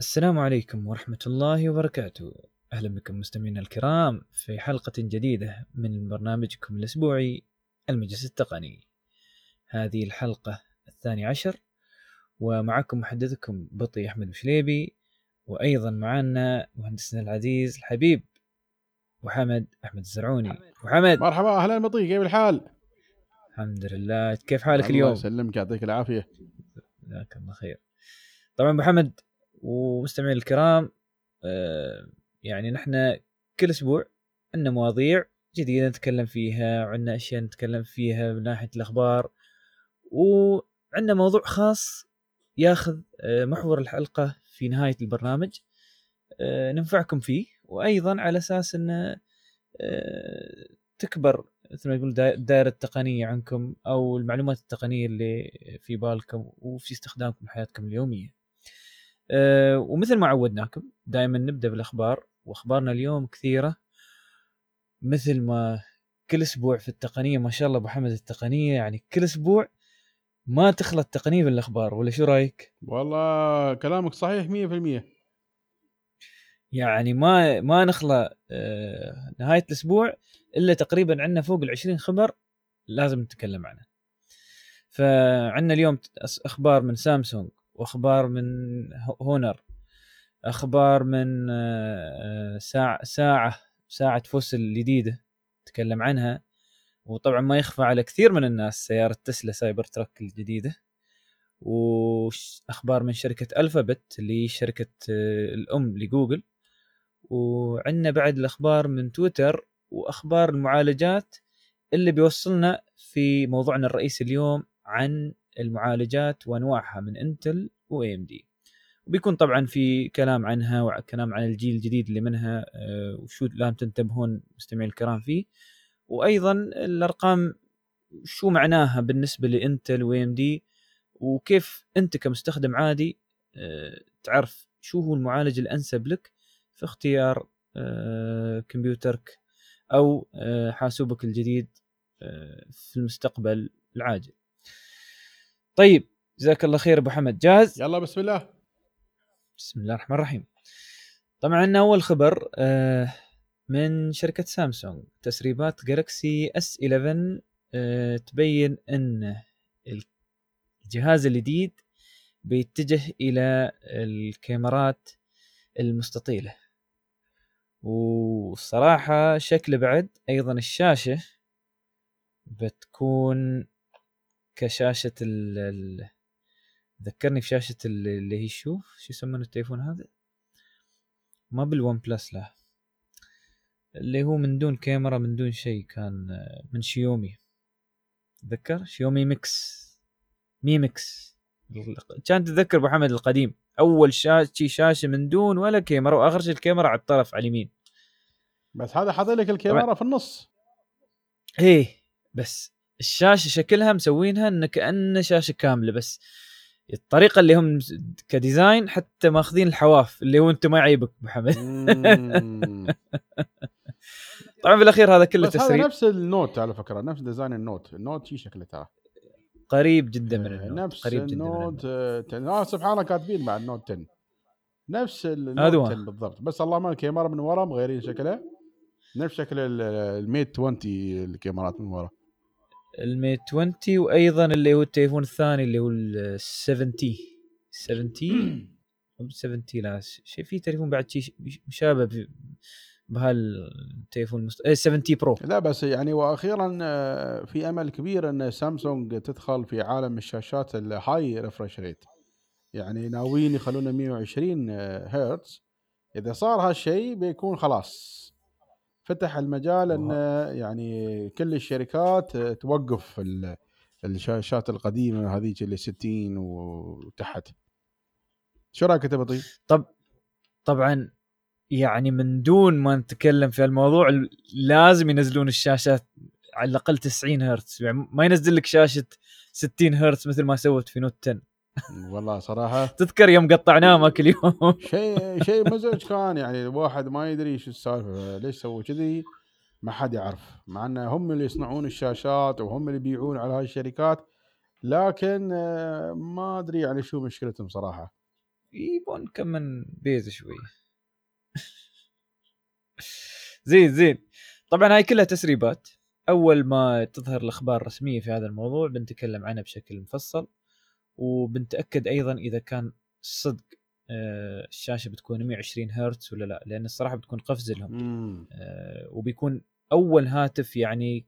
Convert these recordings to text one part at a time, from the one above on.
السلام عليكم ورحمة الله وبركاته. أهلا بكم مستمعينا الكرام في حلقة جديدة من برنامجكم الأسبوعي المجلس التقني. هذه الحلقة الثانية عشر ومعكم محدثكم بطي أحمد مشليبي وأيضا معنا مهندسنا العزيز الحبيب محمد أحمد الزرعوني. محمد مرحبا أهلا بطي كيف الحال؟ الحمد لله. كيف حالك الله اليوم؟ يسلمك يعطيك العافية. جزاك الله خير. طبعا محمد ومستمعين الكرام آه، يعني نحن كل أسبوع عندنا مواضيع جديدة نتكلم فيها وعندنا أشياء نتكلم فيها من ناحية الأخبار وعندنا موضوع خاص ياخذ آه، محور الحلقة في نهاية البرنامج آه، ننفعكم فيه وأيضا على أساس انه تكبر مثل ما يقول دا- الدائره التقنية عنكم أو المعلومات التقنية اللي في بالكم وفي استخدامكم بحياتكم اليومية. أه ومثل ما عودناكم دائما نبدأ بالأخبار وأخبارنا اليوم كثيرة مثل ما كل أسبوع في التقنية ما شاء الله أبو حمد التقنية يعني كل أسبوع ما تخلى التقنيه بالأخبار ولا شو رأيك؟ والله كلامك صحيح 100% يعني ما ما نخلى أه نهاية الأسبوع إلا تقريبا عندنا فوق ال 20 خبر لازم نتكلم عنه. فعندنا اليوم أخبار من سامسونج وأخبار من هو- هونر. أخبار من آه، ساعه ساعة ساعة فوسل الجديده نتكلم عنها. وطبعا ما يخفى على كثير من الناس سيارة تسلا سايبر تراك الجديدة. واخبار من شركة ألفابت اللي هي شركة آه، الأم لجوجل. وعندنا بعد الأخبار من تويتر وأخبار المعالجات اللي بيوصلنا في موضوعنا الرئيسي اليوم عن المعالجات وانواعها من انتل واي ام دي وبيكون طبعا في كلام عنها وكلام عن الجيل الجديد اللي منها آه، وشو لازم تنتبهون مستمعين الكرام فيه. وأيضا الأرقام شو معناها بالنسبة لانتل واي ام دي وكيف أنت كمستخدم عادي آه، تعرف شو هو المعالج الأنسب لك في اختيار آه، كمبيوترك أو حاسوبك الجديد في المستقبل العاجل. طيب جزاك الله خير أبو حمد جاهز؟ يلا بسم الله بسم الله الرحمن الرحيم. طبعا عندنا أول خبر آه، من شركة سامسونج تسريبات جالكسي اس 11 آه، تبين إن الجهاز الجديد بيتجه إلى الكاميرات المستطيلة والصراحه شكل بعد أيضا الشاشة بتكون كشاشة ال ال- ذكرني في شاشه ال- اللي هي شو؟ شو يسمونه التليفون هذا؟ ما ب ال OnePlus لا. اللي هو من دون كاميرا من دون شيء كان من شيومي. تذكر؟ شيومي ميكس. Mi Mix. كان تتذكر أبو حمد القديم. أول شاشه شاشة من دون ولا كاميرا وآخر شيء الكاميرا على الطرف على اليمين. بس هذا حاط لك الكاميرا في النص. إيه بس. الشاشة شكلها مسوينها إنه كانه شاشة كاملة بس. الطريقة اللي هم ك design حتى ماخذين الحواف اللي هو انت ما يعيبك أبو حمد. مم. طبعا بالاخير هذا كله تسريب. نفس النوت على فكرة نفس design النوت. النوت شي شكله ترى؟ قريب جدا من آه، النوت نفس قريب النوت. آه، آه، سبحان الله كاتبين مع النوت 10 نفس النوت هو. 10 بالضبط. بس اللهم الكاميرا من ورا مغيرين شكلها نفس شكل ال- الميت 20 الكاميرات من ورا الميت 20 وأيضا اللي هو التليفون الثاني اللي هو ال 70 70 مو 70 لا. شيء في تليفون بعد شيء مشابه بهالتليفون المست... إيه 70 Pro لا بس يعني وأخيرا آه، في أمل كبير إن سامسونج تدخل في عالم الشاشات ال high refresh rate يعني ناويين يخلونا 120 هرتز، إذا صار هالشيء بيكون خلاص. فتح المجال إن يعني كل الشركات توقف ال- الشاشات القديمة هذيك اللي 60 وتحت. شو رأيك أنت بطيء؟ طب طبعا يعني من دون ما نتكلم في الموضوع ال- لازم ينزلون الشاشات على الأقل 90 هرتز. يعني ما ينزل لك شاشة 60 هرتز مثل ما سوت في نوت 10 والله صراحة تذكر يوم قطعناه ماك اليوم شيء شيء مزعج كان يعني الواحد ما يدري شو السالفة ليش سووا كذي؟ ما حد يعرف. مع إن هم اللي يصنعون الشاشات وهم اللي يبيعون على هاي الشركات لكن آه، ما أدري يعني شو مشكلتهم صراحة. يبون كم بيز شوي. زين زين. طبعا هاي كلها تسريبات. أول ما تظهر الأخبار الرسمية في هذا الموضوع بنتكلم عنها بشكل مفصل. وبنتأكد أيضا إذا كان صدق آه، الشاشة بتكون 120 هرتز ولا لا لأن الصراحة بتكون قفزه لهم. آه، وبيكون أول هاتف يعني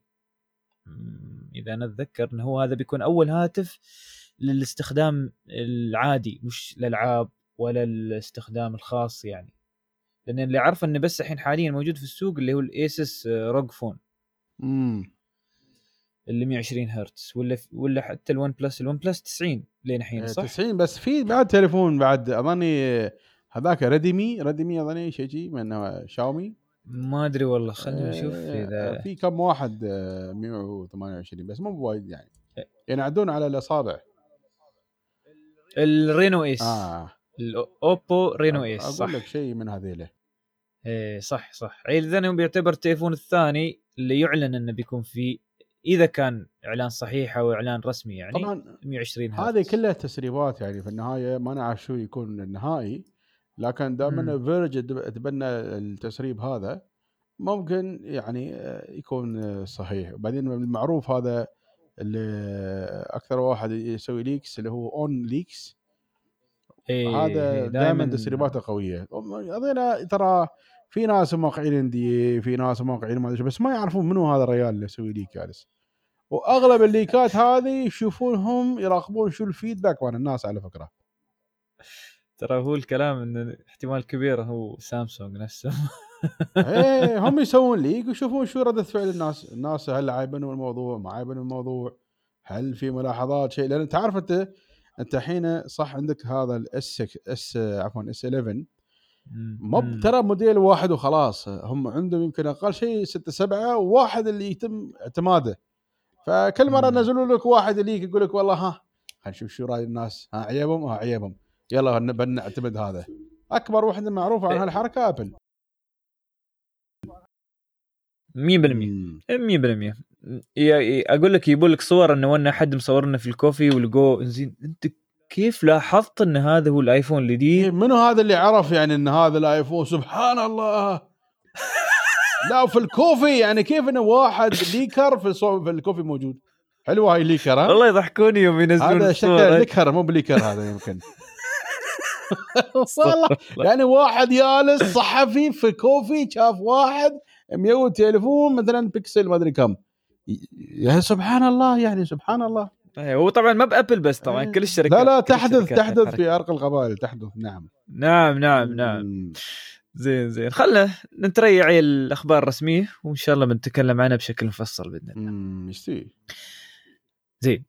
إذا أنا أتذكر إنه هو هذا بيكون أول هاتف للاستخدام العادي مش الالعاب ولا الاستخدام الخاص يعني. لأن اللي اعرفه إنه بس الحين حاليا موجود في السوق اللي هو ال Asus ROG Phone. امم اللي 120 هرتز ولا ولا حتى ال OnePlus ال OnePlus 90 لين الحين صح؟ 90 بس في بعد تليفون بعد أظني هذاك Redmi Redmi أظني شيء شيء من شاومي ما أدري والله خلينا نشوف آه، إذا في كم واحد آه، 128 بس مو بوايد يعني. ينعدون على الأصابع. ال Reno Ace آه. ال Oppo Reno Ace صح أقول لك شيء من هذيله. إيه صح صح. اذا هو بيعتبر التليفون الثاني اللي يعلن إنه بيكون فيه إذا كان إعلان صحيح أو إعلان رسمي يعني طبعا 120 هذه هرتز. كلها تسريبات يعني في النهاية ما نعرف شو يكون النهائي لكن دائما Verge تبنى التسريب هذا ممكن يعني آه، يكون آه، صحيح. وبعدين المعروف هذا اللي أكثر واحد يسوي leaks اللي هو OnLeaks إيه هذا إيه، دائما تسريباته قوية. هذول ترى في ناس موقعين اندي في ناس موقعين ما أدري بس ما يعرفون منو هذا الرجال اللي يسوي leak جالس وأغلب ال leakات هذه يشوفونهم يراقبون شو ال feedback مال الناس على فكرة. ترى هو الكلام إن احتمال كبير هو سامسونج نفسه. إيه هم يسوون leak ويشوفون شو رده فعل الناس. الناس هل عايبين الموضوع؟ ما عايبين الموضوع. هل في ملاحظات؟ شيء لأن انت عارف أنت أنت الحين صح عندك هذا ال SS عفوا S 11 مم. ترى موديل واحد وخلاص. هم عندهم يمكن أقل شيء ستة سبعة وواحد اللي يتم اعتماده. فكل مرة مم. ينزلون لك واحد اللي يقول لك والله ها خلينا نشوف شو رأي الناس. ها عيبهم؟ ها عيبهم. يلا بنعتمد هذا. أكبر وحده معروفه عن إيه. هالحركة آبل. 100% 100% يا- أقول لك يبون لك صور إنه وأنا حد مصورنا في الكوفي ولقوه زين أنت كيف لاحظت إن هذا هو الآيفون إيه، الجديد؟ منو هذا اللي عرف يعني إن هذا الآيفون؟ سبحان الله. لا وفي الكوفي يعني كيف انه واحد leaker في. في الكوفي موجود؟ حلوة هاي leaker ها؟ والله يضحكوني يوم ينزلون هذا شكله leaker مو ب leaker هذا يمكن. والله يعني واحد جالس صحفي في كوفي شاف واحد ميوت تليفون مثلا بيكسل ما أدري كم. يا سبحان الله يعني سبحان الله. إيه، هو طبعا مب Apple بس طبعا إيه. كل الشركات لا لا تحدث تحدث. في أرق القبائل تحدث نعم نعم نعم نعم. زين زين خلنا نتريع الأخبار الرسمية وإن شاء الله بنتكلم عنها بشكل مفصل بإذن الله؟ زين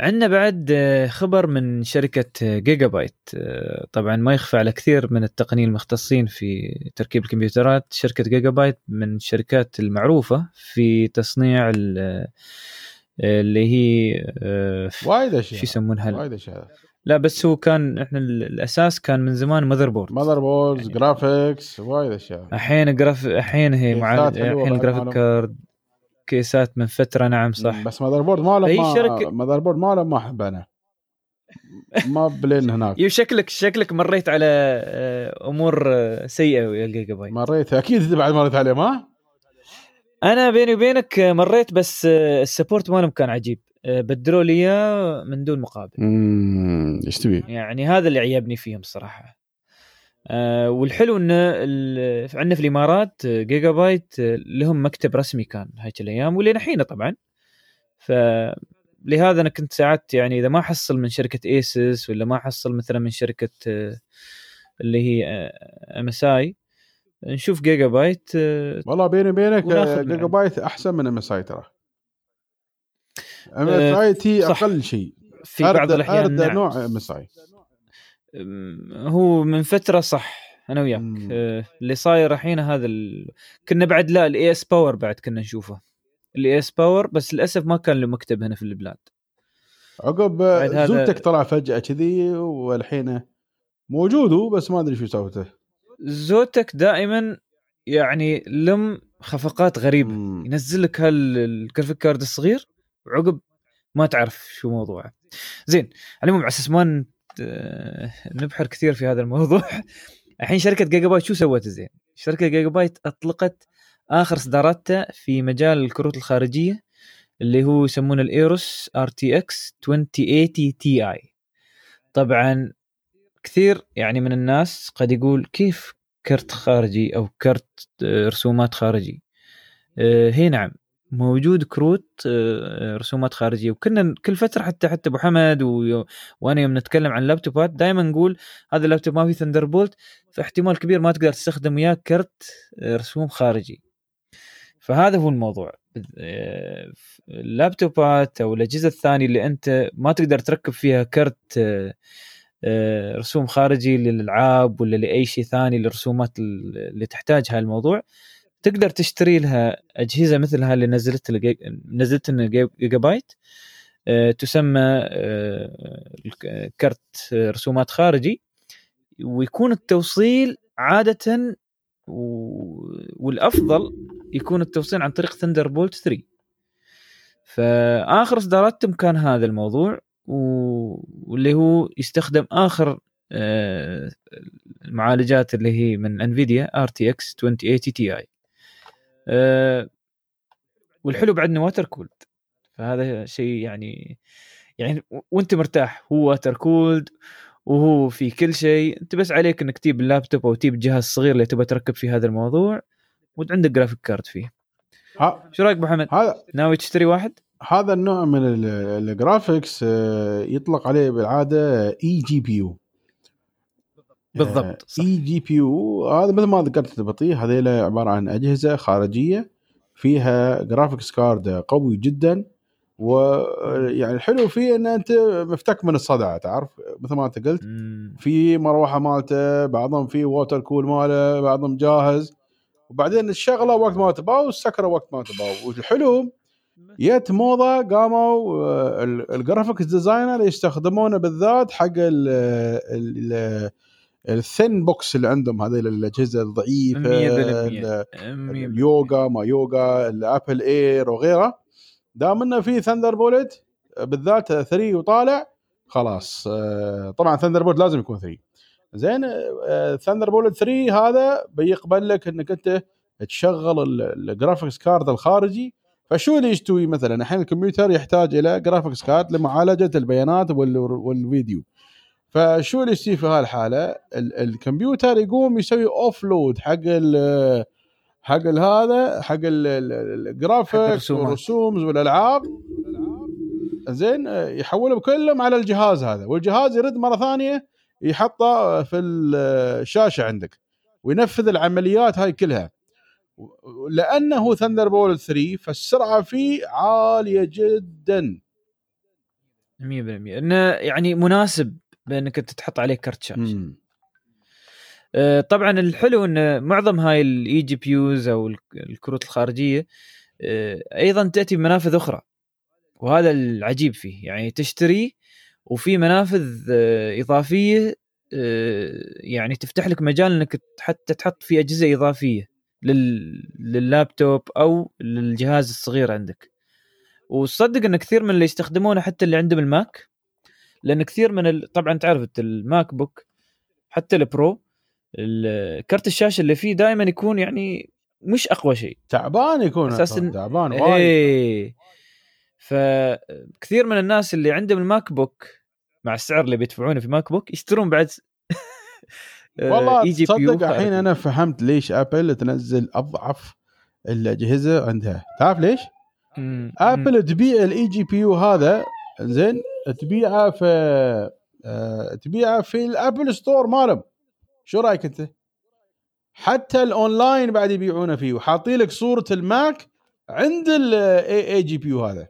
عندنا بعد آه، خبر من شركة آه، جيجا بايت آه، طبعا ما يخفى على كثير من التقنيين المختصين في تركيب الكمبيوترات شركة جيجا بايت من الشركات المعروفة في تصنيع ال- آه، اللي هي آه، وايد أشياء شو يسمونها؟ وايد أشياء. لا بس هو كان إحنا ال- الأساس كان من زمان motherboard mother boards يعني- graphics وايد أشياء. الحين graph الحين هي مع الحين ال graphic. card كيسات من فترة نعم صح. بس motherboard ما شركة- motherboard ماله ما أحب أنا. مب لين هناك. يو شكلك شكلك مريت على آه، أمور آه، سيئة ويا الجيجا بايت مريت أكيد انت بعد مريت عليه ما؟ أنا بيني وبينك مريت بس ال support مالهم كان عجيب. بدلوا لي إياه من دون مقابل. امم إيش تبي؟ يعني هذا اللي عيبني فيهم صراحة. آه والحلو إنه عندنا في الإمارات جيجا بايت آه، لهم مكتب رسمي كان هذيك الأيام ولين الحين طبعا. فلهذا أنا كنت ساعات يعني إذا ما احصل من شركة ASUS ولا ما احصل مثلا من شركة آه، اللي هي MSI نشوف جيجا بايت آه، والله بيني وبينك وناخذ آه، جيجا عنده. بايت أحسن من MSI ترى MSI تي. أقل شيء في بعض الأحيان أردى نعم. نوع MSI هو من فترة صح أنا وياك مم. آه، اللي صاير الحين هذا ال... كنا بعد لا الاي اس باور بعد كنا نشوفه الاي اس باور بس للأسف ما كان له مكتب هنا في البلاد عقب بعد هذا- زوتك طلع فجأة كذي والحين موجود هو بس ما أدري شو سوته زوتك دائما يعني لم خفقات غريبة مم. ينزل لك هالجرافيك كارد الصغير وعقب ما تعرف شو موضوعه زين على العموم على أساس ما نبحر كثير في هذا الموضوع الحين شركة جيجا بايت شو سوت زين؟ شركة جيجا بايت أطلقت آخر اصداراتها في مجال الكروت الخارجية اللي هو يسمونه ال AORUS RTX 2080 Ti طبعا كثير يعني من الناس قد يقول كيف كرت خارجي أو كرت آه، رسومات خارجي؟ آه، هي نعم موجود كروت آه، رسومات خارجية. وكنا كل فترة حتى حتى أبو حمد و... وأنا يوم نتكلم عن اللابتوبات دائما نقول هذا اللابتوب ما فيه Thunderbolt فاحتمال كبير ما تقدر تستخدم وياه كرت رسوم خارجي. فهذا هو الموضوع. اللابتوبات أو الأجهزة الثانية اللي أنت ما تقدر تركب فيها كرت رسوم خارجي للألعاب ولا لأي شيء ثاني للرسومات اللي تحتاجها الموضوع. تقدر تشتري لها أجهزة مثلها اللي نزلت نزلت لنا جيجا بايت آه، تسمى آه، كرت رسومات خارجي. ويكون التوصيل عادة والأفضل يكون التوصيل عن طريق ثندر بولت 3 فآخر إصداراتهم كان هذا الموضوع. واللي هو يستخدم آخر آه، المعالجات اللي هي من Nvidia RTX 2080 Ti والحلو بعد إنه water cooled فهذا شيء يعني يعني وأنت مرتاح هو water cooled وهو في كل شيء. أنت بس عليك إنك تجيب اللابتوب أو تجيب الجهاز الصغير اللي تبغى تركب فيه هذا الموضوع وعندك graphic card فيه. شو رأيك أبو حمد؟ هذا ناوي تشتري واحد؟ هذا النوع من ال graphics آه، يطلق عليه بالعادة eGPU بالضبط eGPU هذا مثل ما ذكرت بطي هذيلا عبارة عن أجهزة خارجية فيها graphics card قوي جدا ويعني الحلو فيه إن أنت مفتك من الصدع تعرف؟ مثل ما أنت قلت في مروحة مالته بعضهم في water cool ماله بعضهم جاهز وبعدين تشغله وقت ما تبغى وتسكره وقت ما تبغى. والحلو جت موضة قاموا آه، ال graphics designer يستخدمونه بالذات حق ال ال thin books اللي عندهم هذه الأجهزة الضعيفة اليوغا ما يوغا ال Apple Air وغيره. دام إنه في Thunderbolt بالذات 3 وطالع خلاص آه، طبعا Thunderbolt لازم يكون 3 زين Thunderbolt 3 هذا بيقبل لك إنك أنت تشغل ال graphics card الخارجي فشو اللي يستوي مثلا؟ الحين الكمبيوتر يحتاج إلى graphics card لمعالجة البيانات والفيديو. فشو اللي يصير في هالحالة؟ الكمبيوتر يقوم يسوي offload حق ال حق هذا حق ال graphics والرسوم والألعاب. زين يحولهم كلهم على الجهاز هذا والجهاز يرد مرة ثانية يحطه في الشاشه عندك وينفذ العمليات هاي كلها. لأنه Thunderbolt 3 فالسرعة فيه عالية جدا. 100% إنه يعني مناسب بأنك أنت تحط عليه كرت شاشه آه، طبعا الحلو ان معظم هاي ال eGPUs أو الكروت الخارجية آه، أيضا تأتي بمنافذ أخرى. وهذا العجيب فيه. يعني تشتري وفي منافذ آه، إضافية يعني تفتح لك مجال إنك حتى تحط فيه أجهزة إضافية. لللابتوب أو للجهاز الصغير عندك. وصدق إن كثير من اللي يستخدمونه حتى اللي عندهم الماك لأن كثير من ال... طبعا تعرف الماك بوك حتى البرو كرت الشاشة اللي فيه دائما يكون يعني مش أقوى شيء. تعبان يكون أساسا تعبان وايد. إيه فكثير من الناس اللي عندهم الماك بوك مع السعر اللي بيدفعونه في ماك بوك يشترون بعد والله اي جي تصدق الحين أنا فهمت ليش آبل تنزل أضعف الأجهزة عندها تعرف ليش؟ مم. آبل تبيع ال eGPU هذا زين تبيعه في آه تبيعه في ال Apple Store مالهم شو رأيك أنت؟ حتى الأونلاين بعد يبيعونه فيه وحاطين لك صورة الماك عند الاي اي جي بي يو هذا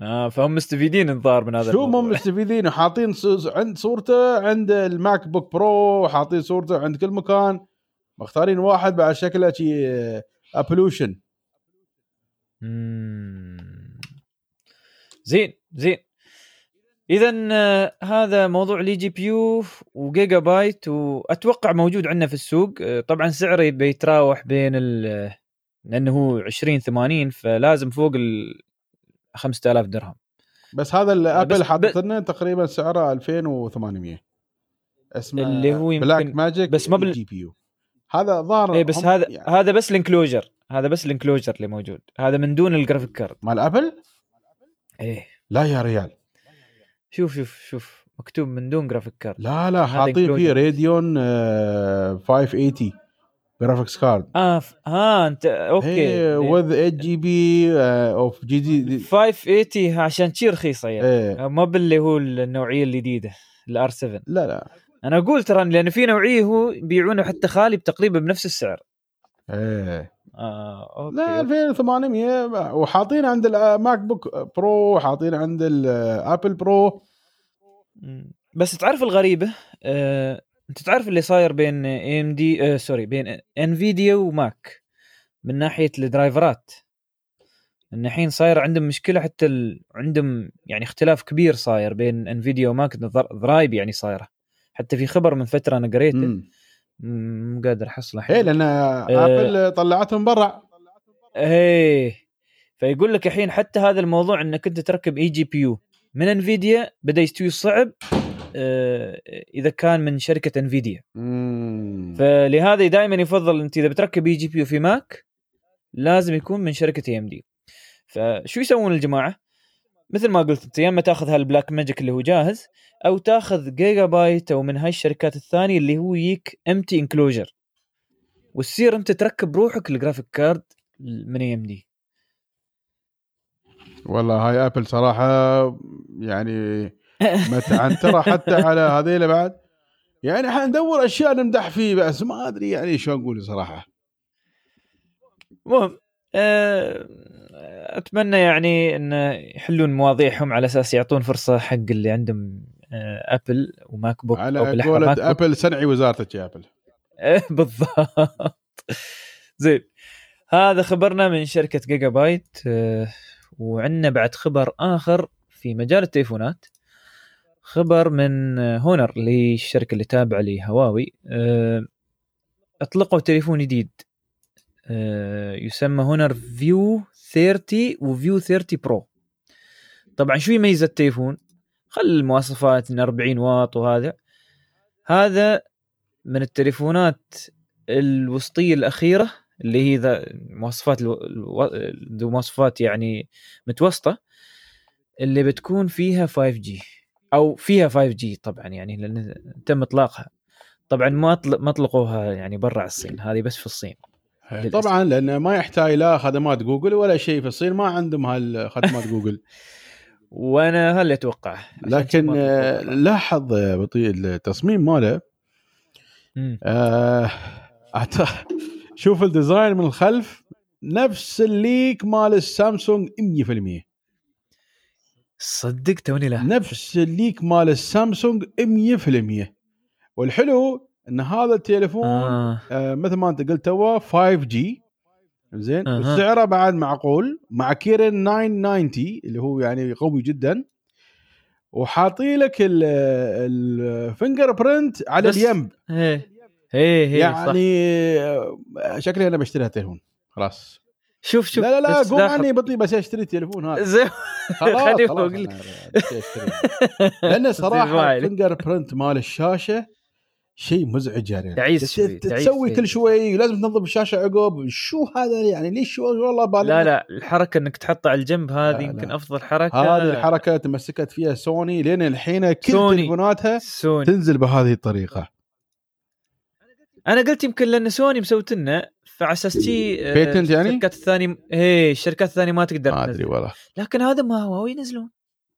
آه فهم مستفيدين الظاهر من هذا شو هم مستفيدين؟ وحاطين عند صورته عند الماك بوك برو وحاطين صورته عند كل مكان. مختارين واحد بعد شكله شي ابلوشن زين زين. اذا آه، هذا موضوع لي جي بيو وجيجا بايت وأتوقع موجود عندنا في السوق. آه، طبعا سعره بيتراوح بين ال لأنه هو 20 80 فلازم فوق ال 5000 درهم. بس هذا اللي ابل بس- حاطط لنا تقريبا سعره 2800 اسمه اللي هو يمكن- Blackmagic بس ما بال- GPU. هذا ظاهر إيه بس هذا يعني هذا بس ال enclosure هذا بس ال enclosure اللي موجود. هذا من دون ال graphic card مال أبل؟ إيه. لا يا ريال. شوف شوف شوف مكتوب من دون graphic card لا لا حاطين فيه. Radeon آه 580 graphics card آه ف... ها انت okay. with 8 GB of GD 580 عشان شي رخيصة يعني. إيه. ما باللي هو النوعية الجديدة ال R 7 لا لا. أنا أقول ترى لأن في نوعية هو يبيعونه حتى خالي تقريبا بنفس السعر. إيه. آه okay. لا 2800 وحاطين عند الماك بوك برو حاطين عند الابل برو مم. بس تعرف الغريبة؟ آه، أنت تعرف اللي صاير بين اي ام دي آه، sorry بين انفيديا وماك من ناحية الدرايفرات؟ ان الحين صاير عندهم مشكلة حتى ال... عندهم يعني اختلاف كبير صاير بين انفيديا وماك ضر- ضرايب يعني صايرة. حتى في خبر من فترة أنا قريته. مو قادر أحصله إيه الحين لأن ابل طلعتهم برا. إيه فيقول لك الحين حتى هذا الموضوع إنك أنت تركب eGPU من انفيديا بدأ يستوي صعب. آه، إذا كان من شركة انفيديا. فلهذا دائما يفضل أنت إذا بتركب eGPU في ماك لازم يكون من شركة اي إم دي. فشو يسوون الجماعة؟ مثل ما قلت أنت يا إما تأخذ هال Blackmagic اللي هو جاهز أو تأخذ جيجا بايت أو من هاي الشركات الثانية اللي هو يجيك empty enclosure وتصير أنت تركب روحك ال graphic card من اي ام دي والله هاي ابل صراحة يعني متعنتره حتى على هذيلا بعد؟ يعني حندور أشياء نمدح فيه بس ما أدري يعني شو أقول صراحة. المهم آه، أتمنى يعني إن يحلون مواضيعهم على أساس يعطون فرصة حق اللي عندهم آه، أبل وماك بوك على قولة. أبل سنعي وزارتك يا أبل. بالضبط. زين. هذا خبرنا من شركة جيجا بايت آه، وعندنا بعد خبر آخر في مجال التليفونات. خبر من هونر اللي هي الشركة اللي تابعة لهواوي. آه، أطلقوا تليفون جديد. آه، يسمى هونر View 30 و View 30 Pro. طبعا شو يميز التليفون؟ خل المواصفات انه 40 واط وهذا. هذا من التليفونات الوسطية الأخيرة اللي هي ذا مواصفات. ذو مواصفات يعني متوسطة اللي بتكون فيها 5G أو فيها 5G طبعا يعني لأن تم إطلاقها طبعا ما ما أطلقوها يعني برا الصين هذه بس في الصين للأسف. طبعا لأنه ما يحتاج لا خدمات جوجل ولا شيء في الصين ما عندهم هالخدمات جوجل وأنا هل أتوقع لكن. لاحظ بطيء التصميم ماله. آه شوف ال design من الخلف نفس ال leak مال السامسونج 100% صدق توني لا نفس ال leak مال السامسونج 100% والحلو إن هذا التليفون آه. آه. آه مثل ما أنت قلت تو 5G زين أها. وسعره بعد معقول مع Kirin 990 اللي هو يعني قوي جدا وحاطي لك ال fingerprint على اليم إيه إيه إيه صح. يعني آه، شكلي أنا بشتري هالتليفون خلاص شوف شوف لا لا لا قوم. عني بطيء بس اشتري التليفون هذا زين خلاص خليني أنا لك. لأن صراحة. الفنجر برنت مال الشاشة شيء مزعج يعني تعيس شوي، تسوي. كل شوي لازم تنظف الشاشة عقب شو هذا يعني ليش والله بالغ لا لا الحركة إنك تحطها على الجنب هذه يمكن. أفضل حركة هذه الحركة تمسكت فيها سوني لين الحين كل. تليفوناتها تنزل بهذه الطريقة أنا قلت يمكن لأن سوني مسوت لنا فعلى أساس شي آه، patent يعني؟ الشركات الثانية إيه الشركات الثانية ما تقدر ما أدري. والله. لكن هذا ما هواوي ينزلون.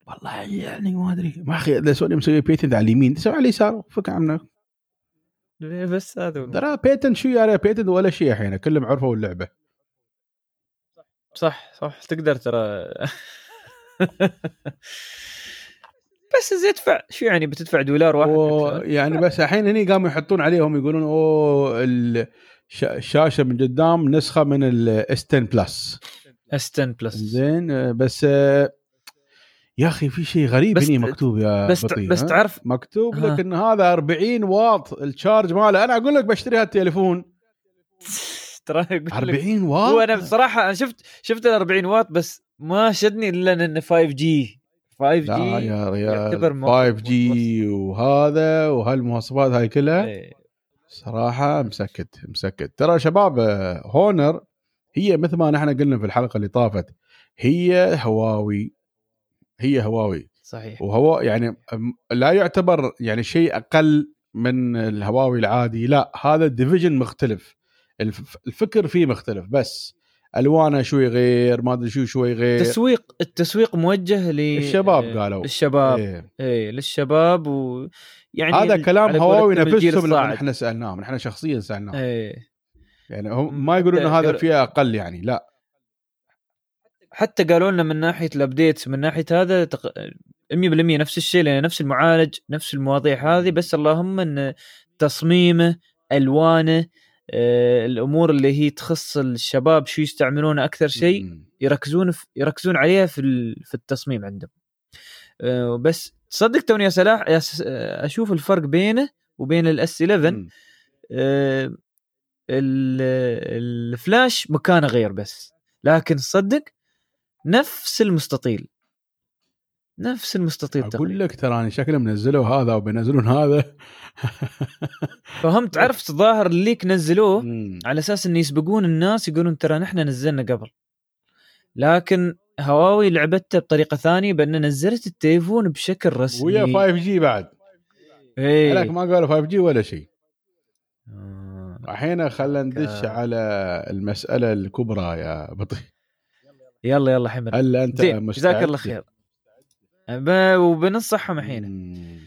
والله يعني ما أدري. ما أخي اذا سوني مسوي patent على اليمين تسوي على اليسار فك إيه، بس؟ هذا هو. ترى patent شو يعني patent ولا شيء الحين كلهم عرفوا اللعبة. صح صح تقدر ترى. بس زي ادفع شو يعني بتدفع دولار واحد يعني بس الحين هني قاموا يحطون عليهم يقولون أوه الشاشه من قدام نسخة من ال S 10 Plus S 10 Plus زين آه، بس آه، يا أخي في شيء غريب هني ت- مكتوب يا بس بطيء بس؟ تعرف مكتوب ها. لك ان هذا 40 واط ال charge ماله. أنا أقول لك بشتري هالتليفون. ترى يقول لك. 40 واط؟ هو أنا بصراحة أنا شفت شفت ال 40 واط بس ما شدني إلا انه 5 G 5 لا G يا ريال مو- 5 G وهذا وهالمواصفات هاي كلها. إيه. صراحة مسكت مسكت. ترى شباب آه، هونر هي مثل ما نحن قلنا في الحلقة اللي طافت هي هواوي هي هواوي. صحيح. وهو يعني لا يعتبر يعني شيء أقل من الهواوي العادي لا هذا ديفيجن مختلف. الف- الفكر فيه مختلف بس ألوانه شوي غير ما أدري شو شوي غير. التسويق التسويق موجه الشباب آه، قالوا. للشباب. إيه. إيه للشباب و يعني هذا كلام هواوي نفسهم لما الصاعد. إحنا سألناهم إحنا شخصيا سألناهم. إيه. يعني هم ما يقولون ان حتى هذا قالوا- فيه أقل يعني لا. حتى قالوا لنا من ناحية الابديتس من ناحية هذا تق... 100% نفس الشيء لأن نفس المعالج نفس المواضيع هذه. بس اللهم إن تصميمه ألوانه آه، الأمور اللي هي تخص الشباب شو يستعملونه أكثر شيء. يركزون في يركزون عليها في في التصميم عندهم. آه، بس تصدق توني يا سلاح يا س- آه، أشوف الفرق بينه وبين ال S 11 مم. آه، ال- الفلاش مكانه غير بس لكن صدق نفس المستطيل نفس المستطيل أقول تقريبا لك تراني شكلهم نزلوا هذا وبينزلون هذا فهمت عرفت ظاهر ال leak نزلوه مم. على أساس إن يسبقون الناس يقولون ترى نحن نزلنا قبل لكن هواوي لعبتها بطريقة ثانية بأن نزلت التليفون بشكل رسمي. ويا 5 جي بعد. إيه. لك ما قالوا 5 جي ولا شيء. آه. الحين خلينا ندش على المسألة الكبرى يا بطي يلا يلا حمد. هل أنت جزاك الله خير. وبنصحهم الحين.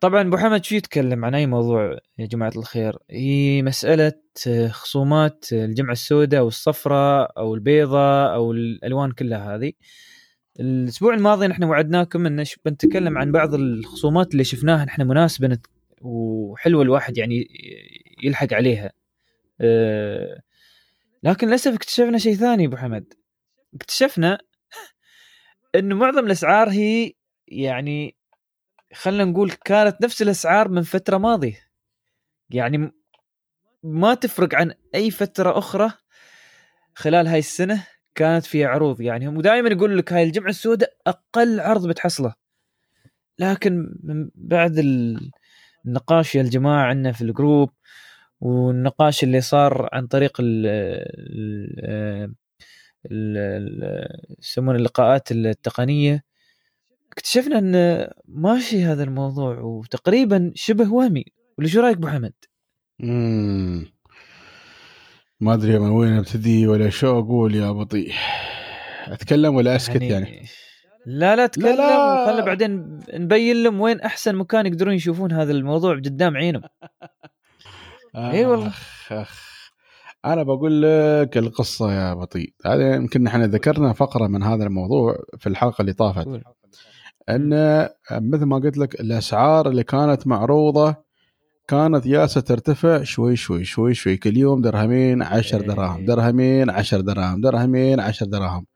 طبعا أبو حمد شو يتكلم عن أي موضوع يا جماعة الخير؟ هي مسألة آه، خصومات الجمعه السوداء أو الصفراء أو البيضاء أو الألوان كلها هذه. الأسبوع الماضي نحن وعدناكم أن بنتكلم عن بعض الخصومات اللي شفناها نحن مناسبة وحلوة الواحد يعني يلحق عليها. أه، لكن للأسف اكتشفنا شيء ثاني أبو حمد. اكتشفنا انه معظم الأسعار هي يعني خلينا نقول كانت نفس الأسعار من فترة ماضية. يعني ما تفرق عن أي فترة أخرى خلال هاي السنة كانت فيها عروض. يعني هم دائما يقول لك هاي الجمعة السوداء أقل عرض بتحصله. لكن من بعد ال- النقاش يا الجماعة عندنا في الجروب والنقاش اللي صار عن طريق ال ال- يسمونه اللقاءات التقنية اكتشفنا إن ماشي هذا الموضوع وتقريبا شبه وهمي ولا شو رأيك أبو حمد؟ ما أدري من وين أبتدي ولا شو أقول يا بطيء أتكلم ولا أسكت يعني, لا لا تكلم لا. وخلنا بعدين نبين لهم وين أحسن مكان يقدرون يشوفون هذا الموضوع قدام عينهم إي والله. أخ أخ. أنا بقول لك القصة يا بطيء هذا يمكن إحنا ذكرنا فقرة من هذا الموضوع في الحلقة اللي طافت. أن مثل ما قلت لك الأسعار اللي كانت معروضة كانت يالسة ترتفع شوي شوي شوي شوي كل يوم درهمين عشر إيه. دراهم درهمين عشر دراهم درهمين عشر دراهم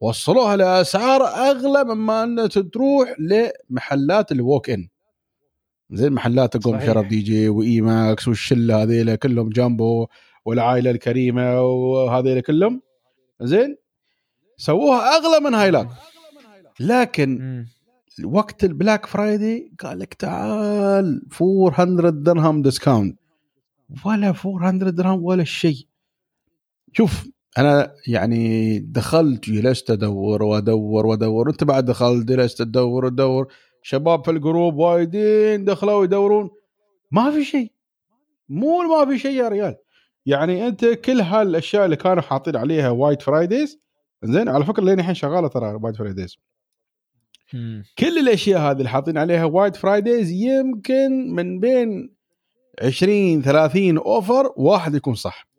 وصلوها لأسعار اغلى مما أن تروح لمحلات ال walk in زي محلات تقوم. Sharaf DG و Emax والشلة هذيلا كلهم جامبو والعائلة الكريمة وهذيلا كلهم زين سووها أغلى من هايلاك لكن. وقت ال Black Friday قال لك تعال 400 درهم discount. ولا 400 درهم ولا شيء. شوف أنا يعني دخلت جلست أدور وأدور وأدور أنت بعد دخلت جلست تدور وتدور شباب في ال group وايدين دخلوا يدورون. ما في شيء. مو ما في شيء يا ريال. يعني أنت كل هالأشياء اللي كانوا حاطين عليها White Fridays زين على فكرة لين الحين شغالة ترى White Fridays. مم. كل الأشياء هذه اللي حاطين عليها White Fridays يمكن من بين 20 30 offer واحد يكون صح.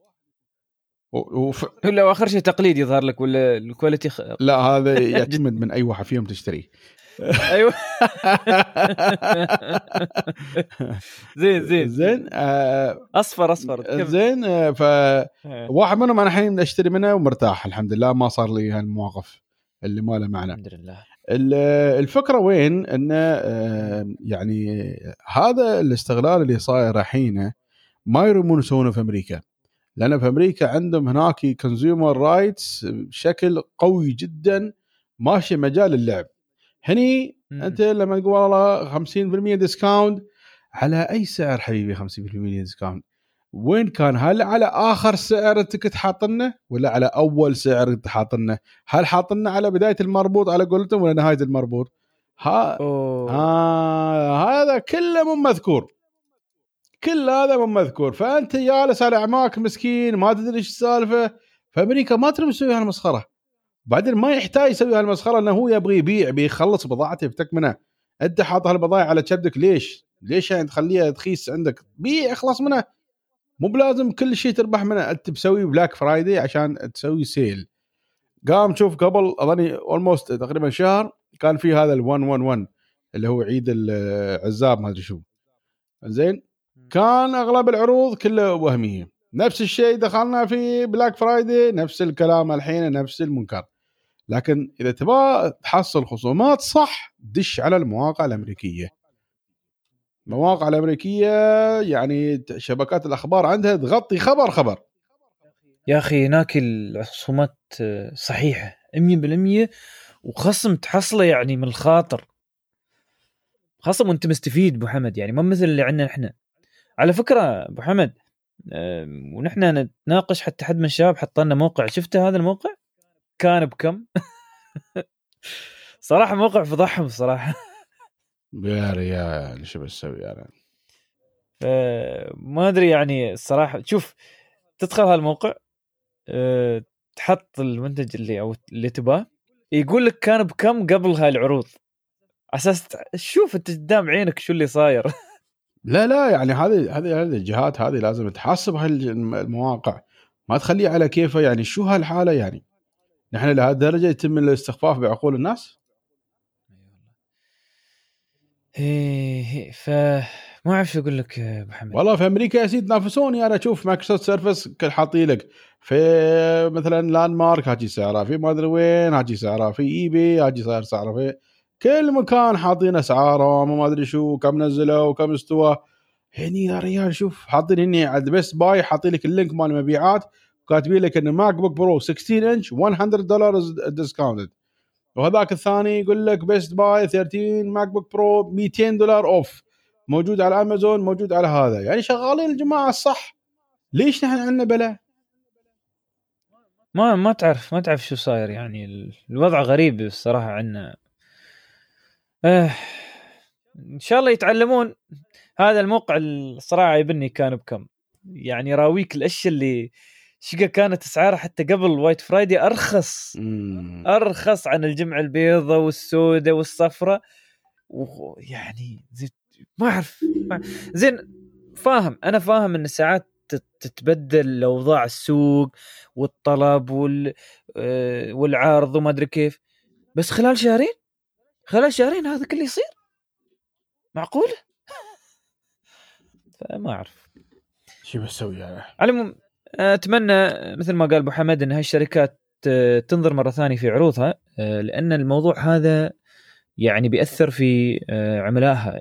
وف... ولا آخر شيء تقليد يظهر لك ولا ال quality خ... لا هذا يعتمد من أي واحد فيهم تشتريه. أيوه. زين زين زين. آه أصفر أصفر. زين آه فواحد منهم أنا الحين أشتري منه ومرتاح الحمد لله ما صار لي هالمواقف اللي ما له معنى. الحمد لله. الفكرة وين؟ انه آه، يعني هذا الاستغلال اللي صاير الحين ما يرومون يسوونه في أمريكا. لأن في أمريكا عندهم هناك consumer rights بشكل قوي جدا ماشي مجال اللعب. هني. أنت لما تقول والله 50% discount على أي سعر حبيبي 50% discount وين كان؟ هل على آخر سعر انت كنت حاطنه ولا على أول سعر انت حاطنه؟ هل حاطنه على بداية المربوط على قولتهم ولا نهاية المربوط؟ ها أوه. آه هذا كله مو مذكور. كل هذا مو مذكور. فأنت جالس على عماك مسكين ما تدري إيش السالفه فأمريكا ما تريد تسوي هالمسخرة. بعدين ما يحتاج يسوي هالمسخرة لأنه هو يبغى يبيع بيخلص بضاعته يفتك منها أنت حاط هالبضائع على كبدك ليش؟ ليش يعني تخليها تخيس عندك؟ بيع اخلص منها. مو بلازم كل شيء تربح منه. أنت بسوي Black Friday عشان تسوي sale قام شوف قبل أظني almost تقريبا شهر كان في هذا ال 111 اللي هو عيد العزاب ما أدري شو. زين؟ كان أغلب العروض كلها وهمية. نفس الشيء دخلنا في Black Friday نفس الكلام الحين نفس المنكر. لكن إذا تبغى تحصل خصومات صح دش على المواقع الأمريكية. المواقع الأمريكية يعني شبكات الأخبار عندها تغطي خبر خبر. يا أخي هناك الخصومات صحيحة 100% وخصم تحصله يعني من الخاطر. خصم وأنت مستفيد أبو حمد يعني ما مثل اللي عندنا إحنا. على فكرة أبو حمد ونحن نتناقش حتى حد من الشباب حط لنا موقع. شفته هذا الموقع؟ كان بكم؟ صراحة موقع فضحهم صراحة. يا ريال شو بسوي أنا آه، ما أدري يعني الصراحة. شوف تدخل هالموقع آه، تحط المنتج اللي أو اللي تباه. يقول لك كان بكم قبل هاي العروض. على أساس تع- شوف أنت قدام عينك شو اللي صاير. لا لا يعني هذه هذه هذه الجهات هذه لازم تحاسب هالمواقع ما تخليه على كيفه يعني. شو هالحالة يعني؟ نحن لهالدرجة يتم الاستخفاف بعقول الناس؟ إيه، ف ما أعرف شو أقول لك يا أبو حمد والله في أمريكا يا سيدي تنافسوني. أنا أشوف Microsoft Surface كل حاطي لك في مثلا Landmark هاجي سعرها في ما أدري وين هاجي سعرها في eBay هاجي صار سعرها في كل مكان حاطين اسعارهم وما أدري شو كم نزلوا وكم استوى. هني يا ريال شوف حاطين هني عند Best Buy حاطين لك ال link مال المبيعات وكاتبين لك ان MacBook Pro 16 انش 100 دولار discounted وهذاك الثاني يقول لك Best Buy 13 MacBook Pro 200 دولار off موجود على امازون موجود على هذا. يعني شغالين الجماعة الصح. ليش نحن عندنا بلا؟ ما ما تعرف ما تعرف شو صاير. يعني ال- الوضع غريب الصراحة عندنا. آه إن شاء الله يتعلمون. هذا الموقع الصراحة يبني كان بكم. يعني يراويك الأشياء اللي شقة كانت أسعارها حتى قبل وايت فرايدي أرخص. أرخص عن الجمعه البيضاء والسوداء والصفراء ويعني زي- ما أعرف زين فاهم أنا فاهم إن ساعات تت- تتبدل اوضاع السوق والطلب وال آه، والعرض وما أدري كيف. بس خلال شهرين؟ خلال شهرين هذا كله يصير؟ معقول فما أعرف. شو بسوي أنا؟ على العموم أتمنى مثل ما قال أبو حمد إن هالشركات آه، تنظر مرة ثانية في عروضها آه، لأن الموضوع هذا يعني بيأثر في آه، عملائها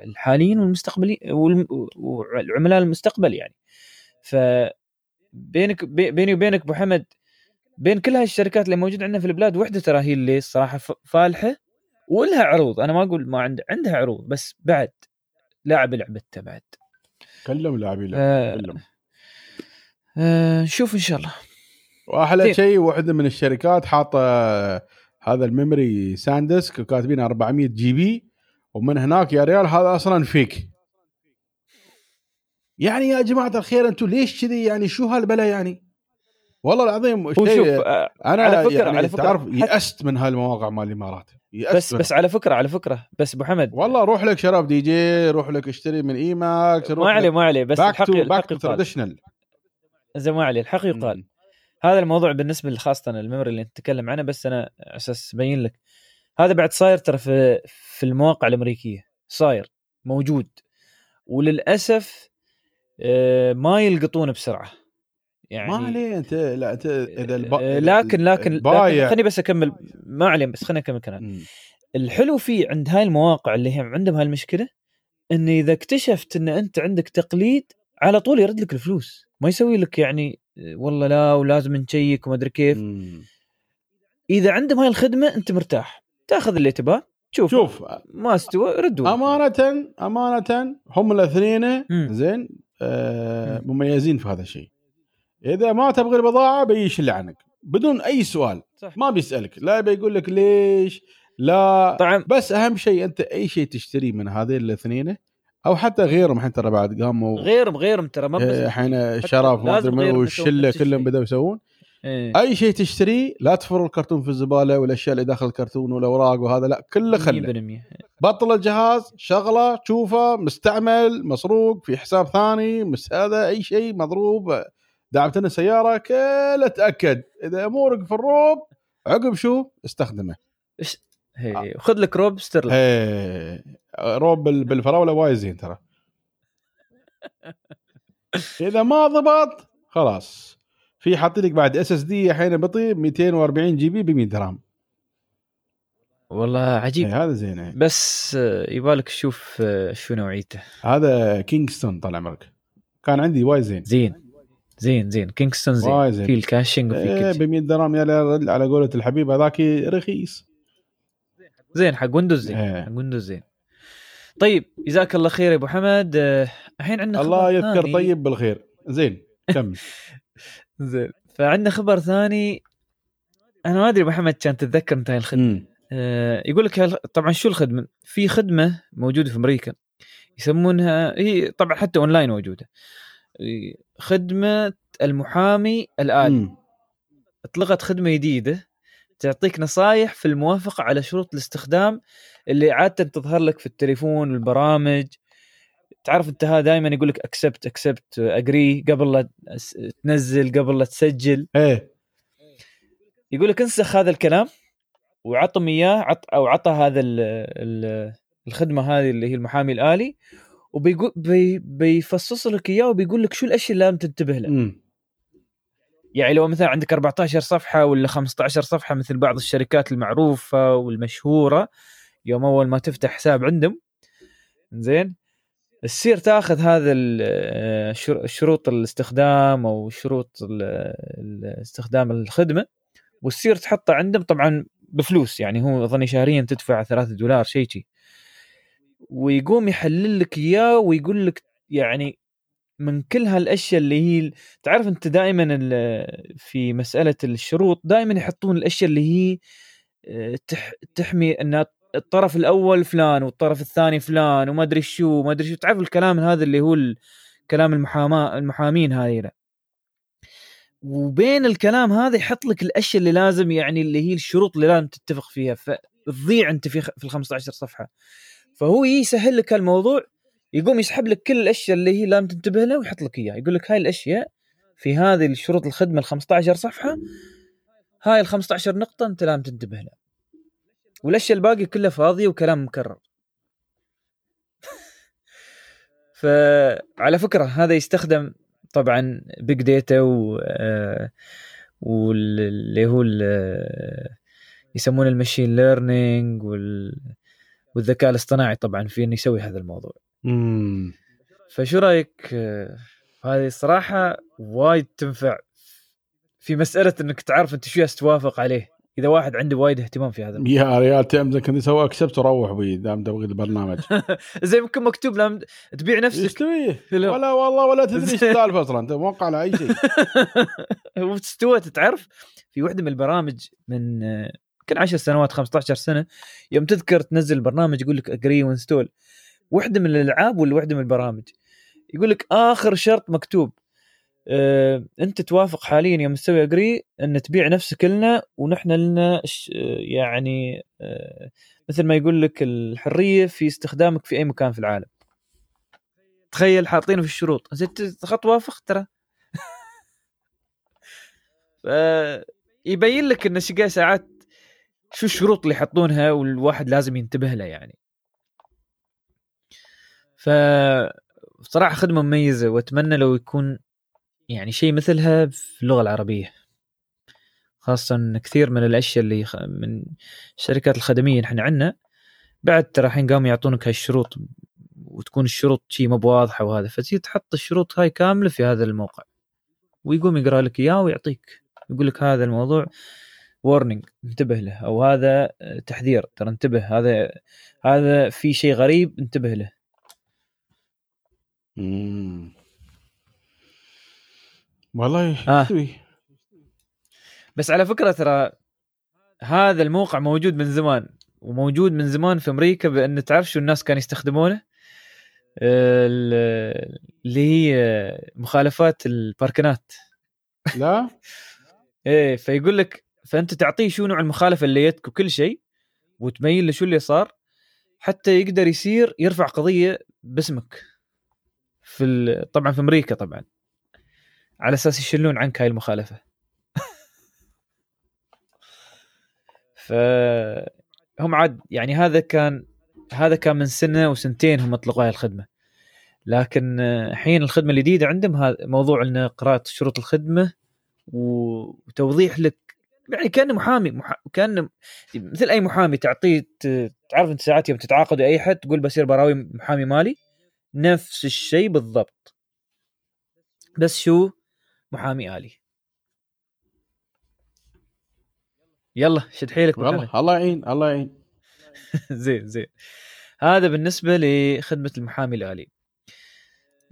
الحاليين والمستقبلي والم- والعملاء المستقبل يعني. ف بينك بي- بيني وبينك أبو حمد بين كل هاي الشركات اللي موجودة عندنا في البلاد وحدة ترى هي اللي الصراحه فالحة ولها عروض. أنا ما أقول ما عند عندها عروض بس بعد لاعب لعبته بعد. كلهم لاعبين آه، كلهم آه، نشوف إن شاء الله. وأحلى. شيء واحدة من الشركات حاطة هذا ال memory SanDisk وكاتبين 400 GB ومن هناك يا ريال هذا أصلا fake يعني يا جماعة الخير أنتم ليش كذي؟ يعني شو هالبلا يعني؟ والله العظيم شوف شيء آه، أنا على فكرة- يعني على فكرة تعرف يأست من هالمواقع مال الإمارات. بس. بس على فكرة على فكرة. بس أبو حمد والله روح لك Sharaf DG روح لك اشتري من Emax ما عليه ما عليه بس back الحق to back الحق traditional زي ما عليه الحق يقال هذا الموضوع بالنسبة خاصه ال memory اللي نتكلم عنه بس أنا أساس أبين لك هذا بعد صاير ترى في في المواقع الأمريكية صاير موجود. وللأسف آه، ما يلقطونه بسرعة. يعني ما عليه أنت لا أنت إذا الب... آه، لكن لكن, لكن خليني بس أكمل ما عليه بس خليني أكمل كلام مم. الحلو فيه عند هاي المواقع اللي هم عندهم هاي المشكلة إن إذا اكتشفت إن أنت عندك تقليد على طول يرد لك الفلوس. ما يسوي لك يعني والله لا ولازم نشيك وما أدري كيف. مم. إذا عندهم هاي الخدمة أنت مرتاح. تأخذ اللي تباه تشوف شوف ما استوى رد ورد. أمانة أمانة هم الاثنين. زين آه مم. مميزين في هذا الشيء. إذا ما تبغى البضاعة بيشل عنك. بدون أي سؤال. صح. ما بيسألك. لا بيقول لك ليش لا. طبعا بس أهم شيء أنت أي شيء تشتريه من هذين الأثنين أو حتى غيرهم الحين ترى بعد قاموا غيرهم غيرهم ترى ما الحين شرف ما لازم ادري من غيرهم والشلة كلهم نفس بدأوا يسوون. إيه. أي شيء تشتريه لا تفر الكرتون في الزبالة والأشياء اللي داخل الكرتون والأوراق وهذا لا كله خله. 100% بطل الجهاز شغلة تشوفه مستعمل مسروق في حساب ثاني مس هذا أي شيء مضروب دعمت لنا سيارة كله تأكد. إذا أمورك في الروب عقب شو؟ استخدمه. هي خذ لك روب إيه. روب بال- بالفراولة وايد زين ترى. إذا ما ضبط خلاص. في حاط لك بعد اس اس دي الحين بطيء 240 جي بي ب 100 درهم. والله عجيب. إيه هذا زين إيه. بس يبالك تشوف شو نوعيته. هذا كينغستون طال عمرك. كان عندي وايد زين. زين. زين زين. كينغستون زين. وايد زين. في ال caching وفي كل ب شيء 100 درهم يا على قولة الحبيب هذاك رخيص. زين حق ويندوز زين. إيه. حق ويندوز زين. طيب جزاك الله خير يا أبو حمد. آه، الحين عندنا الله خبر يذكر ثاني. طيب بالخير. زين كمل. زين. فعندنا خبر ثاني. أنا ما أدري أبو حمد كان تتذكر انت هاي الخدمه. آه، يقول لك طبعا شو الخدمة؟ في خدمة موجودة في أمريكا. يسمونها هي طبعا حتى أونلاين موجودة. إي، خدمة المحامي الآلي. اطلقت خدمة جديدة. تعطيك نصايح في الموافقة على شروط الاستخدام اللي عادة تظهر لك في التليفون والبرامج تعرف انت هذا دائما يقول لك accept accept agree قبل لا تنزل قبل لا تسجل. إيه. يقول لك انسخ هذا الكلام وعطهم إياه عط أو عطى هذا ال ال الخدمة هذه اللي هي المحامي الآلي وبيقول بي بيفصص لك إياه وبيقول لك شو الأشياء اللي لازم تنتبه لها. يعني لو مثلا عندك 14 صفحة ولا 15 صفحة مثل بعض الشركات المعروفة والمشهورة يوم أول ما تفتح حساب عندهم زين تصير تاخذ هذا آه، شر- شروط الاستخدام أو شروط استخدام الخدمة وتصير تحطه عندهم طبعا بفلوس يعني هو أظني شهريا تدفع 3 دولار شيء شي. ويقوم يحلل لك إياه ويقول لك يعني من كل هالأشياء اللي هي تعرف أنت دائما في مسألة الشروط دائما يحطون الأشياء اللي هي آه، تح تحمي إن الطرف الأول فلان والطرف الثاني فلان وما أدري شو وما أدري شو. تعرف الكلام هذا اللي هو كلام المحاماه المحامين هذه وبين الكلام هذا يحط لك الأشياء اللي لازم يعني اللي هي الشروط اللي لازم تتفق فيها. فتضيع أنت في في ال 15 صفحة. فهو يسهل لك الموضوع يقوم يسحب لك كل الأشياء اللي هي لازم تنتبه لها ويحط لك إياها. يقول لك هاي الأشياء في هذه الشروط الخدمة ال 15 صفحة هاي ال 15 نقطة أنت لازم تنتبه لها. والأشياء الباقي كلها فاضية وكلام مكرر. فعلى فكرة هذا يستخدم طبعا big data و آه، واللي هو ال- يسمونه ال machine learning وال والذكاء الاصطناعي طبعا في إنه يسوي هذا الموضوع. فشو رأيك؟ هذه صراحة وايد تنفع في مسألة إنك تعرف أنت شو توافق عليه. إذا واحد عنده وايد اهتمام في هذا الموضوع. يا ريال تمزن كنت يسوي accept وروح بي دام تبغي البرنامج. زي ممكن مكتوب لما تبيع نفسك. ولا والله ولا تدري إيش السالفة أصلا أنت موقع على أي شيء. واستوت تعرف؟ في وحدة من البرامج من آه، يمكن 10 سنوات 15 سنة يوم تذكر تنزل برنامج يقول لك agree و install وحدة من الألعاب ولا وحدة من البرامج؟ يقول لك آخر شرط مكتوب. آه، أنت توافق حاليا يوم تسوي اجري إن تبيع نفسك لنا ونحن لنا يعني آه، مثل ما يقول لك الحرية في استخدامك في أي مكان في العالم. تخيل حاطينه في الشروط. زين تخط وافق ترى. يبين لك إن ساعات شو الشروط اللي يحطونها والواحد لازم ينتبه لها يعني. ف بصراحة خدمة مميزة وأتمنى لو يكون يعني شيء مثلها في اللغة العربية. خاصة كثير من الأشياء اللي من الشركات الخدمية إحنا عندنا بعد ترى الحين قاموا يعطونك هالشروط وتكون الشروط شيء مو بواضحة وهذا فتجي تحط الشروط هاي كاملة في هذا الموقع. ويقوم يقرأ لك إياه ويعطيك يقول لك هذا الموضوع وورنينج انتبه له أو هذا تحذير ترى انتبه هذا هذا في شيء غريب انتبه له. مم. والله آه. يستوي بس على فكرة ترى هذا الموقع موجود من زمان وموجود من زمان في أمريكا بأن تعرف شو الناس كانوا يستخدمونه. آه، ال- اللي هي مخالفات الباركنات. لا؟ إيه فيقول لك فأنت تعطيه شو نوع المخالفة اللي جتك وكل شيء وتبين له شو اللي صار حتى يقدر يصير يرفع قضية باسمك. في طبعا في أمريكا طبعا. على أساس يشلون عنك هاي المخالفة. ف هم عاد يعني هذا كان هذا كان من سنة وسنتين هم أطلقوا هاي الخدمة. لكن الحين الخدمة الجديدة عندهم هذا موضوع ان قراءة شروط الخدمة وتوضيح لك يعني كأنه محامي مح... كأنه مثل أي محامي تعطيه تعرف أنت ساعات يوم تتعاقد أي حد تقول بصير براوي محامي مالي. نفس الشيء بالضبط. بس شو؟ محامي آلي. يلا شد حيلك والله الله يعين الله يعين. زين زين. هذا بالنسبة لخدمة المحامي الآلي.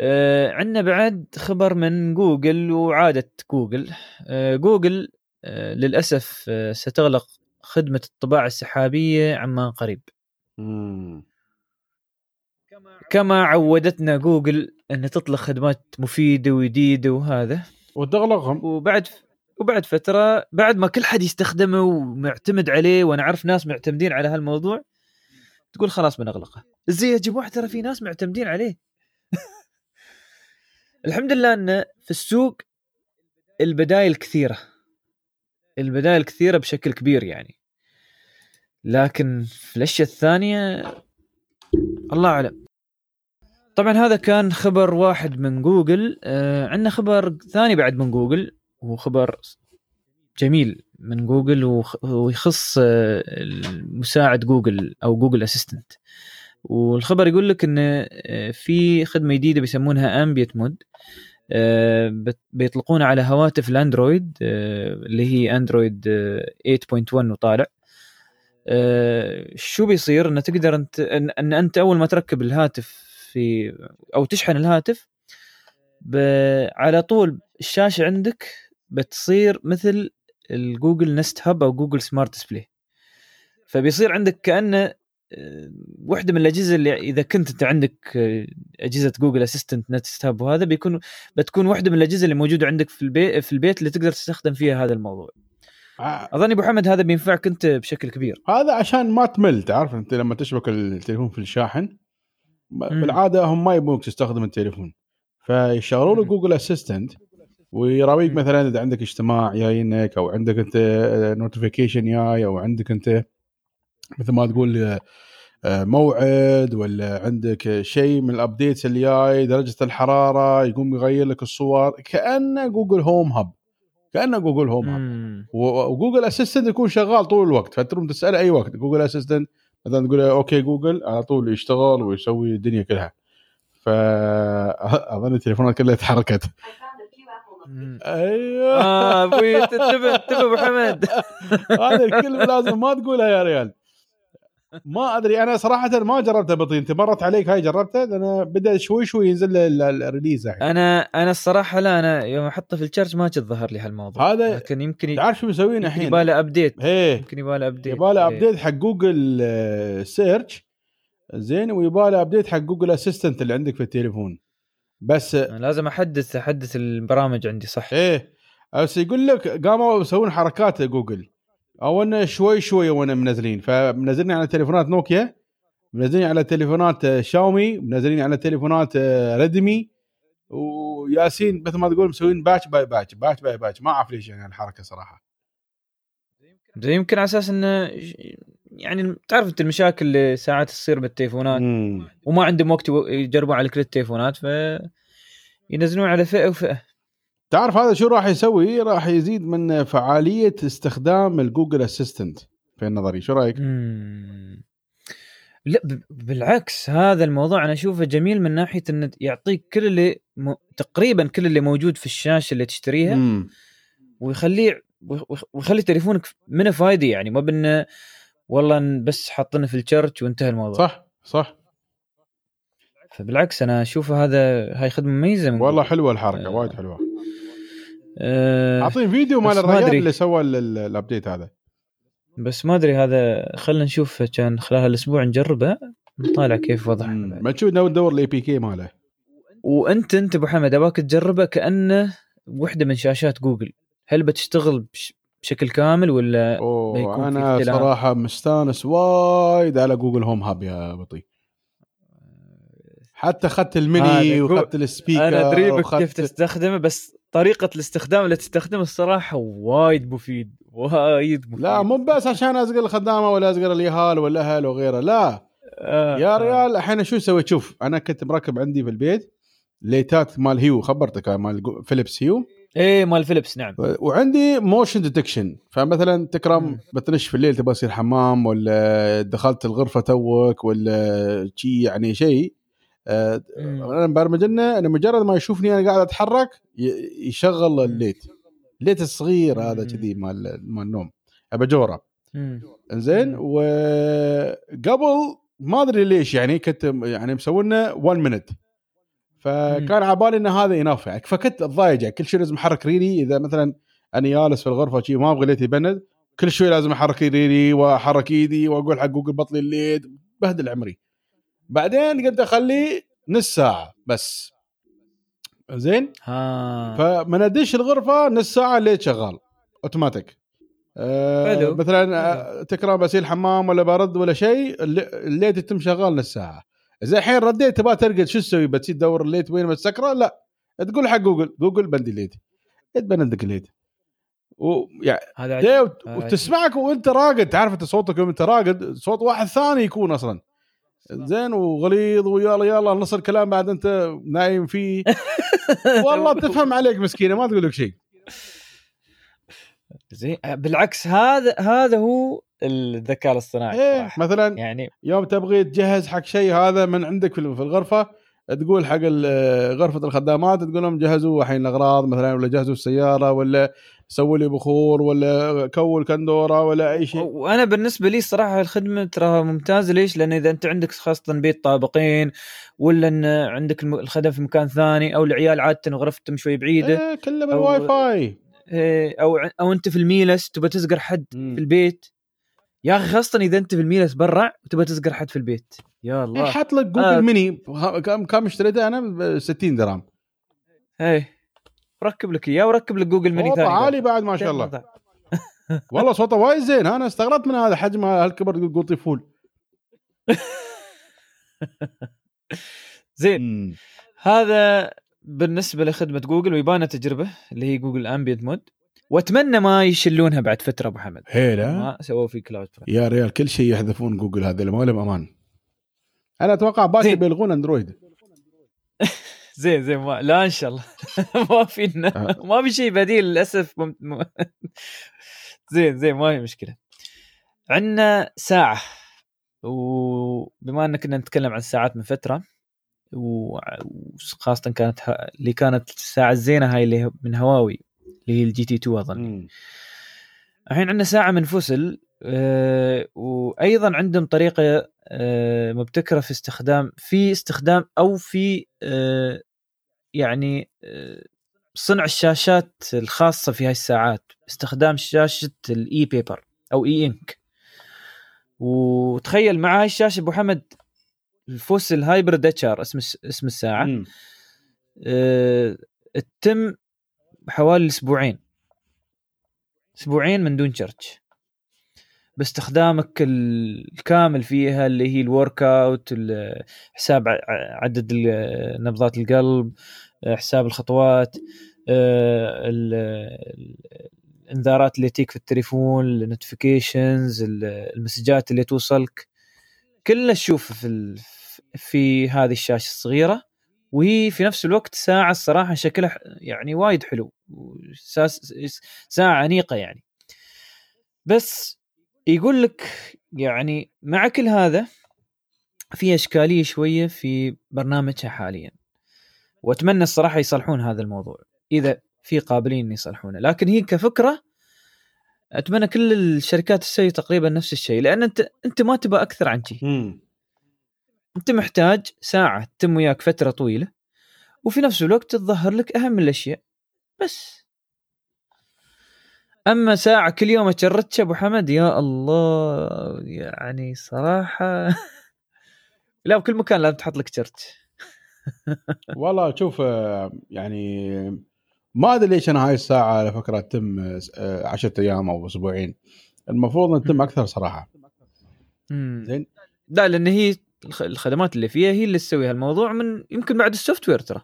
آه عندنا بعد خبر من جوجل وعادة جوجل. آه جوجل آه للأسف آه ستغلق خدمة الطباعة السحابية عما قريب. مم. كما عودتنا جوجل أن تطلق خدمات مفيدة وجديدة وهذا. وتغلقهم. وبعد وبعد فترة بعد ما كل حد يستخدمه ومعتمد عليه وأنا أعرف ناس معتمدين على هالموضوع تقول خلاص بنغلقه. زي يا جماعة؟ ترى في ناس معتمدين عليه. الحمد لله إن في السوق البدائل كثيرة. البدائل كثيرة بشكل كبير يعني. لكن في الأشياء الثانية الله أعلم. طبعا هذا كان خبر واحد من جوجل. آه عندنا خبر ثاني بعد من جوجل. وهو خبر جميل من جوجل ويخص آه، المساعد جوجل أو Google Assistant والخبر يقول لك ان آه، في خدمة جديدة بيسمونها ambient mode بيطلقونها على هواتف الأندرويد آه، اللي هي أندرويد آه، 8.1 وطالع. آه، شو بيصير؟ انه تقدر أنت إن, أنت أول ما تركب الهاتف في أو تشحن الهاتف ب... على طول الشاشة عندك بتصير مثل ال Google Nest Hub أو Google smart display. فبيصير عندك كأنه آه، واحدة من الأجهزة اللي إذا كنت أنت عندك آه، أجهزة Google Assistant Nest Hub وهذا بيكون بتكون واحدة من الأجهزة اللي موجودة عندك في البيت في البيت اللي تقدر تستخدم فيها هذا الموضوع. ع- اظن أبو حمد هذا بينفعك أنت بشكل كبير. هذا عشان ما تمل تعرف أنت لما تشبك التليفون في الشاحن. بالعادة هم ما يبونك تستخدم التليفون فيشغلون له مم. Google Assistant ويراويك. مثلا إذا عندك اجتماع جاينك أو عندك أنت notification جاي أو عندك أنت مثل ما تقول آه، آه، موعد ولا عندك شيء من ال updates اللي جاي درجة الحرارة يقوم يغير لك الصور كانه Google Home Hub كانه Google Home. و- و Google Assistant يكون شغال طول الوقت فتروح تساله أي وقت Google Assistant مثلا تقول okay Google على طول يشتغل ويسوي الدنيا كلها. فاظن التليفونات كلها تحركت. أيوه. آه أبوي انتبه انتبه أبو حمد هذا الكلمة لازم ما تقولها يا ريال. ما أدري أنا صراحة ما جربتها بطيء. أنت مرت عليك هاي جربتها لأن بدأ شوي شوي ينزل ال release الحين. أنا أنا الصراحة لا أنا يوم أحطه في ال charge ما جت ظهر لي هالموضوع. هذا- لكن يمكن تعرف شو مسوين الحين؟ يباله update يمكن يباله update يباله. update حق جوجل آه، search زين ويباله update حق Google Assistant اللي عندك في التليفون. بس أنا لازم أحدث أحدث البرامج عندي صح. إيه. بس يقول لك قاموا يسوون حركات جوجل أو انه شوي شوي وأنا منزلين. فمنزلين على تليفونات نوكيا منزلين على تليفونات آه، شاومي منزلين على تليفونات آه، ريدمي. وياسين مثل ما تقول مسوين batch by batch batch by batch ما أعرف ليش يعني الحركة صراحة. زي يمكن على أساس إنه يعني تعرف أنت المشاكل اللي ساعات تصير بالتليفونات. وما عندهم وقت يجربون على كل التليفونات ف ينزلون على فئة وفئة. تعرف هذا شو راح يسوي؟ راح يزيد من فعالية استخدام ال Google Assistant في نظري شو رأيك؟ مم. لا بالعكس هذا الموضوع أنا أشوفه جميل من ناحية انه يعطيك كل اللي م... تقريبا كل اللي موجود في الشاشة اللي تشتريها مم. ويخليه ويخ- ويخلي تليفونك منه فايدة يعني ما بإنه والله بس حاطينه في الشرش وانتهى الموضوع صح صح فبالعكس أنا أشوف هذا هاي خدمة مميزة والله. حلوة الحركة آه. وايد حلوة اعطيني فيديو مال الرجال. اللي سوى ال- ال- ال update هذا. بس ما أدري هذا خلينا نشوف كان خلال الأسبوع نجربه نطالع كيف وضعه. ما تشوف ندور ال APK ماله. وأنت أنت أبو حمد أباك تجربه كأنه وحدة من شاشات جوجل. هل بتشتغل بش بشكل كامل ولا في أنا. صراحة مستانس وايد على جوجل Home Hub يا بطي حتى أخذت الميني وأخذت ال speaker أنا أدري بك وأخذت- كيف تستخدمه بس طريقة الاستخدام اللي تستخدمه الصراحة وايد مفيد وايد مفيد لا مو بس عشان ازقر الخدامة ولا ازقر اليهال والأهل وغيره لا آه يا. ريال الحين شو سويت شوف أنا كنت مركب عندي في البيت light ات مال Hue خبرتك مال فيليبس Hue إيه مال فيليبس نعم وعندي motion detection فمثلا تكرم. بتنش في الليل تبغى تصير حمام ولا دخلت الغرفة توك ولا شي يعني شيء. أنا مبرمج لنا انه مجرد ما يشوفني أنا قاعد أتحرك يشغل ال light. ال light الصغير هذا. كذي مال مال النوم. اباجوره مم. زين مم. وقبل ما أدري ليش يعني كنت يعني مسوي لنا 1 minute فكان على بالي إن هذا يناف يعني. فكنت اتضايج يعني. كل شوي لازم أحرك ريلي إذا مثلا أنا جالس في الغرفة شي ما أبغى ال light يبند كل شوي لازم أحرك ريلي وأحرك إيدي وأقول حق جوجل بطلي ال light بهدل عمري. بعدين قلت أخليه نص ساعة بس. زين؟ ها. فمن أدش الغرفة نص ساعة ال light شغال أوتوماتيك. آه حلو. مثلا آه، تكرم بسير حمام ولا برد ولا شيء الل- ال light يتم شغال نص ساعة. زي الحين رديت تبغى ترقد شو تسوي؟ بتصير تدور ال light وين؟ متسكره لا. تقول حق جوجل جوجل بندي ال light تبند لك ال light ويعني هذا. وتسمعك وأنت راقد. تعرف أنت صوتك وانت راقد صوت واحد ثاني يكون أصلا. زين وغليظ ويلا يلا نص الكلام بعد انت نايم فيه. والله تفهم عليك مسكينة ما تقول لك شيء. زين بالعكس هذا هذا هو الذكاء الاصطناعي صراحة. مثلا يعني يوم تبغي تجهز حق شيء هذا من عندك في في الغرفة تقول حق غرفة الخدامات تقول لهم جهزوا الحين الأغراض مثلا ولا جهزوا السيارة ولا سووا لي بخور ولا كول كندورة ولا أي شيء. وأنا بالنسبة لي صراحة الخدمة تراها ممتازة. ليش؟ لأن إذا أنت عندك خاصة بيت طابقين ولا إن عندك الخدم في مكان ثاني أو العيال عادة غرفتهم شوي بعيدة إيه كله بالواي فاي إيه، أو أو أنت في الميلس تبغى تزقر حد في البيت. يا أخي خاصة إذا أنت في الميلس برا وتبغى تزقر حد في البيت. يا إيه، الله. حط لك جوجل آه. ميني كم كم اشتريته أنا؟ ب 60 درهم. إيه. ركب لك إياه وركب لك جوجل ميني ثاني عالي بعد ما شاء الله. والله صوته وايد زين. أنا استغربت من هذا حجم هالكبر تقول قوطي فول. زين. هذا بالنسبة لخدمة جوجل ويبانا تجربة اللي هي جوجل Ambient Mode وأتمنى ما يشلونها بعد فترة أبو حمد. هيلا. ما سووا في cloud يا ريال كل شيء يحذفون جوجل هذا ما لهم أمان. أنا أتوقع باكر. بيلغون أندرويد. زين زين ما لا إن شاء الله. ما في آه. ما في شيء بديل للأسف. مم... زين زين ما هي مشكلة. عندنا ساعة. وبما إن كنا نتكلم عن الساعات من فترة وخاصة كانت ه... اللي كانت الساعة الزينة هاي اللي من هواوي اللي هي ال GT 2 أظن. الحين عندنا ساعة من فوسل وأيضا عندهم طريقة آه، مبتكرة في استخدام في استخدام أو في آه، يعني آه، صنع الشاشات الخاصة في هاي الساعات. استخدام شاشة ال e-paper أو E Ink وتخيل مع هاي الشاشة أبو حمد الفوسل Hybrid HR اسم اسم الساعة. آه، تتم حوالي أسبوعين. أسبوعين من دون شرج. باستخدامك ال- الكامل فيها اللي هي ال workout حساب عدد نبضات القلب حساب الخطوات آه، ال- ال- الانذارات اللي تجيك في التليفون النوتيفيكيشنز المسجات اللي توصلك. كله تشوفه في في هذه الشاشة الصغيرة وهي في نفس الوقت ساعة الصراحة شكلها يعني وايد حلو ساعة انيقه يعني. بس يقول لك يعني مع كل هذا في إشكالية شوية في برنامجها حاليا. وأتمنى الصراحة يصلحون هذا الموضوع إذا في قابلين يصلحونه. لكن هي كفكرة أتمنى كل الشركات تسوي تقريبا نفس الشيء لأن أنت أنت ما تبغى أكثر عن شيء. أنت محتاج ساعة تتم وياك فترة طويلة وفي نفس الوقت تظهر لك أهم الأشياء بس. أما ساعة كل يوم اتشرج ابو حمد يا الله يعني صراحة لا بكل مكان لازم تحط لك شرج والله شوف آه، يعني ما أدري ليش أنا هاي الساعة على فكرة تتم 10 أيام أو أسبوعين. المفروض ان تتم أكثر صراحة. زين؟ لا لأن هي الخ- الخدمات اللي فيها هي اللي تسوي هالموضوع من يمكن بعد ال software ترى.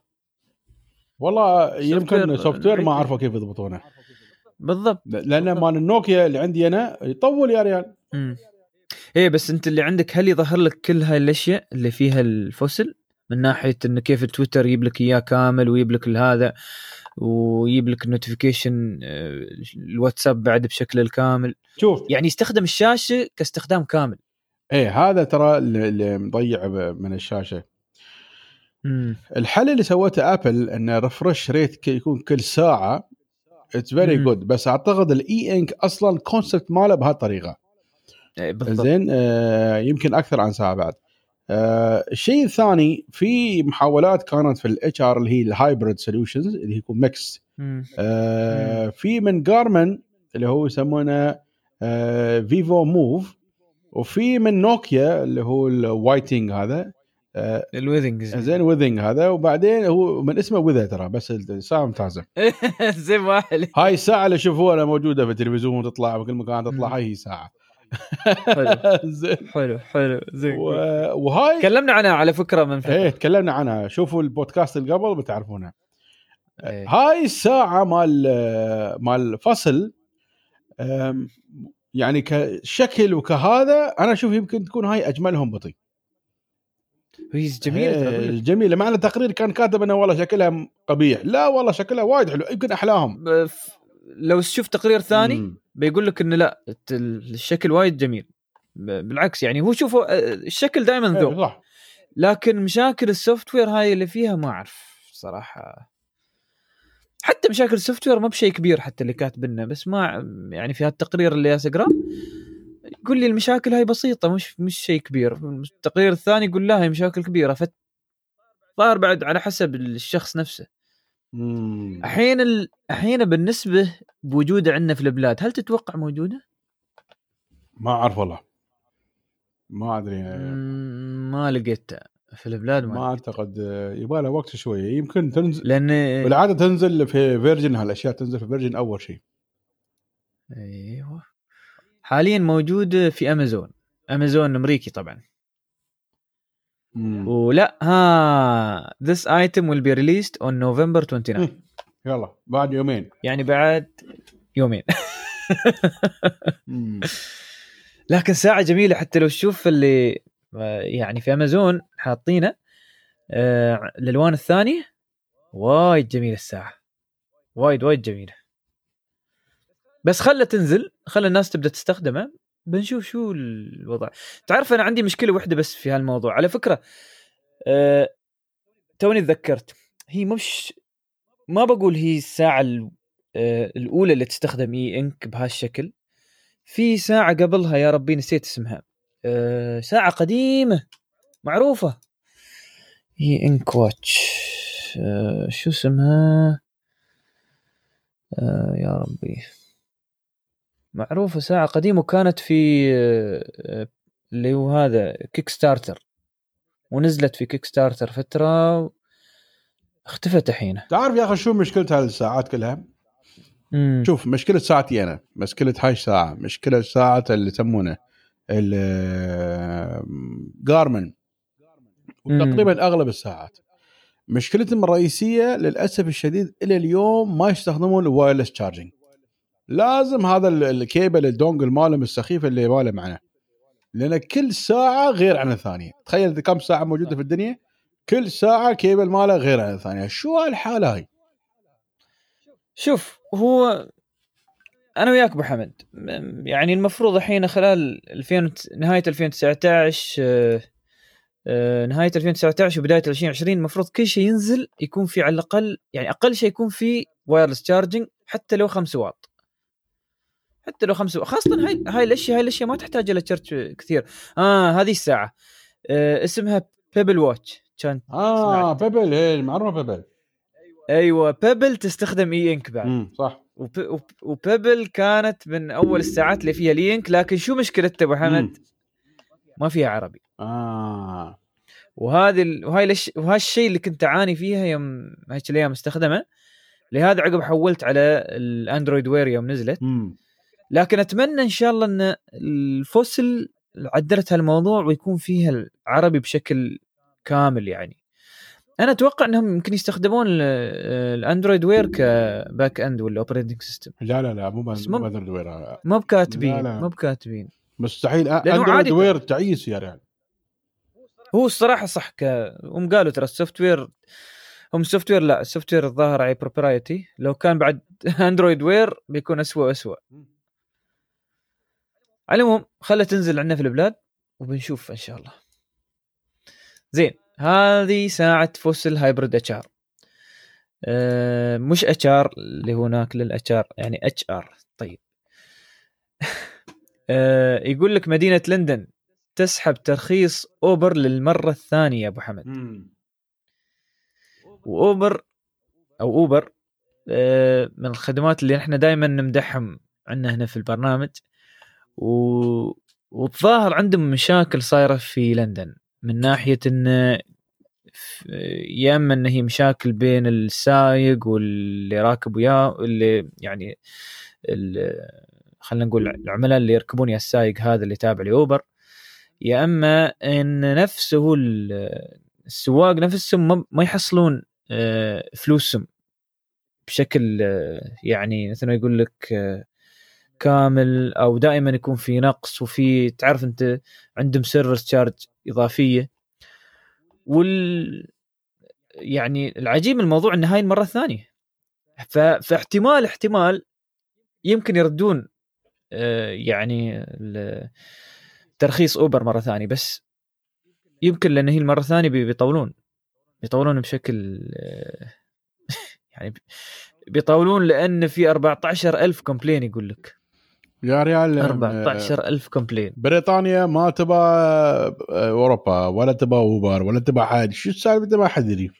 والله يمكن soft ware ما. عرفوا كيف يضبطونه. بالضبط. لأن مال النوكيا اللي عندي أنا يطول يا ريال. امم إيه بس أنت اللي عندك هل يظهر لك كل هاي الأشياء اللي فيها الفوسل؟ من ناحية إنه كيف تويتر يجيب لك إياه كامل ويجيب لك هذا ويجيب لك ال notification الواتساب بعد بشكل الكامل. شوف. يعني يستخدم الشاشة كاستخدام كامل. إيه هذا ترى اللي مضيع من الشاشة. امم الحل اللي سوته ابل ان refresh rate يكون كل ساعة it's very. good بس أعتقد ال E Ink أصلا ال concept ماله بهالطريقة. إيه بالضبط. زين آه يمكن أكثر عن ساعة بعد. آه الشيء الثاني في محاولات كانت في ال HR اللي هي ال hybrid solutions اللي هي يكون mix. آه في من جارمن اللي هو يسمونه آه Vivomove وفي من نوكيا اللي هو الوايتنج هذا. آه الويذنجز زين ويذنج هذا وبعدين هو من اسمه وذا ترى بس الساعة ممتازه زين واحد هاي الساعة اللي شوفوها موجودة في التلفزيون تطلع بكل مكان تطلع. هاي هي ساعة. حلو. حلو حلو. زين و- وهاي تكلمنا عنها على فكرة من فترة. إيه تكلمنا عنها. شوفوا البودكاست اللي قبل بتعرفونها إيه. هاي الساعة مال مال Fossil يعني كشكل وكهذا أنا أشوف يمكن تكون هاي أجملهم بطي هي جميلة. إيه، جميله مع التقرير كان كاتب إنه والله شكلها قبيح. لا والله شكلها وايد حلو. يمكن أحلاهم. لو تشوف تقرير ثاني مم. بيقول لك إنه لا الشكل وايد جميل. بالعكس يعني هو شوفوا الشكل دائما إيه، ذوق. صح. لكن مشاكل ال software هاي اللي فيها ما أعرف صراحة. حتى مشاكل ال software ما بشيء كبير حتى اللي كاتبنا بس ما يعني في هالتقرير اللي اقراه يقول لي المشاكل هاي بسيطة مش مش شيء كبير. التقرير الثاني يقول لا هي مشاكل كبيرة. فت صار بعد على حسب الشخص نفسه. الحين ال... الحين بالنسبة بوجوده عندنا في البلاد هل تتوقع موجودة؟ ما أعرف والله. ما أدري. ما لقيتها في البلاد ما, ما أعتقد. يبغى لها وقت شوية. يمكن تنزل لأن بالعادة تنزل في Virgin هالأشياء تنزل في Virgin أول شيء. أيوه. حاليا موجود في أمازون. أمازون أمريكي طبعا. مم. ولا ها this item will be released on November 29 مم. يلا بعد يومين. يعني بعد يومين. لكن ساعة جميلة حتى لو تشوف اللي آه، يعني في أمازون حاطينه آه، الالوان الثانية. وايد جميلة الساعة. وايد وايد جميلة. بس خلها تنزل خلى الناس تبدأ تستخدمه. بنشوف شو الوضع. تعرف أنا عندي مشكلة واحدة بس في هالموضوع. على فكرة آه، توني تذكرت هي مش ما بقول هي الساعة ال- آه، الأولى اللي تستخدم E Ink بهالشكل. في ساعة قبلها يا ربي نسيت اسمها. آه، ساعة قديمة معروفة. E Ink watch. آه، شو اسمها؟ آه، يا ربي. معروفة ساعة قديمة وكانت في اللي هو هذا Kickstarter ونزلت في Kickstarter فترة اختفت الحين. تعرف يا أخي شو مشكلة هالساعات كلها؟ مم. شوف مشكلة ساعتي أنا مشكله هاي الساعة مشكلة ساعة اللي يسمونه Garmin وتقريبا أغلب الساعات. مشكلتهم الرئيسية للأسف الشديد إلى اليوم ما يستخدمون ال wireless charging لازم هذا ال- ال cable ال dongle مالهم السخيف اللي ماله معنا. لأن كل ساعة غير عن الثانية. تخيل كم ساعة موجودة في الدنيا؟ كل ساعة كيبل ماله غير عن الثانية. شو هالحالة هاي؟ شوف هو أنا وياك أبو حمد. يعني المفروض الحين خلال 2000 نهاية 2019 آه، آه، نهاية 2019 وبداية 2020 المفروض كل شيء ينزل يكون في على الأقل يعني أقل شيء يكون في wireless charging حتى لو 5 واط. حتى لو خمسة خاصة هاي هاي الاشياء هاي الأشياء ما تحتاج إلى شرط كثير. آه هذه الساعة. آه اسمها Pebble Watch كان آه Pebble هي المعروفه Pebble أيوه Pebble تستخدم E Ink بعد صح. وب... وب... و Pebble كانت من أول الساعات اللي فيها E Ink لكن شو مشكلتها أبو حمد؟ مم. ما فيها عربي. آه. وهذه ال... وهاي الش... وهالشيء اللي كنت أعاني فيها يوم هيك الأيام استخدمه. لهذا عقب حولت على ال Android Wear يوم نزلت. امم لكن أتمنى إن شاء الله إن ال Fossil عدلت هالموضوع ويكون فيها العربي بشكل كامل يعني. أنا أتوقع إنهم يمكن يستخدمون ال- ال Android Wear ك back end ولا operating system لا لا لا مو بس مو- ما Android Wear مو بكاتبين. مو بكاتبين. مستحيل لأنه Android. Wear تعيس يا ريال هو الصراحة صح ك... هم قالوا ترى ال software هم ال software لا ال software الظاهر على proprietary لو كان بعد Android Wear بيكون اسوء واسوء على العموم خلها تنزل عندنا في البلاد وبنشوف إن شاء الله. زين هذه ساعة Fossil Hybrid HR أه مش HR اللي هو ناكل ال HR يعني HR طيب. أه يقول لك مدينة لندن تسحب ترخيص أوبر للمرة الثانية يا أبو حمد. وأوبر أو أوبر آه، من الخدمات اللي إحنا دائما نمدحهم عندنا هنا في البرنامج و... والظاهر عندهم مشاكل صايرة في لندن من ناحية انه ف- يا إما إن هي مشاكل بين السايق واللي راكب وياه اللي يعني ال- خلينا نقول العملاء اللي يركبون يا السايق هذا اللي تابع لأوبر يا إما إن نفسه ال- السواق نفسهم ما- ما يحصلون آه، فلوسهم بشكل آه، يعني مثل ما يقول لك آه، كامل أو دائما يكون في نقص وفي تعرف أنت عندهم service charge إضافية. وال يعني العجيب الموضوع إن هاي المرة الثانية. ف... فاحتمال احتمال يمكن يردون آه، يعني ترخيص اوبر مرة ثانية بس يمكن لأن هي المرة الثانية بي- بيطولون. بيطولون بشكل آه، يعني بيطولون لأن في 14000 complaint يقول لك. يا ريال 14000 complaint بريطانيا ما تبى أوروبا ولا تبى أوبر ولا تبى حد شو السالفة؟ تبى حد يدري.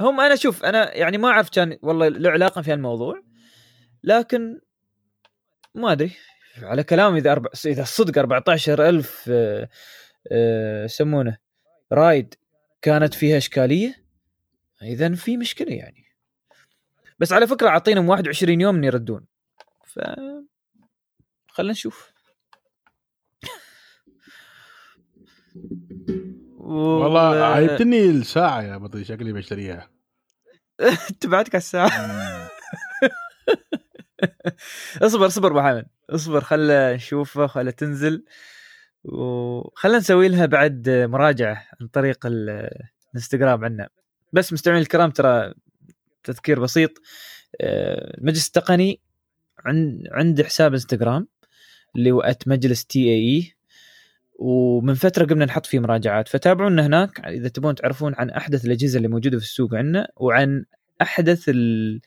هم أنا شوف أنا يعني ما أعرف كان والله له علاقة في الموضوع لكن ما أدري على كلام إذا أربع... إذا الصدق 14000 آه، آه، يسمونه رايد كانت فيها إشكالية اذا في مشكلة يعني. بس على فكرة أعطينهم 21 يوم ان يردون. ف خلينا نشوف. والله عيبتني الساعة يا بطي شكلي بشتريها. انت بعدك على الساعة. اصبر اصبر أبو حامد. اصبر خله نشوفه خله تنزل. وخلنا نسوي لها بعد مراجعة عن طريق ال- الانستغرام عندنا بس مستمعين الكرام ترى تذكير بسيط. آه، المجلس التقني عند عنده حساب انستغرام اللي هو مجلس تي اي اي ومن فترة قمنا نحط فيه مراجعات فتابعونا هناك إذا تبون تعرفون عن أحدث الأجهزة اللي موجودة في السوق عندنا وعن أحدث ال-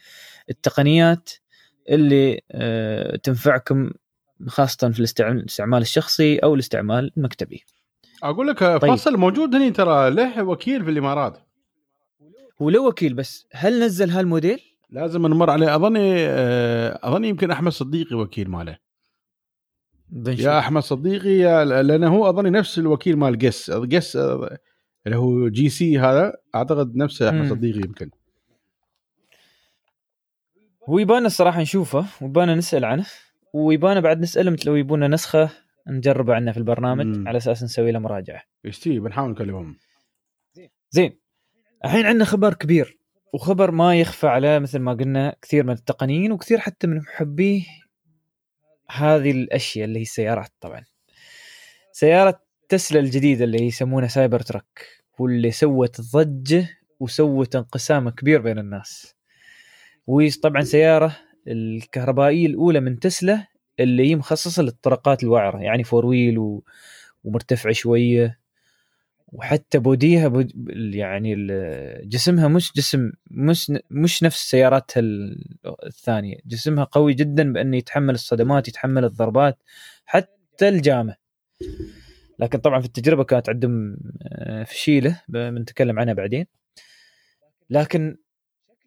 التقنيات اللي آه، تنفعكم خاصة في الاستعمال الشخصي أو الاستعمال المكتبي. أقول لك Fossil موجود هنا ترى له وكيل في الإمارات هو له وكيل بس هل نزل هالموديل؟ لازم نمر عليه أظني آه، أظني يمكن أحمد صديقي وكيل ماله. يا أحمد صديقي يا لأنه هو أظني نفس الوكيل مال Guess Guess آه، اللي هو GC هذا أعتقد نفسه أحمد. صديقي يمكن هو يبانا الصراحة نشوفه ويبانا نسأل عنه ويبانا بعد نسأله مثل لو يبونا نسخة نجربه عندنا في البرنامج مم. على أساس نسوي له مراجعة. إيش بنحاول نكلمهم زين الحين عندنا خبر كبير وخبر ما يخفى على مثل ما قلنا كثير من التقنيين وكثير حتى من محبي هذه الأشياء اللي هي السيارات طبعا. سيارة تسلا الجديدة اللي يسمونها Cybertruck واللي سوت ضجة وسوت انقسام كبير بين الناس. وهي طبعا سيارة الكهربائية الأولى من تسلا اللي هي مخصصة للطرقات الوعرة يعني فور ويل و... ومرتفعة شوية وحتى بوديها بود يعني جسمها مش جسم مش مش نفس سياراتها ال- الثانية. جسمها قوي جدا بأنه يتحمل الصدمات يتحمل الضربات حتى الجامة. لكن طبعا في التجربة كانت عندهم آه، فشيلة بنتكلم عنها بعدين. لكن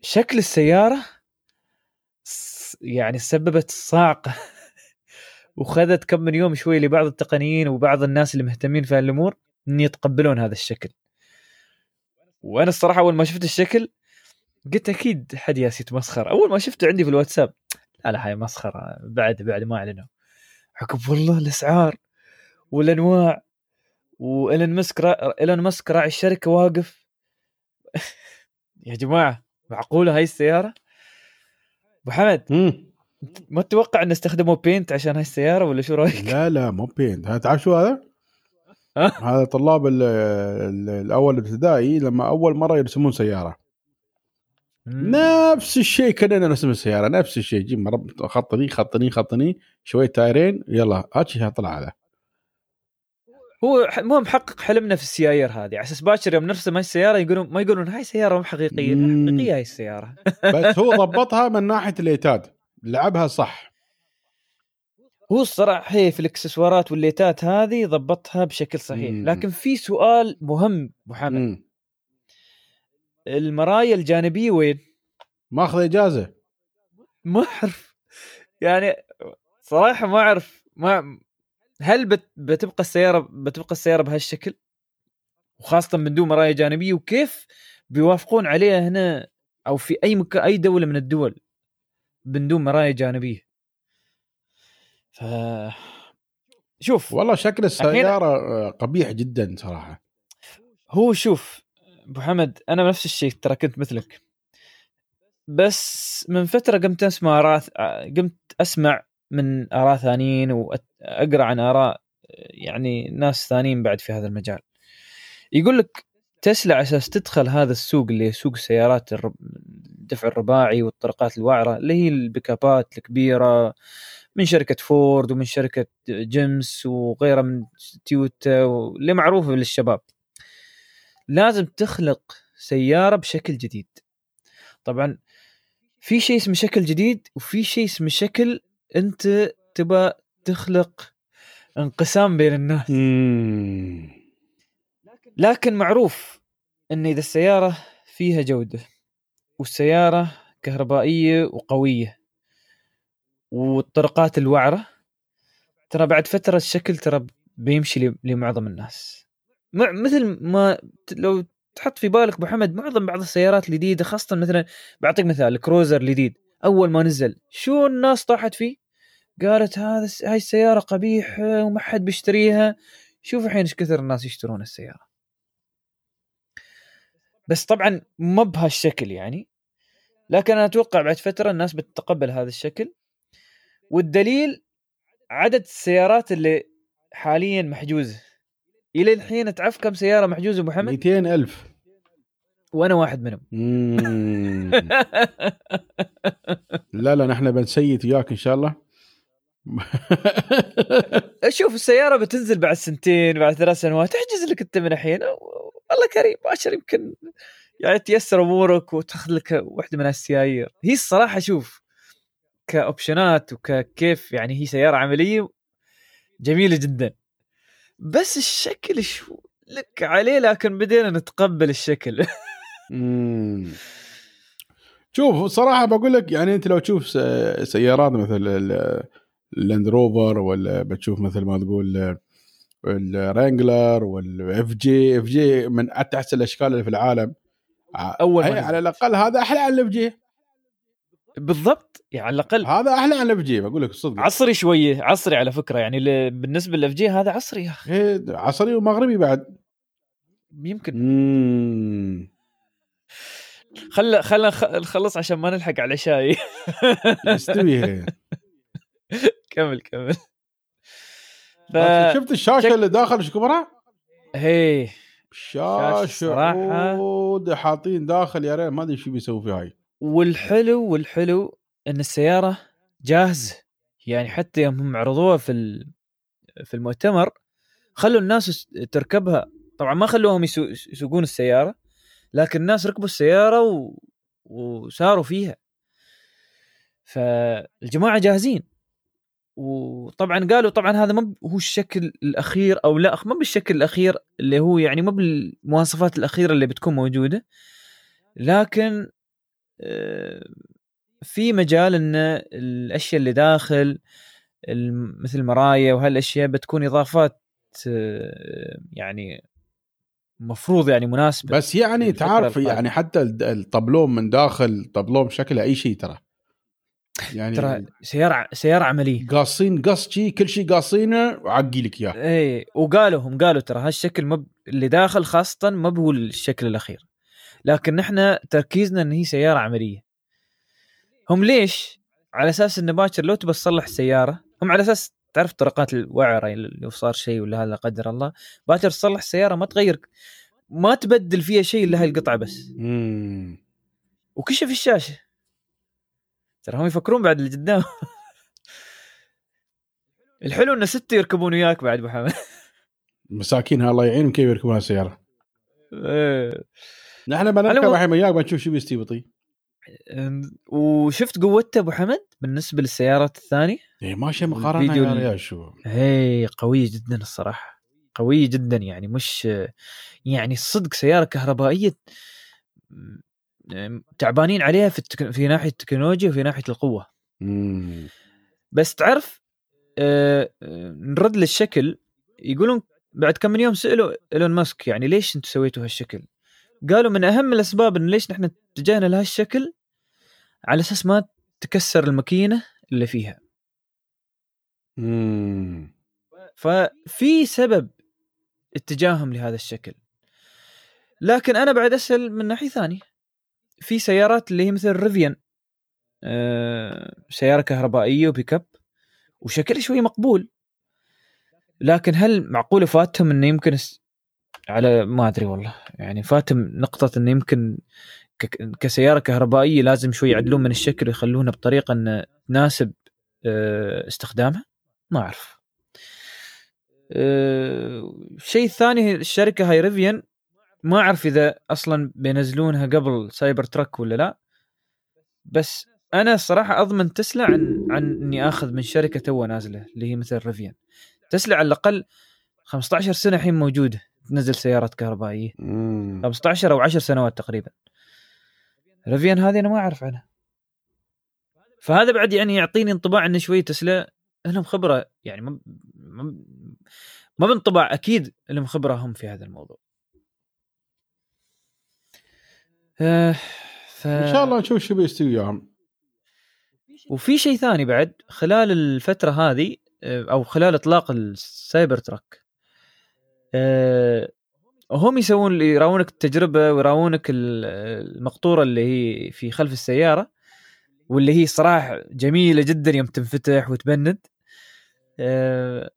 شكل السيارة يعني سببت صاعقه وخذت كم من يوم شوي لبعض التقنيين وبعض الناس اللي مهتمين في هالأمور. ان يتقبلون هذا الشكل. وأنا الصراحة أول ما شفت الشكل قلت أكيد حد ياس يتمسخر أول ما شفته عندي في الواتساب لا لا هاي مسخرة. بعد بعد ما أعلنوا. عقب والله الأسعار والأنواع وإيلون را... إيلون مسك راعي الشركة واقف. يا جماعة معقولة هاي السيارة؟ أبو حمد. ما تتوقع إن استخدموا بينت عشان هاي السيارة ولا شو رأيك؟ لا لا مو بينت تعرف شو هذا؟ هذا طلاب ال- ال- الأول ابتدائي لما أول مرة يرسمون سيارة. نفس الشيء كأننا نرسم السيارة نفس الشيء. جيب مرب خطني خطني خطني شوية تايرين يلا هات شي طلع هذا هو مو محقق حلمنا في السيايير هذه. على أساس باكر يوم نرسم هاي السيارة يقولون ما يقولون هاي سيارة مو حقيقية. حقيقية هاي السيارة. بس هو ضبطها من ناحية الإيتاد. لعبها صح. هو الصراحة هي في الإكسسوارات والليتات هذه ضبطها بشكل صحيح. مم. لكن في سؤال مهم محمد مم. المرايا الجانبية وين؟ ماخذ إجازة. ما أعرف. يعني صراحة ما أعرف. ما هل بت... بتبقى السيارة بتبقى السيارة بهالشكل؟ وخاصة من دون مرايا جانبية وكيف بيوافقون عليها هنا أو في أي مكان أي دولة من الدول من دون مرايا جانبية؟ ف شوف والله شكل السيارة آه، قبيح جدا صراحة. هو شوف أبو حمد أنا نفس الشيء ترى كنت مثلك. بس من فترة قمت أسمع اراء قمت أسمع من آراء ثانيين واقرا عن آراء يعني ناس ثانيين بعد في هذا المجال. يقول لك تسلا أساس تدخل هذا السوق اللي سوق السيارات الرب- الدفع الرباعي والطرقات الوعرة اللي هي البيكابات الكبيرة من شركة فورد ومن شركة جيمس وغيرها من تويوتا واللي معروفة للشباب. لازم تخلق سيارة بشكل جديد. طبعا في شيء اسمه شكل جديد وفي شيء اسمه شكل أنت تبى تخلق انقسام بين الناس. لكن معروف إن إذا السيارة فيها جودة والسيارة كهربائية وقوية والطرقات الوعرة. ترى بعد فترة الشكل ترى بيمشي لمعظم الناس. مثل ما لو تحط في بالك أبو حمد معظم بعض السيارات الجديدة خاصة مثلا بعطيك مثال الكروزر الجديد أول ما نزل شو الناس طاحت فيه؟ قالت هذا هاي السيارة قبيحة وما حد بيشتريها. شوف الحين إيش كثر الناس يشترون السيارة. بس طبعا ما بهالشكل يعني. لكن أنا أتوقع بعد فترة الناس بتتقبل هذا الشكل. والدليل عدد السيارات اللي حاليا محجوزه إلى الحين تعرف كم سيارة محجوزة أبو محمد 200 ألف. وأنا واحد منهم. لا لا نحن بنسيت وياك إن شاء الله. شوف السيارة بتنزل بعد سنتين بعد ثلاث سنوات. احجز لك أنت من الحين. والله كريم باشر يمكن يعني تيسر أمورك وتأخذ لك واحدة من السيايير هي الصراحة شوف ك options وكيف يعني هي سيارة عملية جميلة جدا. بس الشكل شو؟ لك عليه لكن بدينا نتقبل الشكل. شوف صراحة بقول لك يعني أنت لو تشوف سيارات مثل ال- اللاند روفر ولا بتشوف مثل ما تقول ال Wrangler وال FJ FJ من احسن الأشكال اللي في العالم. نزل. على الأقل هذا أحلى عن ال FJ بالضبط يعني على الأقل. هذا أحلى عن ال FJ بقول لك الصدق عصري شوية عصري على فكرة يعني بالنسبة لل FJ هذا عصري يا أخي. إيه، عصري ومغربي بعد. يمكن. مم. خل نخ- نخلص عشان ما نلحق على شاي. يستوي كمل كمل. ف شفت الشاشة شك- اللي داخل إيش كبرها؟ هي. شاشة عود حاطين داخل يا ريت ما أدري شو بيسوي فيها هاي. والحلو والحلو إن السيارة جاهزه يعني حتى يوم هم عرضوها في في المؤتمر خلوا الناس تركبها. طبعا ما خلوهم يسو- يسوقون السيارة لكن الناس ركبوا السيارة و... وساروا فيها. فالجماعة جاهزين. وطبعا قالوا طبعا هذا ما هو الشكل الأخير أو لا ما بالشكل الأخير اللي هو يعني ما بالمواصفات الأخيرة اللي بتكون موجودة. لكن في مجال ان الأشياء اللي داخل مثل المرايا وهالأشياء بتكون إضافات آه، يعني مفروض يعني مناسبة بس يعني تعرف. يعني حتى الطبلوم من داخل طبلوم شكله أي شيء ترى. يعني ترى سيارة سيارة عملية. قاصين قص شي كل شيء قاصينه وعقي لك إياه. إيه وقالوا هم قالوا ترى هالشكل مب... اللي داخل خاصة ما هو الشكل الأخير. لكن نحن تركيزنا إن هي سيارة عملية. هم ليش؟ على أساس إنه باكر لو تبى تصلح السيارة هم على أساس تعرف طرقات الوعره لو صار شيء ولا هذا لا قدر الله باكر تصلح السيارة ما تغير ما تبدل فيها شيء إلا هاي القطعة بس. مم. وكشف الشاشة. ترى هم يفكرون بعد اللي قدام. الحلو إن ستة يركبون وياك بعد ابو حمد مساكين الله يعينهم كيف يركبون السياره إيه. نحن بنركب الحين وياك بنشوف شو أم، وشفت قوته أبو حمد بالنسبة للسيارات الثانية؟ اي ماشي مقارنة والفيديو يا ريال شو. هي قوية جدا الصراحة قوية جدا يعني مش يعني الصدق سيارة كهربائية تعبانين عليها في التك... في ناحية التكنولوجيا وفي ناحية القوة. مم. بس تعرف آه، آه، نرد للشكل يقولون بعد كم من يوم سألوا إيلون ماسك يعني ليش أنتم سويتوا هالشكل؟ قالوا من أهم الأسباب انه ليش نحن اتجهنا لهالشكل على أساس ما تكسر الماكينة اللي فيها. مم. ففي سبب اتجاههم لهذا الشكل. لكن أنا بعد أسأل من ناحية ثانية. في سيارات اللي هي مثل ريفيان آه، سيارة كهربائية وبيك اب وشكلها شوي مقبول. لكن هل معقولة فاتهم إنه يمكن على ما أدري والله. يعني فاتهم نقطة إنه يمكن كسيارة كهربائية لازم شوي يعدلون من الشكل ويخلونه بطريقة إنه تناسب آه، استخدامها؟ ما أعرف. آه، الشيء الثاني الشركة هاي ريفيان ما أعرف إذا أصلا بينزلونها قبل Cybertruck ولا لا بس أنا الصراحه أضمن تسلا عن عن إني آخذ من شركة تو نازلة اللي هي مثل ريفيان تسلا على الأقل 15 سنة الحين موجودة. تنزل سيارات كهربائية. مم. 15 أو 10 سنوات تقريبا. ريفيان هذه أنا ما أعرف عنها. فهذا بعد يعني يعطيني انطباع إن شوي تسلا لهم خبرة. يعني ما ما- ما بانطباع أكيد لهم خبرة هم في هذا الموضوع. آه، ف... إن شاء الله نشوف شو بيستوي وياهم. وفي شيء ثاني بعد خلال الفترة هذه آه، أو خلال إطلاق ال Cybertruck. هم يسوون اللي يراونك التجربة ويراونك ال- المقطورة اللي هي في خلف السيارة واللي هي صراحة جميلة جدا يوم تنفتح وتبند. آه،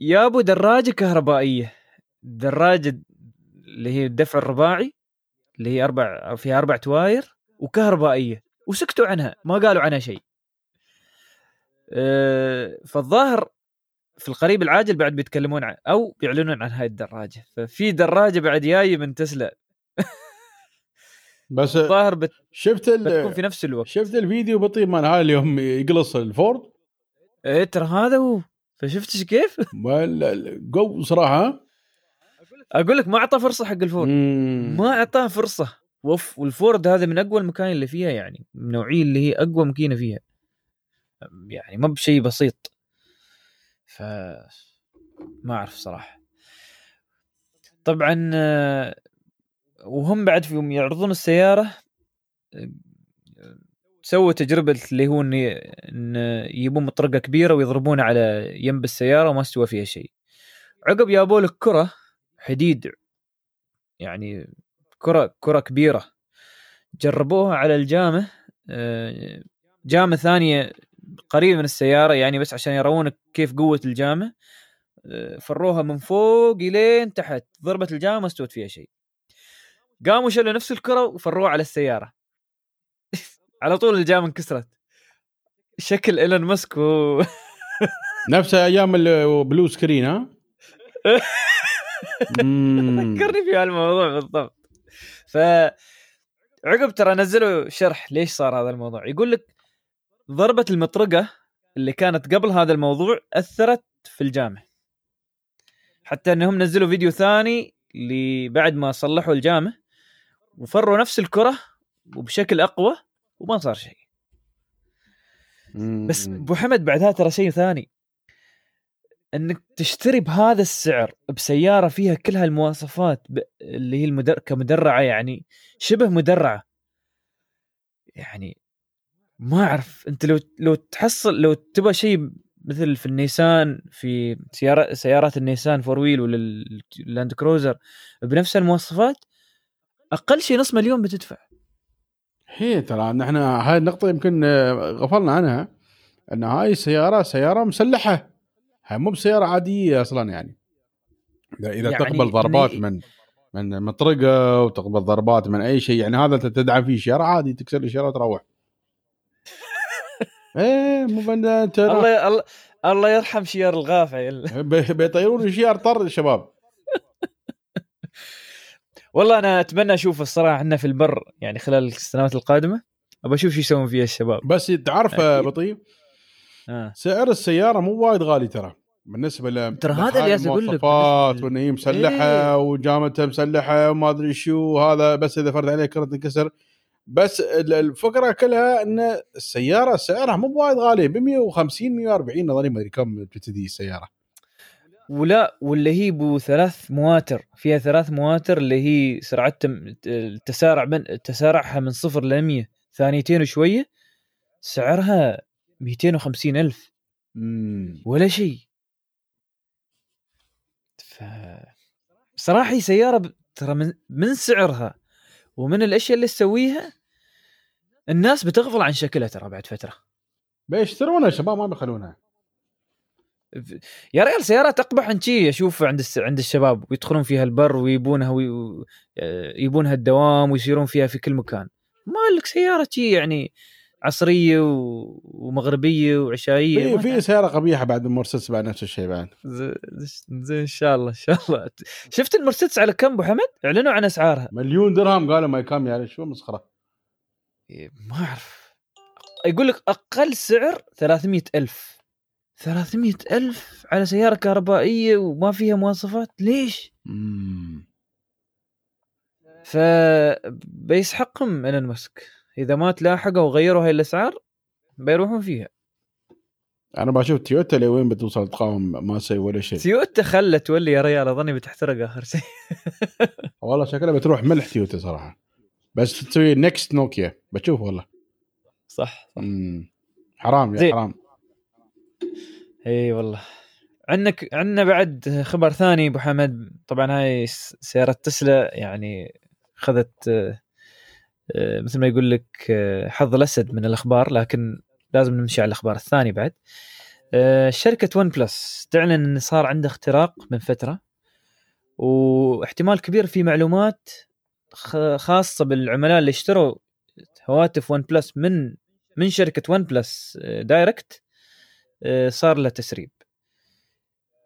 يابو دراجة كهربائية دراجة اللي هي الدفع الرباعي اللي هي أربع فيها أربع تواير وكهربائية وسكتوا عنها ما قالوا عنها شيء. آه، فالظاهر في القريب العاجل بعد بيتكلمون عن أو بيعلنون عن هاي الدراجة. ففي دراجة بعد جاية من تسلا. بس الظاهر بت... شفت بتكون في ال... نفس الوقت. شفت الفيديو بطيء مال هاي اليوم يقلص الفورد؟ إيه ترى هذا هو. فشفتش كيف؟ قو صراحة. أقول لك ما اعطى فرصة حق الفورد. مم. ما أعطاه فرصة. وف والفورد هذا من أقوى المكاين اللي فيها يعني. من النوعيه اللي هي أقوى ماكينه فيها. يعني ما بشيء بسيط. ف ما أعرف صراحة. طبعا آه، وهم بعد في يوم يعرضون السيارة آه، سووا تجربة اللي هو إن يجيبون مطرقة كبيرة ويضربونها على ينب السيارة وما استوى فيها شيء. عقب جابوا لك كرة حديد يعني كرة كرة كبيرة. جربوها على الجامة آه، جامة قريبه من السيارة يعني بس عشان يرونك كيف قوة الجامة. آه، فروها من فوق إلين تحت ضربت الجامة ما استوت فيها شيء. قاموا شلوا نفس الكرة وفروها على السيارة. على طول الجامة انكسرت. شكل إيلون ماسك و... نفس أيام ال blue screen ها. ذكرني في هالموضوع بالضبط. ف عقب ترى نزلوا شرح ليش صار هذا الموضوع. يقول لك ضربة المطرقة اللي كانت قبل هذا الموضوع أثرت في الجامع حتى إنهم نزلوا فيديو ثاني بعد ما صلحوا الجامع وفروا نفس الكرة وبشكل أقوى وما صار شيء. بس أبو حمد بعدها ترى شيء ثاني إنك تشتري بهذا السعر بسيارة فيها كل هالمواصفات. اللي هي المدر... كمدرعة يعني شبه مدرعة يعني ما أعرف. أنت لو لو تحصل لو تبغى شيء مثل في النيسان في سيارة سيارات النيسان four wheel ولا ال- اللاند كروزر بنفس المواصفات أقل شيء نص مليون بتدفع. هي ترى نحن هاي النقطة يمكن غفلنا عنها إن هاي السيارة سيارة مسلحة. هاي مو بسيارة عادية أصلا يعني. إذا يعني تقبل ضربات من من مطرقة وتقبل ضربات من أي شيء يعني هذا تدعم فيه شارع عادي تكسر الشارع وتروح. إيه مو الله الله الله يرحم شيار الغافع. بي- بيطيرون الشيار طر الشباب والله أنا أتمنى أشوف الصراحة إحنا في البر يعني خلال السنوات القادمة. ابى أشوف شو يسوون فيها الشباب. بس تعرف بطيء آه. سعر السيارة مو وايد غالي ترى. بالنسبة ل ترى هذا اللي جالس أقول لك، وان هي مسلحة إيه. وجامتها مسلحة وما أدري شو هذا بس إذا فرد عليه كرة تنكسر بس ال- الفكرة كلها إن السيارة سعرها مو وايد غالي ب 150 140 اظني ما أدري كم تبتدي السيارة. ولا واللي هي بو ثلاث مواتر فيها ثلاث مواتر اللي هي سرعتها التسارع من تسارعها من صفر ل 100 ثانيتين وشوية سعرها 250 ألف. ولا شيء. ف صراحة هي سيارة ب... ترى من... من سعرها. ومن الأشياء اللي تسويها الناس بتغفل عن شكلها ترى بعد فترة بيشترونها الشباب ما بيخلونها يا رجال سيارات أقبح من شي أشوف عند. عند الشباب ويدخلون فيها البر ويبونها وي... و- آه، الدوام ويسيرون فيها في كل مكان ما لك سيارة شي يعني عصرية و... ومغربية وعشائية في في سيارة قبيحة بعد المرسيدس بعد نفس الشيء بعد. ز- زين إن شاء الله إن شاء الله. شفت المرسيدس على كم أبو حمد؟ إعلنوا عن أسعارها. مليون درهم قالوا ما كام يعني شو مسخرة؟ إيه، ما أعرف. يقول لك أقل سعر 300 ألف. 300 ألف على سيارة كهربائية وما فيها مواصفات؟ ليش؟ امم فبيسحقهم إيلون ماسك. إذا ما تلاحقوا وغيروا هاي الأسعار بيروحون فيها. أنا بشوف تويوتا لوين بتوصل تقاوم ما تسوي ولا شيء. تويوتا خلت تولي يا ريال أظني بتحترق آخر شيء. والله شكلها بتروح ملح تويوتا صراحة. بس تسوي next نوكيا بتشوف والله. صح مم. حرام يا زين. حرام. إي والله. عندك عندنا بعد خبر ثاني أبو حمد. طبعا هاي سيارة تسلا يعني اخذت مثل ما يقول لك آه، حظ الأسد من الأخبار لكن لازم نمشي على الأخبار الثانية بعد. آه، شركة ون بلس تعلن إن صار عنده اختراق من فترة واحتمال كبير في معلومات خاصة بالعملاء اللي اشتروا هواتف ون بلس من من شركة ون بلس آه، direct آه، صار له تسريب.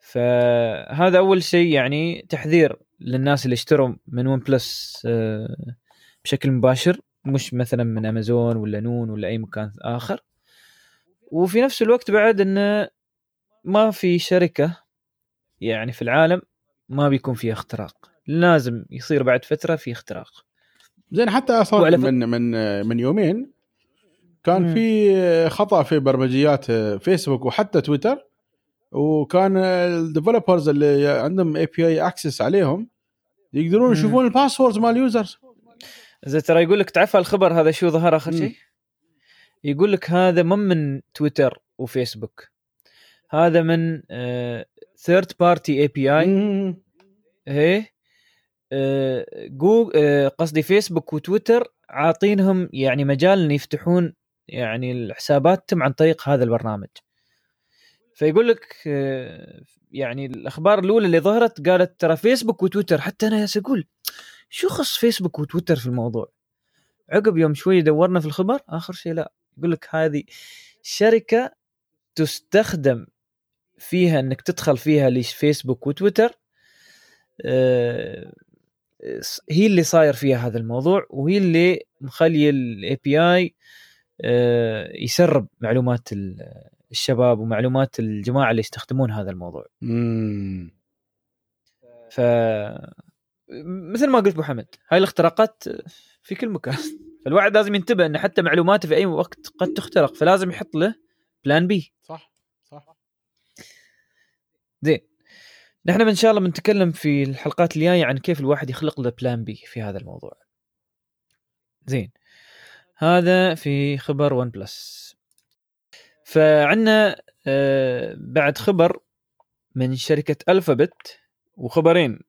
فهذا أول شيء يعني تحذير للناس اللي اشتروا من ون بلس آه، بشكل مباشر مش مثلا من امازون ولا نون ولا أي مكان آخر وفي نفس الوقت بعد إنه ما في شركة يعني في العالم ما بيكون فيها اختراق لازم يصير بعد فترة في اختراق زين حتى فك- من من من يومين كان مم. في خطأ في برمجيات فيسبوك وحتى تويتر وكان ال developers اللي عندهم API access عليهم يقدرون. يشوفون ال passwords مال ال users زي ترى يقول لك تعرف الخبر هذا شو ظهر آخر. شيء؟ يقول لك هذا مو من تويتر وفيسبوك هذا من third party API. إيه آه، جوجل آه، قصدي فيسبوك وتويتر عاطينهم يعني مجال إن يفتحون يعني حساباتهم عن طريق هذا البرنامج فيقول لك آه، يعني الأخبار الأولى اللي ظهرت قالت ترى فيسبوك وتويتر حتى أنا ياس أقول شو خص فيسبوك وتويتر في الموضوع عقب يوم شوي دورنا في الخبر آخر شيء لا يقول لك هذه شركة تستخدم فيها إنك تدخل فيها لفيسبوك وتويتر آه، هي اللي صاير فيها هذا الموضوع وهي اللي مخليه ال API يسرب معلومات الشباب ومعلومات الجماعة اللي يستخدمون هذا الموضوع. ف مثل ما قلت أبو حمد هاي الاختراقات في كل مكان. فالواحد لازم ينتبه إن حتى معلوماته في أي وقت قد تخترق فلازم يحط له plan B صح صح. زين. نحن إن شاء الله بنتكلم في الحلقات الجاية عن كيف الواحد يخلق له plan B في هذا الموضوع. زين. هذا في خبر ون بلس فعندنا بعد خبر من شركة ألفابت وخبرين.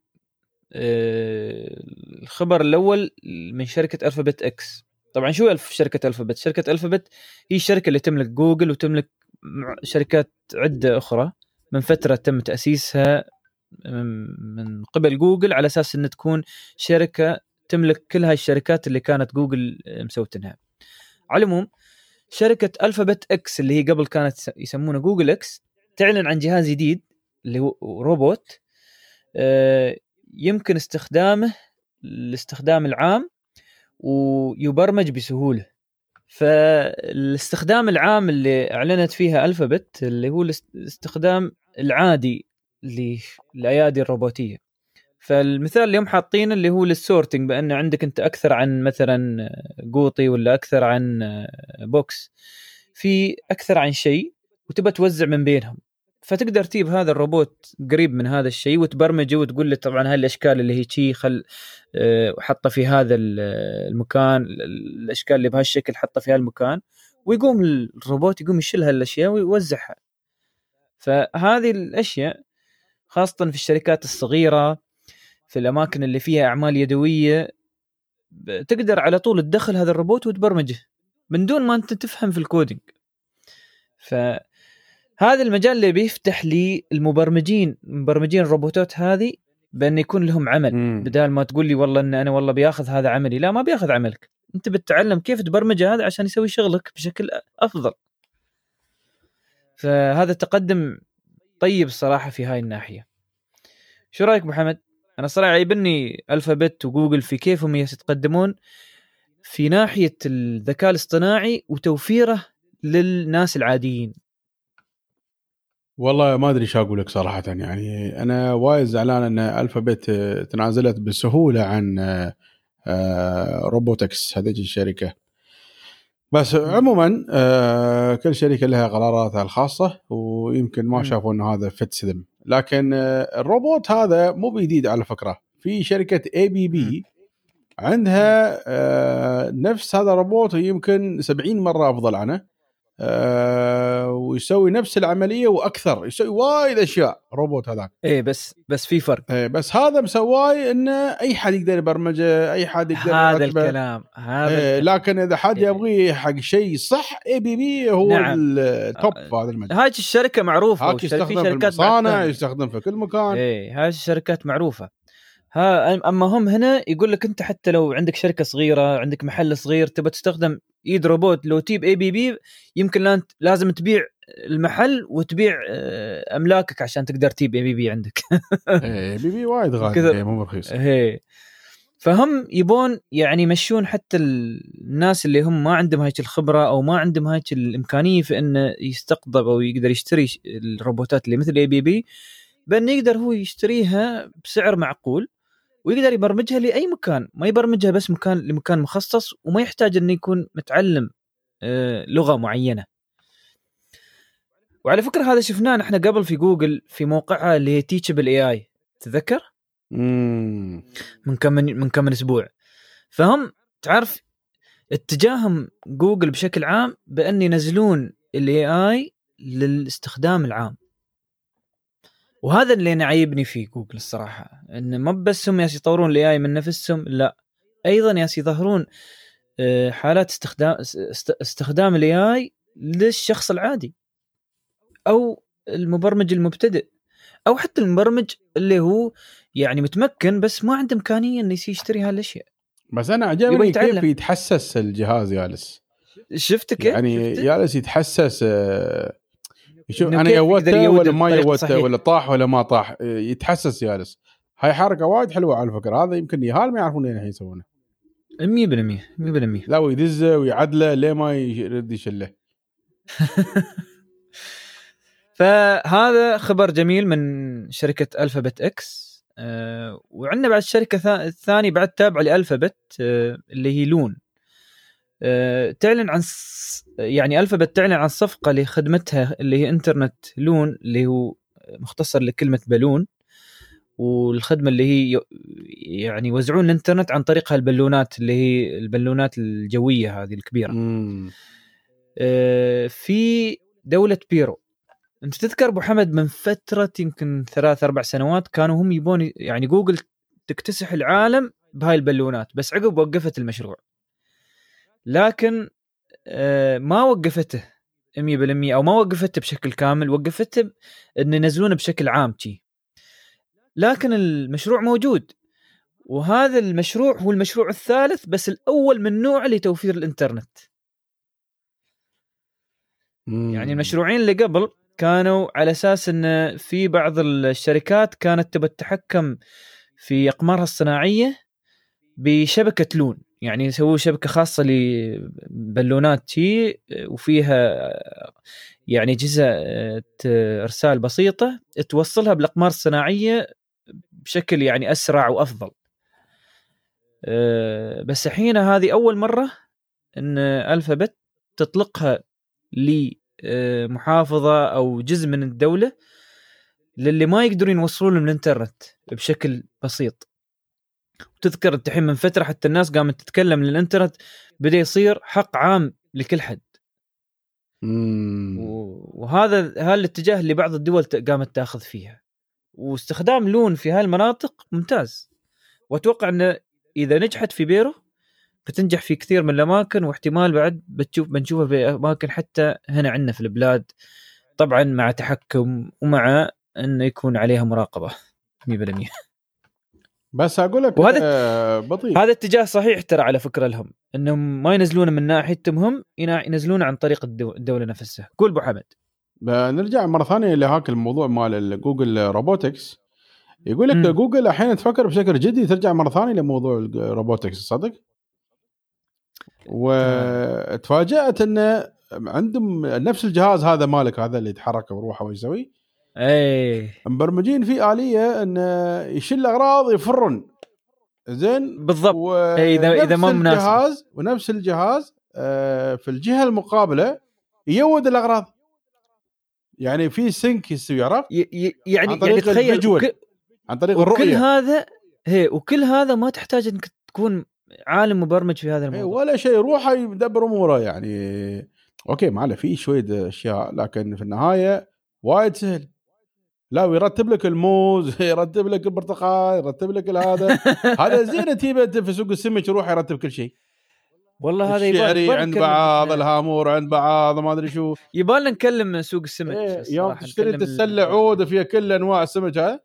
الخبر الأول من شركة ألفابت X. طبعا شو الف شركة ألفابت؟ شركة ألفابت هي الشركة اللي تملك جوجل وتملك شركات عدة أخرى. من فترة تم تأسيسها من قبل جوجل على أساس انها تكون شركة تملك كل هاي الشركات اللي كانت جوجل مسوتنها. على العموم شركة ألفابت X اللي هي قبل كانت يسمونه جوجل X تعلن عن جهاز جديد اللي هو روبوت يمكن استخدامه الاستخدام العام ويبرمج بسهولة. فالاستخدام العام اللي أعلنت فيها ألفابت اللي هو الاستخدام العادي للأيادي الروبوتية. فالمثال اللي هم حاطينه اللي هو لل sorting بأن عندك أنت أكثر عن مثلا قوطي ولا أكثر عن box. في أكثر عن شيء وتبى توزع من بينهم. فتقدر تجيب هذا الروبوت قريب من هذا الشيء وتبرمجه وتقول له طبعا هاي الأشكال اللي هي شي خل آه، حطه في هذا المكان الأشكال اللي بهالشكل حطه في هالمكان ويقوم الروبوت يقوم يشيل هالأشياء ويوزعها. فهذه الأشياء خاصة في الشركات الصغيرة في الأماكن اللي فيها أعمال يدوية تقدر على طول تدخل هذا الروبوت وتبرمجه من دون ما أنت تفهم في ال coding. فهذا المجال اللي بيفتح للمبرمجين مبرمجين الروبوتات هذه بأن يكون لهم عمل. مم. بدال ما تقول لي والله إن أنا والله بياخذ هذا عملي لا ما بياخذ عملك. أنت بتتعلم كيف تبرمج هذا عشان يسوي شغلك بشكل أفضل. فهذا تقدم طيب الصراحة في هاي الناحية. شو رأيك محمد؟ أنا صراحة يعيبني ألفابت وجوجل في كيفهم يتقدمون في ناحية الذكاء الاصطناعي وتوفيره للناس العاديين. والله ما أدري إيش أقول لك صراحة يعني أنا وايد زعلان إن الفابت تنازلت بسهولة عن آه، robotics هذه الشركة. بس عموما آه، كل شركة لها قراراتها الخاصة ويمكن ما شافوا إنه هذا fits them لكن آه، الروبوت هذا مو بجديد على فكرة. في شركة ABB عندها آه، نفس هذا الروبوت يمكن 70 مرة أفضل عنه. آه ويسوي نفس العملية وأكثر يسوي وايد أشياء روبوت هذاك. إيه بس بس في فرق. إيه بس هذا مسواي إنه أي حد يقدر يبرمجه أي حد يقدر هذا الكلام هذا إيه لكن إذا حد إيه. يبغيه حق شيء صح ABB هو نعم. ال top في هذا المجال. هاي الشركة معروفة هاك يستخدم في المصانع يستخدم في كل مكان. إيه هاي الشركات معروفة. ها أما هم هنا يقول لك أنت حتى لو عندك شركة صغيرة عندك محل صغير تبى تستخدم إيد روبوت لو تيب ABB يمكن لازم تبيع المحل وتبيع آه، أملاكك عشان تقدر تجيب ABB عندك. ABB وايد غالي. مو رخيص. هي فهم يبون يعني يمشون حتى الناس اللي هم ما عندهم هاي الخبرة أو ما عندهم هاي الإمكانية في إنه يستقطب أو يقدر يشتري الروبوتات اللي مثل ABB بأنه يقدر هو يشتريها بسعر معقول. ويقدر يبرمجها لأي مكان. ما يبرمجها بس مكان لمكان مخصص وما يحتاج إنه يكون متعلم آه، لغة معينة. وعلى فكرة هذا شفناه نحن قبل في جوجل في موقعها اللي هي Teachable AI تذكر؟ من كم من, من كم من أسبوع. فهم تعرف اتجاههم جوجل بشكل عام بأن ينزلون ال AI للاستخدام العام. وهذا اللي أنا عيبني في جوجل الصراحة إن ما بس هم ياس يطورون ال AI من نفسهم لا أيضا ياس يظهرون آه، حالات استخدام استخدام الاي اي للشخص العادي أو المبرمج المبتدئ أو حتى المبرمج اللي هو يعني متمكن بس ما عنده إمكانية إنه يشتري هالأشياء بس أنا عجبني كيف يتحسس الجهاز يالس شفت كيف؟ يعني شفت؟ يالس يتحسس آه شوف أنا يوته ولا ما يوته ولا طاح ولا ما طاح؟ يتحسس جالس هاي حركة وايد حلوة على فكره هذا يمكن يهال ما يعرفون الحين يسوونه. 100% 100% لا ويدزه ويعدله ليه ما يرد يشله. فهذا خبر جميل من شركة ألفابت إكس. أه وعندنا بعد شركة الثانية بعد تابعة لألفابت أه اللي هي لون. تعلن عن يعني الفابت تعلن عن صفقة لخدمتها اللي هي انترنت لون اللي هو مختصر لكلمة بالون والخدمة اللي هي يعني يوزعون الإنترنت عن طريق هالبالونات اللي هي البالونات الجوية هذه الكبيرة. آه في دولة بيرو أنت تذكر أبو حمد من فترة يمكن ثلاث أربع سنوات كانوا هم يبون يعني جوجل تكتسح العالم بهاي البالونات بس عقب وقفت المشروع. لكن آه ما وقفته 100% أو ما وقفته بشكل كامل وقفته إن ينزلونه بشكل عام تي لكن المشروع موجود وهذا المشروع هو المشروع الثالث بس الأول من نوعه لتوفير الإنترنت. مم. يعني المشروعين اللي قبل كانوا على أساس إن في بعض الشركات كانت تبى تتحكم في أقمارها الصناعية بشبكة لون. يعني يسووا شبكة خاصة لبالونات تي وفيها يعني اجهزه إرسال بسيطة توصلها بالاقمار الصناعيه بشكل يعني أسرع وأفضل. أه بس الحين هذه أول مرة إن ألفابت تطلقها لمحافظه أو جزء من الدولة للي ما يقدرون يوصلون الإنترنت بشكل بسيط. تذكر انت الحين من فترة حتى الناس قامت تتكلم ان الانترنت بدأ يصير حق عام لكل حد. وهذا هذا الاتجاه اللي بعض الدول قامت تأخذ فيها. واستخدام لون في هالمناطق ممتاز. وأتوقع انه إذا نجحت في بيرو بتنجح في كثير من الأماكن. واحتمال بعد بتشوف بنشوفها في أماكن حتى هنا عندنا في البلاد. طبعا مع تحكم ومع إنه يكون عليها مراقبة. 100% بس أقول لك وهذا آه بطيء. هذا اتجاه صحيح ترى على فكرة لهم إنهم ما ينزلونه من ناحيتهم هم ينزلونه عن طريق الدولة نفسها. قول أبو حمد. نرجع مرة ثانية لهاك الموضوع مال جوجل Robotics يقول لك جوجل أحيانا تفكر بشكل جدي ترجع مرة ثانية لموضوع ال robotics صدق؟ وتفاجأت انه عندهم نفس الجهاز هذا مالك هذا اللي يتحرك بروحه ويسوي. اي مبرمجين فيه آلية انه يشيل اغراض يفرن. زين؟ بالضبط. إيه، اذا إذا ما مناسب. الجهاز ونفس الجهاز آه، في الجهة المقابلة يود الأغراض. يعني في سينك يسوي عرفت؟ يعني عن طريق يعني تخيل وك... عن طريق الرؤية. وكل هذا هي وكل هذا ما تحتاج إنك تكون عالم مبرمج في هذا الموضوع. ولا شيء. روحه يدبر أموره يعني. أوكي ما في شوية أشياء لكن في النهاية وايد سهل. لا ويرتب لك الموز يرتب لك البرتقال يرتب لك هذا هذا زين تجيبه في سوق السمك يروح يرتب كل شيء. والله هذا الشعري عند بعض الهامور عند بعض ما أدري شو. يبغى نكلم سوق السمك. إيه يوم تشتري تسلى عود فيها كل أنواع السمك هذا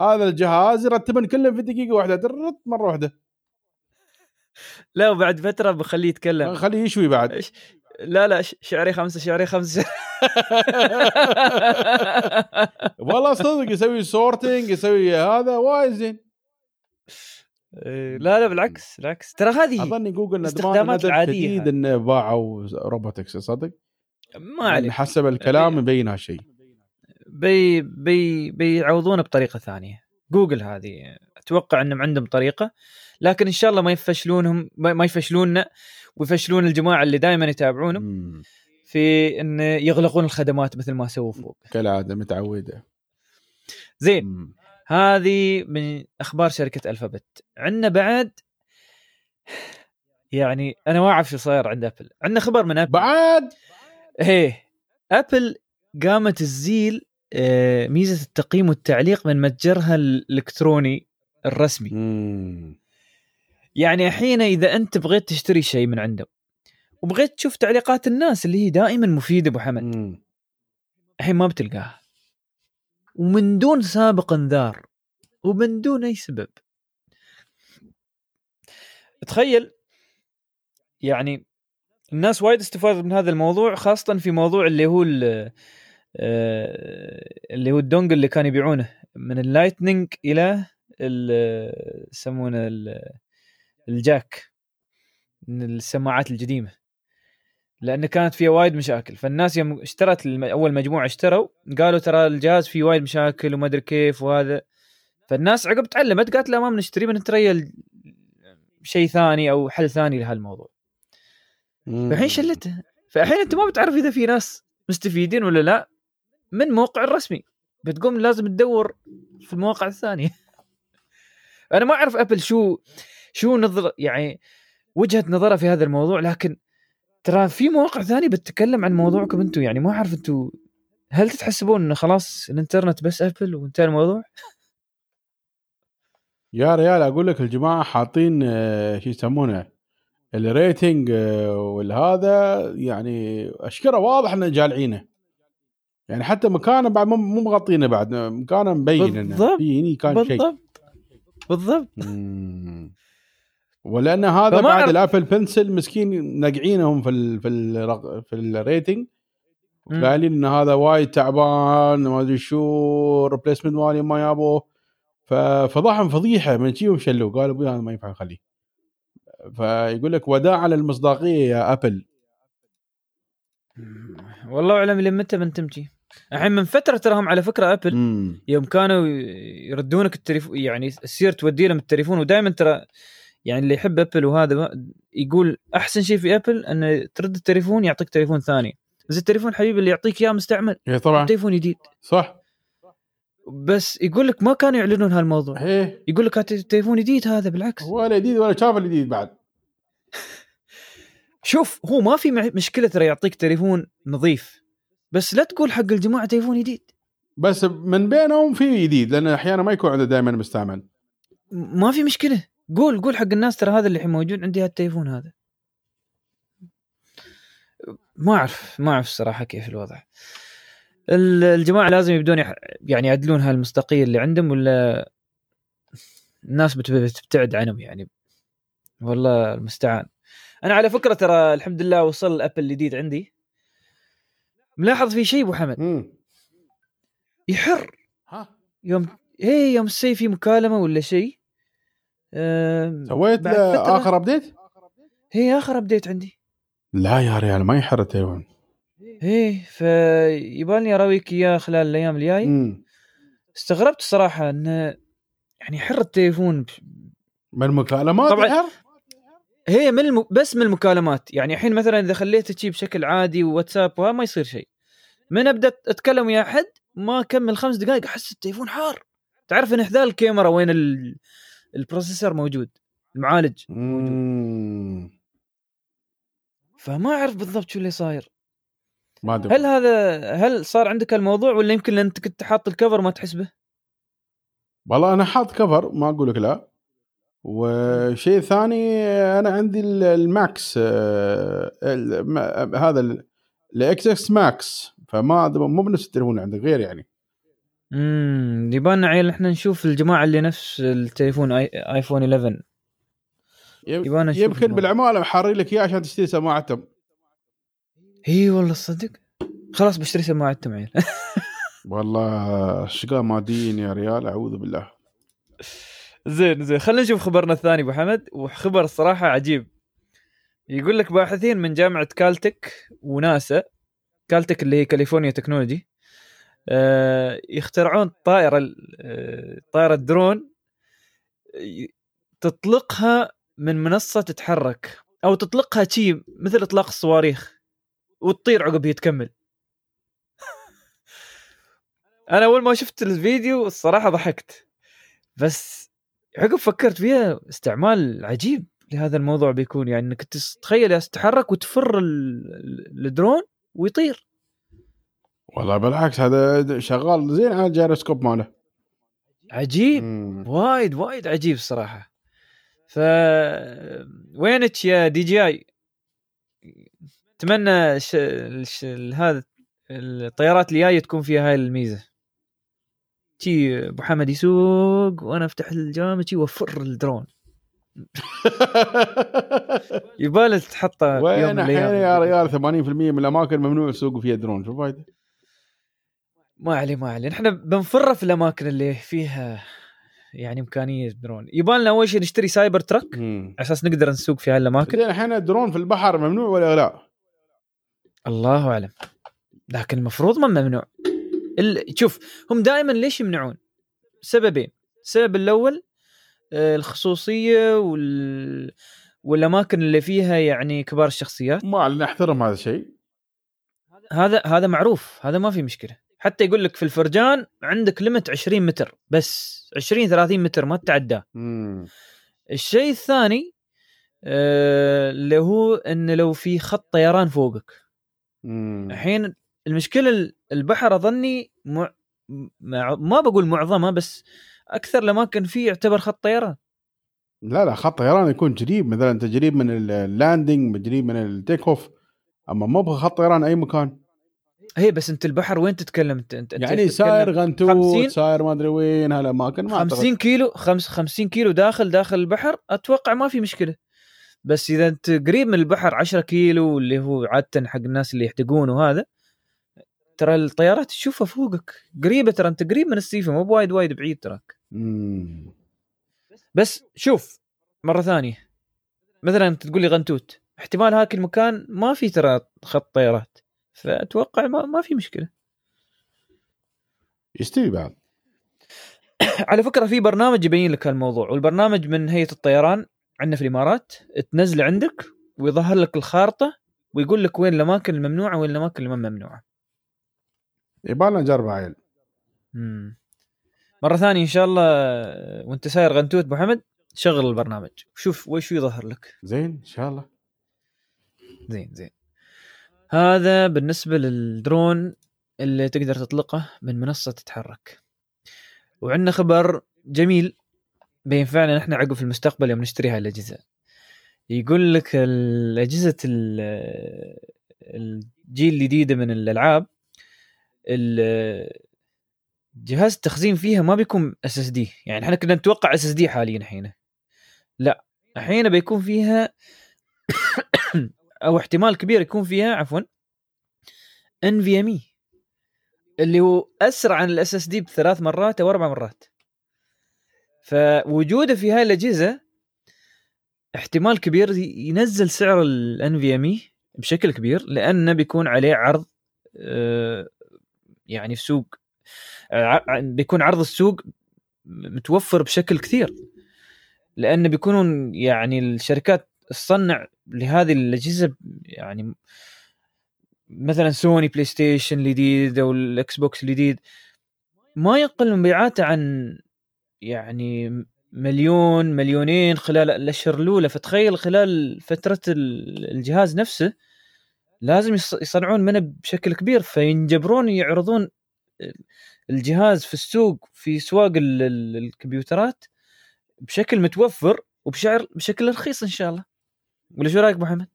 هذا الجهاز يرتبن كلهم في دقيقة واحدة ترت مرة واحدة. لا وبعد فترة بخليه يتكلم. خليه يشوي بعد. لا لا شعري خمسة شعري خمسة. والله صدق يسوي sorting يسوي هذا وايد زين. إيه، لا لا بالعكس بالعكس. ترى هذه أظني جوجل استخدامات عادية جديد إنه باعوا robotics صدق؟ ما عليك. حسب الكلام يبين هالشيء. بي بي بيعوضونه بطريقة ثانية. جوجل هذه أتوقع إنهم عندهم طريقة لكن إن شاء الله ما يفشلونهم ما يفشلوننا. ويفشلون الجماعة اللي دائما يتابعونهم في إن يغلقون الخدمات مثل ما سووا فوق. كالعادة متعودة. زين مم. هذه من أخبار شركة ألفابت. عندنا بعد يعني أنا ما أعرف شو صاير عند أبل. عندنا خبر من أبل. بعد؟ إيه أبل قامت تزيل آه، ميزة التقييم والتعليق من متجرها الإلكتروني الرسمي. مم. يعني الحين إذا أنت بغيت تشتري شيء من عنده وبغيت تشوف تعليقات الناس اللي هي دائما مفيدة أبو حمد الحين ما بتلقاها. ومن دون سابق انذار ومن دون أي سبب. تخيل يعني الناس وايد استفادت من هذا الموضوع خاصة في موضوع اللي هو آه، اللي هو ال dongle اللي كانوا يبيعونه من ال Lightning إلى ال- يسمونه ال jack من السماعات القديمه لأن كانت فيها وايد مشاكل. فالناس يوم اشترت أول مجموعة اشتروا قالوا ترى الجهاز فيه وايد مشاكل وما أدري كيف وهذا. فالناس عقب تعلمت قالت لا ما بنشتري بنتريا ال- شيء ثاني أو حل ثاني لهالموضوع. فالحين شلته. فالحين أنت ما بتعرف إذا في ناس مستفيدين ولا لا من موقع الرسمي. بتقوم لازم تدور في المواقع الثانية. أنا ما أعرف ابل شو شو نظر يعني وجهة نظرها في هذا الموضوع لكن ترى في مواقع ثانية بتتكلم عن موضوعكم أنتم يعني ما أعرف أنتم هل تتحسبون إنه خلاص الإنترنت بس أبل وانتهى الموضوع؟ يا ريال أقول لك الجماعة حاطين آه، شو يسمونه ال rating آه، والهذا يعني أشكره واضح إنه شالعينه يعني حتى مكانه بعد مو مغطينه بعد مكانه مبين إنه بالضبط. في هني كان شيء بالضبط بالضبط. ولأن هذا بعد أعرف- ال Apple Pencil مسكين ناقعينهم في ال في ال في ال rating. قايلين إن هذا وايد تعبان ما أدري شو replacement مالي ما يابوه ففضحهم فضيحة من شيهم شلوه قالوا أبوي هذا ما ينفع نخليه. فيقول لك وداعا للمصداقيه يا ابل والله أعلم لمتى بنتمشي الحين من فترة تراهم على فكرة ابل مم. يوم كانوا يردونك التليفون يعني تصير تودي لهم التليفون ودائما ترى يعني اللي يحب أبل وهذا يقول أحسن شيء في أبل انه ترد التليفون يعطيك تليفون ثاني. بس التليفون حبيبي اللي يعطيك إياه مستعمل اي طبعا. تليفون جديد. صح. بس يقول لك ما كانوا يعلنون هالموضوع. إيه. يقول لك تليفون جديد هذا بالعكس. ولا جديد ولا شاف الجديد بعد. شوف هو ما في مشكلة ترى يعطيك تليفون نظيف. بس لا تقول حق الجماعة تليفون جديد. بس من بينهم في جديد لأن أحيانا ما يكون عنده دائما مستعمل. ما في مشكلة. قول قول حق الناس ترى هذا اللي الحين موجود عندي هالتليفون هذا. ما أعرف ما أعرف الصراحة كيف الوضع. ال- الجماعة لازم يبدون يعني يعدلون هالمصداقيه اللي عندهم ولا الناس بت- بتبتعد عنهم يعني. والله المستعان. أنا على فكرة ترى الحمد لله وصل الأبل الجديد عندي. ملاحظ في شيء أبو حمد؟ مم. يحر. ها؟ يوم إيه يوم تصير في مكالمة ولا شيء؟ سويت آخر update؟ هي آخر update عندي لا يا ريال ما يحر التليفون إيه فيبالني اراويك اياه خلال الأيام الجاي. استغربت صراحة انه يعني حر التليفون من المكالمات طبعاً. هي من الم... بس من المكالمات يعني الحين مثلا إذا خليته شي بشكل عادي وواتساب وها ما يصير شيء من أبدأ أتكلم ويا أحد ما اكمل خمس دقائق أحس التليفون حار تعرف إن حذا الكاميرا وين ال... ال processor موجود المعالج مم. فما أعرف بالضبط شو اللي صاير. ما أدري. هل هذا هل صار عندك الموضوع ولا يمكن أنت كنت حاط ال cover ما تحسبه والله أنا حاط cover ما أقول لك لا. وشيء ثاني أنا عندي ال- ال Max آه، هذا الاكس إكس ماكس فما مو بنفس التليفون اللي عندك غير يعني. امم يبان عيل إحنا نشوف الجماعة اللي نفس التليفون آي... آيفون 11 يبغى نشوف يمكن. بالعمالة محاري لك إياه عشان تشتري سماعتهم. إي والله تصدق خلاص بشتري سماعه عيل. والله اشقاء ماديين يا ريال أعوذ بالله. زين زين. خلينا نشوف خبرنا الثاني أبو حمد. وخبر الصراحه عجيب. يقول لك باحثين من جامعة كالتك وناسا كالتك اللي هي كاليفورنيا تكنولوجي يخترعون طائرة آه، طائرة درون تطلقها من منصة تتحرك أو تطلقها شي مثل إطلاق الصواريخ وتطير عقب هي تكمل. أنا أول ما شفت الفيديو الصراحة ضحكت. بس عقب فكرت فيها استعمال عجيب لهذا الموضوع بيكون يعني إنك تس- تخيل تتحرك وتفر ال- ال- الدرون ويطير. والله بالعكس هذا شغال. زين على الجيروسكوب ماله. عجيب. مم. وايد وايد عجيب صراحة. ف وينك يا DJI؟ اتمنى ش... ش... هذا الطيارات اللي جاية تكون فيها هاي الميزة. تي أبو حمد يسوق وأنا أفتح الجامة شي وأفر الدرون. يباله تحطه وين الحين يا ريال؟ 80% من الأماكن ممنوع يسوقوا فيها درون. شو فايدة؟ ما عليه ما عليه. إحنا بنفره في الأماكن اللي فيها يعني إمكانية درون. يبان لنا أول شيء نشتري Cybertruck. على أساس نقدر نسوق في هالاماكن زين الحين الدرون في البحر ممنوع ولا لا؟ الله أعلم. لكن المفروض ما ممنوع. ال... شوف هم دائما ليش يمنعون؟ سببين. السبب الأول آه، الخصوصية وال... والأماكن اللي فيها يعني كبار الشخصيات. ما نحترم هذا الشيء. هذا هذا معروف. هذا ما في مشكلة. حتى يقول لك في الفرجان عندك ليمت 20 متر بس 20 30 متر ما تتعداه. الشيء الثاني آه، اللي هو انه لو في خط طيران فوقك. الحين المشكلة ال- البحر أظني مع... مع... ما بقول معظمه بس أكثر الأماكن فيه يعتبر خط طيران. لا لا خط طيران يكون قريب مثلا انت قريب من ال landing قريب من ال take off أما ما أبغى خط طيران أي مكان. هي بس انت البحر وين تتكلم؟ انت انت يعني ساير غنتوت 50 ساير ما أدري وين هالاماكن ما أعتقد. 50 كيلو خمس 50 كيلو داخل داخل البحر أتوقع ما في مشكلة. بس إذا أنت قريب من البحر 10 كيلو اللي هو عادة حق الناس اللي يحدقون وهذا ترى الطيارات تشوفها فوقك. قريبة ترى أنت قريب من السيفه مو بوايد وايد بعيد تراك. بس شوف مرة ثانية. مثلا انت تقول لي غنتوت احتمال هاك المكان ما في ترى خط طيارات. فأتوقع ما, ما في مشكلة. يستوي بعد على فكرة في برنامج يبين لك هالموضوع والبرنامج من هيئة الطيران عندنا في الإمارات تنزله عندك ويظهر لك الخارطة ويقول لك وين الأماكن الممنوعة وين الأماكن اللي ما ممنوعة. يبغى نجرب عيل مم. مرة ثانية إن شاء الله وأنت ساير غنتوت أبو حمد شغل البرنامج شوف وش يظهر لك. زين إن شاء الله. زين زين. هذا بالنسبة للدرون اللي تقدر تطلقه من منصة تتحرك. وعندنا خبر جميل بينفعنا نحن عقب في المستقبل يوم نشتري هاي الأجهزة. يقول لك الأجهزة ال- الجيل الجديده من الألعاب ال- جهاز التخزين فيها ما بيكون SSD يعني إحنا كنا نتوقع SSD حاليا الحين لا الحين بيكون فيها أو احتمال كبير يكون فيها عفوا NVMe اللي هو أسرع عن ال SSD بثلاث مرات أو أربع مرات. فوجوده في هاي الأجهزة احتمال كبير ينزل سعر ال NVMe بشكل كبير لأنه بيكون عليه عرض آه، يعني في سوق آه، بيكون عرض السوق متوفر بشكل كثير. لأن بيكونون يعني الشركات تصنع لهذه الأجهزة يعني مثلا سوني PlayStation الجديد أو ال Xbox الجديد ما يقل مبيعاته عن يعني مليون مليونين خلال الأشهر الأولى. فتخيل خلال فترة ال- الجهاز نفسه لازم يص- يصنعون منه بشكل كبير. فينجبرون يعرضون الجهاز في السوق في أسواق ال- ال- الكمبيوترات بشكل متوفر وبسعر بشكل رخيص إن شاء الله. ولا شو رأيك ابو حمد؟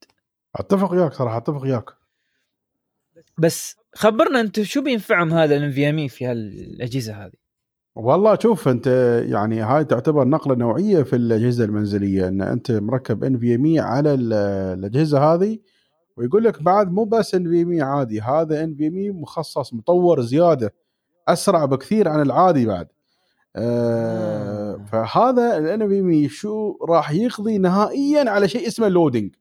أتفق وياك صراحة أتفق وياك بس خبرنا أنت شو بينفعهم هذا ال NVM في هالأجهزة هذه؟ والله شوف أنت يعني هاي تعتبر نقلة نوعية في الأجهزة المنزلية إن أنت مركب NVM على ال- الأجهزة هذه ويقول لك بعد مو بس NVM عادي هذا NVM مخصص مطور زيادة أسرع بكثير عن العادي بعد آه. آه. فهذا ال NVM شو راح يقضي نهائيا على شيء اسمه loading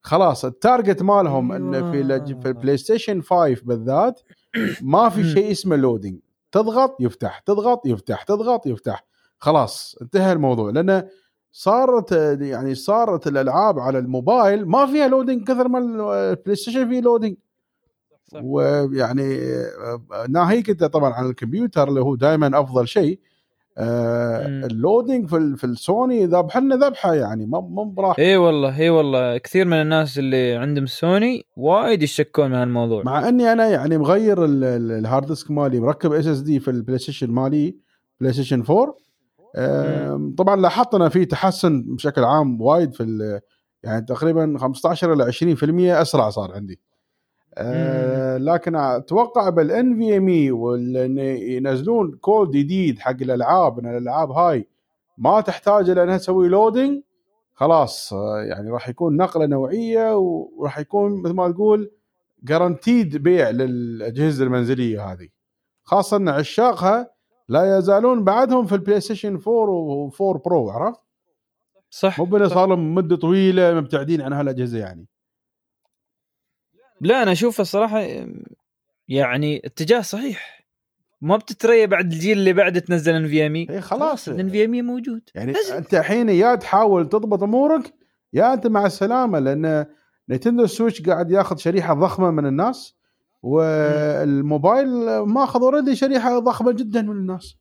خلاص ال target مالهم إن في الأج- في ال PlayStation 5 بالذات ما في. شيء اسمه loading تضغط يفتح تضغط يفتح تضغط يفتح. خلاص انتهى الموضوع. لأن صارت يعني صارت الألعاب على الموبايل ما فيها loading كثر ما ال PlayStation فيه loading صح. ويعني آه، ناهيك أنت طبعا عن الكمبيوتر اللي هو دائما أفضل شيء. آه. ال loading في ال- في السوني ذبح لنا ذبحه يعني ما مو براح إي والله إي والله. كثير من الناس اللي عندهم سوني وايد يشكون من هالموضوع. مع إني أنا يعني مغير ال- ال- ال hard disk مالي مركب SSD في ال PlayStation مالي PlayStation 4 آم، طبعا لاحظت أنا في تحسن بشكل عام وايد في يعني تقريبا 15 إلى 20% أسرع صار عندي. آه، لكن أتوقع بال NVMe ينزلون كود جديد حق الألعاب إن الألعاب هاي ما تحتاج إلى إنها تسوي loading خلاص آه، يعني راح يكون نقلة نوعية وراح يكون مثل ما تقول guaranteed بيع للأجهزة المنزلية هذه خاصة إن عشاقها لا يزالون بعدهم في البلاي ستيشن 4 و4 pro عرفت؟ صح مو صح. صار لهم مدة طويلة مبتعدين عن هالأجهزة يعني لا أنا أشوفه الصراحة يعني اتجاه صحيح. ما بتتريا بعد الجيل اللي بعده تنزل ان في ام اي خلاص. الان في ام موجود. يعني لازم. أنت الحين يا تحاول تضبط أمورك يا أنت مع السلامة لأن نينتندو سويتش قاعد ياخذ شريحة ضخمة من الناس والموبايل ماخذ already شريحة ضخمة جدا من الناس.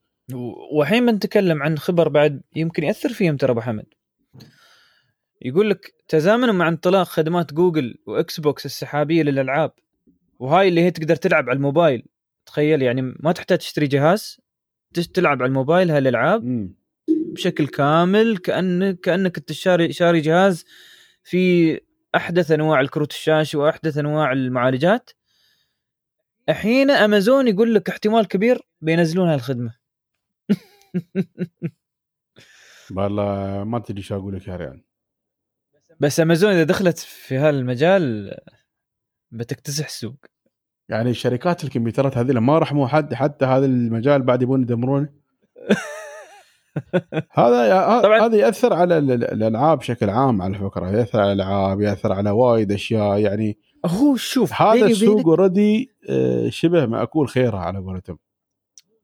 وحين بنتكلم عن خبر بعد يمكن يأثر فيهم ترى أبو حمد. يقول لك تزامنا مع انطلاق خدمات جوجل وإكس بوكس السحابية للألعاب وهاي اللي هي تقدر تلعب على الموبايل. تخيل يعني ما تحتاج تشتري جهاز تلعب على الموبايل هالألعاب. بشكل كامل كانك كأنك أنت شاري شاري جهاز في أحدث أنواع الكروت الشاشة وأحدث أنواع المعالجات. الحين أمازون يقول لك احتمال كبير بينزلون هالخدمة. والله ما تدري شو أقول لك يا ريال بس امازون إذا دخلت في هالمجال بتكتسح السوق. يعني شركات الكمبيوترات هذه ما رحموا حد حتى هذا المجال بعد يبون يدمرونه هذا طبعاً. هذا يأثر على ال- ال- الألعاب بشكل عام على فكرة. يأثر على الألعاب يأثر على وايد أشياء. يعني هو شوف هذا بيني السوق already شبه ماكول خيره على قولتهم.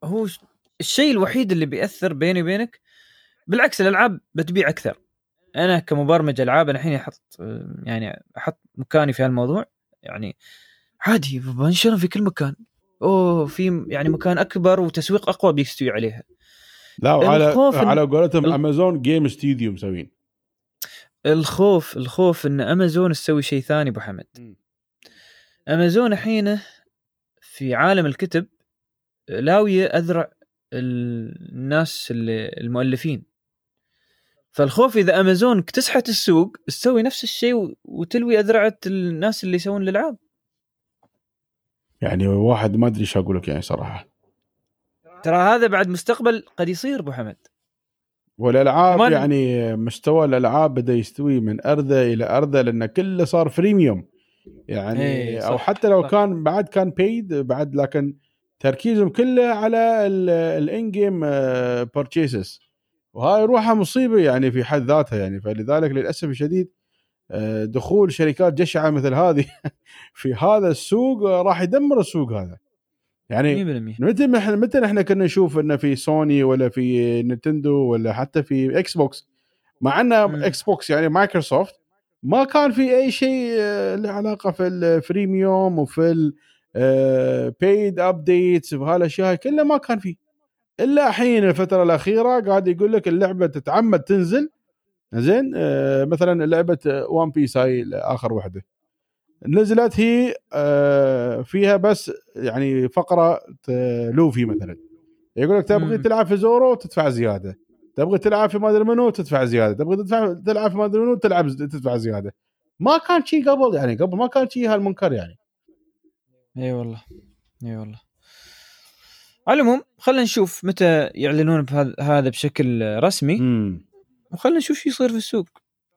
هو الشيء الوحيد اللي بيأثر بيني وبينك بالعكس الألعاب بتبيع أكثر. أنا كمبرمج ألعاب أنا الحين أحط يعني أحط مكاني في هالموضوع. يعني عادي بنشرهم في كل مكان. أوه في يعني مكان أكبر وتسويق أقوى بيستوي عليها. لا وعلى على قولتهم ال- امازون game studio مسوين. الخوف الخوف إن امازون تسوي شيء ثاني أبو حمد. امازون الحين في عالم الكتب لاويه أذرع الناس اللي المؤلفين. فالخوف إذا أمازون اكتسحت السوق تسوي نفس الشيء وتلوي اذرعه الناس اللي يسوون الألعاب. يعني واحد ما أدري شو أقول لك يعني صراحة. ترى هذا بعد مستقبل قد يصير أبو حمد. والألعاب يعني مستوى الألعاب بدأ يستوي من أرذة إلى أرذة لأن كله صار فريميوم يعني إيه، صح، أو حتى لو صح. كان بعد كان paid بعد لكن تركيزهم كله على ال in-game purchases وهاي روحها مصيبة يعني في حد ذاتها يعني. فلذلك للأسف الشديد آه، دخول شركات جشعة مثل هذه في هذا السوق آه، راح يدمر السوق هذا. يعني 100% متى إحنا متى إحنا كنا نشوف إنه في سوني ولا في نينتندو ولا حتى في إكس بوكس مع مم. إكس بوكس يعني مايكروسوفت ما كان في أي شيء آه، له علاقة في ال freemium وفي ال paid updates وهالأشياء كلها ما كان فيه إلا الحين الفترة الأخيرة قاعد يقول لك اللعبة تتعمد تنزل. زين آه، مثلا لعبة وان بيس هاي اخر واحدة نزلت هي آه، فيها بس يعني فقرة آه، لوفي مثلا. يقول لك تبغي. تلعب في زورو تدفع زيادة. تبغي تلعب في ما أدري منو تدفع زيادة. تبغي تدفع تلعب في ما أدري منو تلعب تدفع زيادة. ما كان شيء قبل يعني قبل ما كان شيء هالمنكر يعني. إي والله إي والله. على العموم خلينا نشوف متى يعلنون بهذا هذا بشكل رسمي. وخلينا نشوف شو يصير في السوق.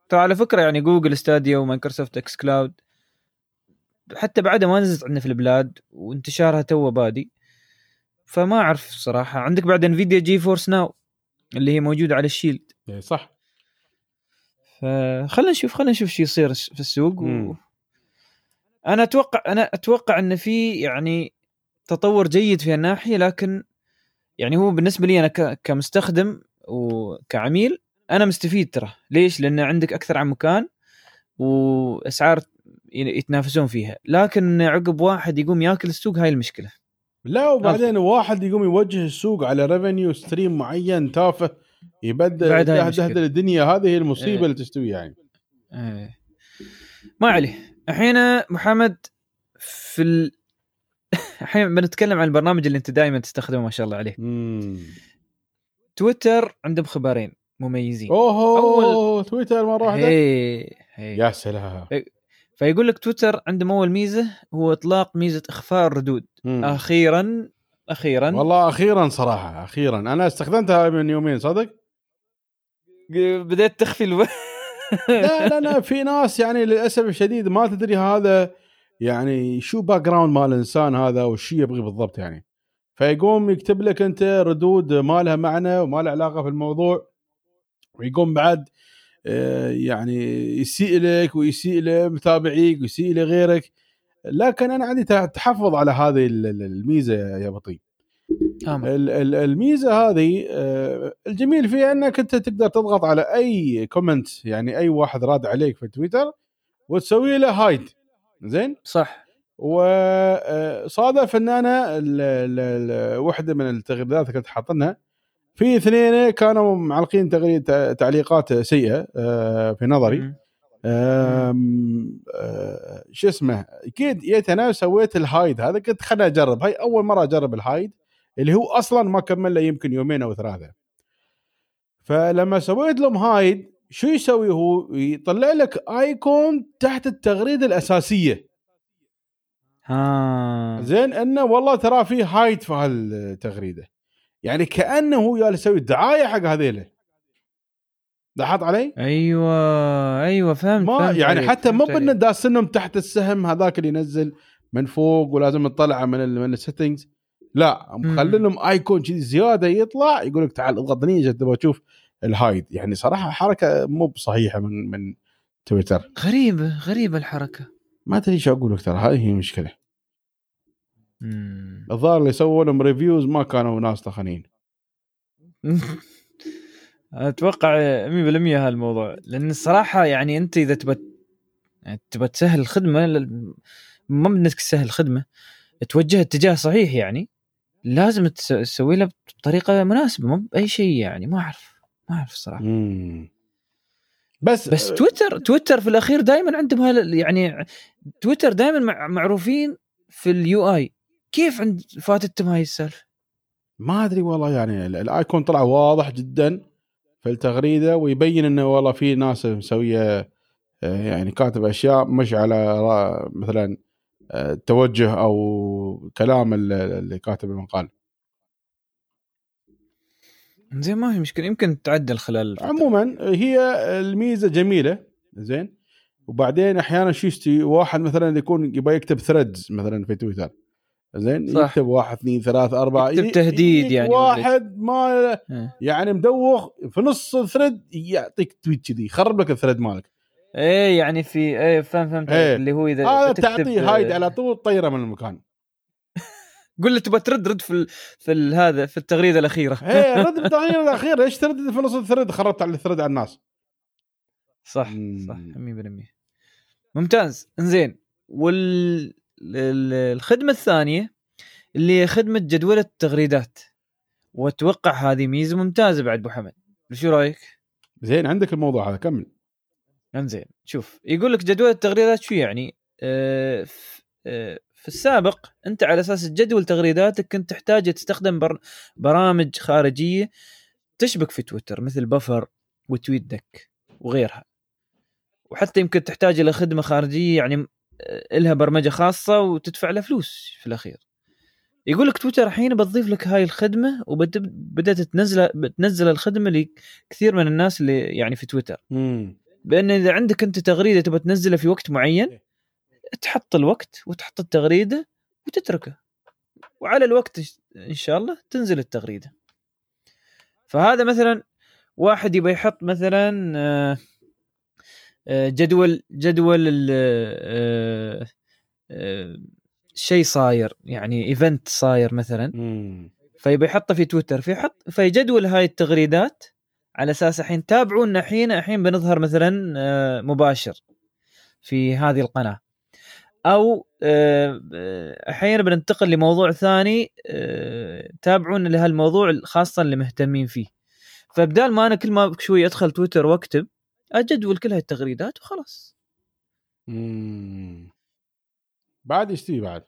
ترى على فكرة يعني جوجل ستاديا ومايكروسوفت إكس كلاود حتى بعدها ما نزلت عندنا في البلاد وانتشارها too بادي. فما أعرف صراحة. عندك بعد انفيديا جي فورس ناو اللي هي موجودة على الشيلد. إيه، صح. فخلينا نشوف خلينا نشوف شو يصير في السوق. و... أنا أتوقع أنا أتوقع إن في يعني تطور جيد في الناحيه لكن يعني هو بالنسبة لي أنا. كمستخدم وكعميل أنا مستفيد ترى ليش؟ لأن عندك أكثر عن مكان وأسعار يتنافسون فيها لكن عقب واحد يقوم ياكل السوق هاي المشكلة لا وبعدين واحد يقوم يوجه السوق على revenue stream معين تافه يبدل المشكلة. الدنيا هذه هي المصيبة إيه. اللي تستوي يعني إيه. ما عليه الحين محمد في ال... الحين بنتكلم عن البرنامج اللي انت دائما تستخدمه ما شاء الله عليه. امم تويتر عندهم خبرين مميزين. اوه تويتر مرة واحدة؟ يا سلام. فيقول لك تويتر عندهم أول ميزة هو إطلاق ميزة إخفاء الردود. مم. أخيرا أخيرا. والله أخيرا صراحة أخيرا. أنا استخدمتها من يومين صدق؟ بديت تخفي ألو... لا لا لا في ناس يعني للأسف الشديد ما تدري هذا يعني شو background مال الإنسان هذا وش يبغي بالضبط يعني. فيقوم يكتب لك أنت ردود ما لها معنى وما لها علاقة في الموضوع ويقوم بعد آه، يعني يسيء لك ويسيء لمتابعيك ويسيء لغيرك. لكن أنا عندي تحفظ على هذه الميزة يا بطيء. الميزة هذه آه، الجميل فيها أنك أنت تقدر تضغط على أي كومنت يعني أي واحد راد عليك في تويتر وتسوي له هايد زين؟ صح. وصادف إن أنا واحدة من التغريدات اللي كنت حاطنها. في اثنين كانوا معلقين تغريد تعليقات سيئة آه، في نظري. آه، شو اسمه أكيد جيت أنا سويت ال hide هذا قلت خليني أجرب. هاي أول مرة أجرب ال hide اللي هو أصلا ما كمل له يمكن يومين أو ثلاثة. فلما سويت لهم hide شو يسوي هو؟ يطلع لك icon تحت التغريدة الأساسية. ها. زين أنه والله ترى في hide في هالتغريدة. يعني كأنه هو يسوي دعايه حق هذيله. لاحظت علي؟ أيوه أيوه فهمت ما فهمت يعني حتى مو عليك. داسنهم تحت السهم هذاك اللي ينزل من فوق ولازم تطلعه من ال من ال settings لا مخلي لهم icon كذي زيادة يطلع يقول لك تعال اضغط هني تبغى تشوف. ال hide. يعني صراحة حركة مو بصحيحة من من تويتر. غريبة غريبة الحركة. ما أدري إيش أقول لك ترى هذه هي المشكلة. الظاهر اللي سووا لهم reviews ما كانوا ناس تقنيين. أتوقع 100% هالموضوع. لأن الصراحة يعني أنت إذا تبى يعني تبى تسهل الخدمة ما بدك تسهل الخدمة توجه اتجاه صحيح يعني. لازم تس- تسوي له بطريقة مناسبة مو بأي شيء يعني ما أعرف. ما أعرف الصراحه مم. بس بس تويتر تويتر في الأخير دائما عندهم هال يعني تويتر دائما مع معروفين في اليو آي كيف عند فاتتهم هاي السالفة؟ ما أدري والله يعني ال- الآيكون طلع واضح جدا في التغريدة ويبين إنه والله في ناس مسوية آه، يعني كاتب أشياء مش على مثلا آه، توجه أو كلام ال- اللي كاتب المقال زين ما في مشكلة يمكن تعدل خلال الفترة. عموما هي الميزة جميلة زين وبعدين أحيانا شو يستوي واحد مثلا يكون يبغى يكتب threads مثلا في تويتر زين صح. يكتب واحد اثنين ثلاث أربعة يكتب تهديد يعني واحد ما. يعني مدوخ في نص ال thread يعطيك tweet كذي يخرب لك ال thread مالك إيه يعني في إيه فهم فهمت. عليك، اللي هو إذا هذا آه، تعطيه hide على طول طيره من المكان قول له تبغى ترد رد في ال... في ال... هذا في التغريدة الأخيرة. إيه رد بالتغيير الاخير ليش ترد؟ في نص ال thread خربت على ال thread على الناس. صح مم. صح 100% ممتاز. إنزين وال ال- الخدمة الثانية اللي هي خدمة جدول التغريدات. وأتوقع هذه ميزة ممتازة بعد أبو حمد. شو رأيك؟ زين عندك الموضوع هذا كمل. إنزين شوف يقول لك جدول التغريدات شو يعني؟ آه ف- آه في السابق أنت على أساس تجدول تغريداتك كنت تحتاج تستخدم بر... برامج خارجية تشبك في تويتر مثل بفر وتويت دك وغيرها. وحتى يمكن تحتاج إلى خدمة خارجية يعني آه، لها برمجة خاصة وتدفع لها فلوس في الأخير. يقول لك تويتر الحين بتضيف لك هاي الخدمة وبدات تنزل بتنزل الخدمة لكثير من الناس اللي يعني في تويتر. بأن إذا عندك أنت تغريدة تبغى تنزلها في وقت معين تحط الوقت وتحط التغريدة وتتركه. وعلى الوقت إن شاء الله تنزل التغريدة. فهذا مثلا واحد يبغى يحط مثلا آه، آه، جدول جدول آه، شيء صاير يعني ايفنت صاير مثلا. فيبي يحطه في تويتر. فيحط فيجدول هاي التغريدات على أساس الحين تابعونا الحين الحين بنظهر مثلا مباشر في هذه القناة. أو آه، أحيانا بننتقل لموضوع ثاني آه، تابعونا لهالموضوع خاصة اللي مهتمين فيه. فبدال ما أنا كل ما شوي أدخل تويتر وأكتب أجدول كل هاي التغريدات وخلاص. امم بعد إيش بعد؟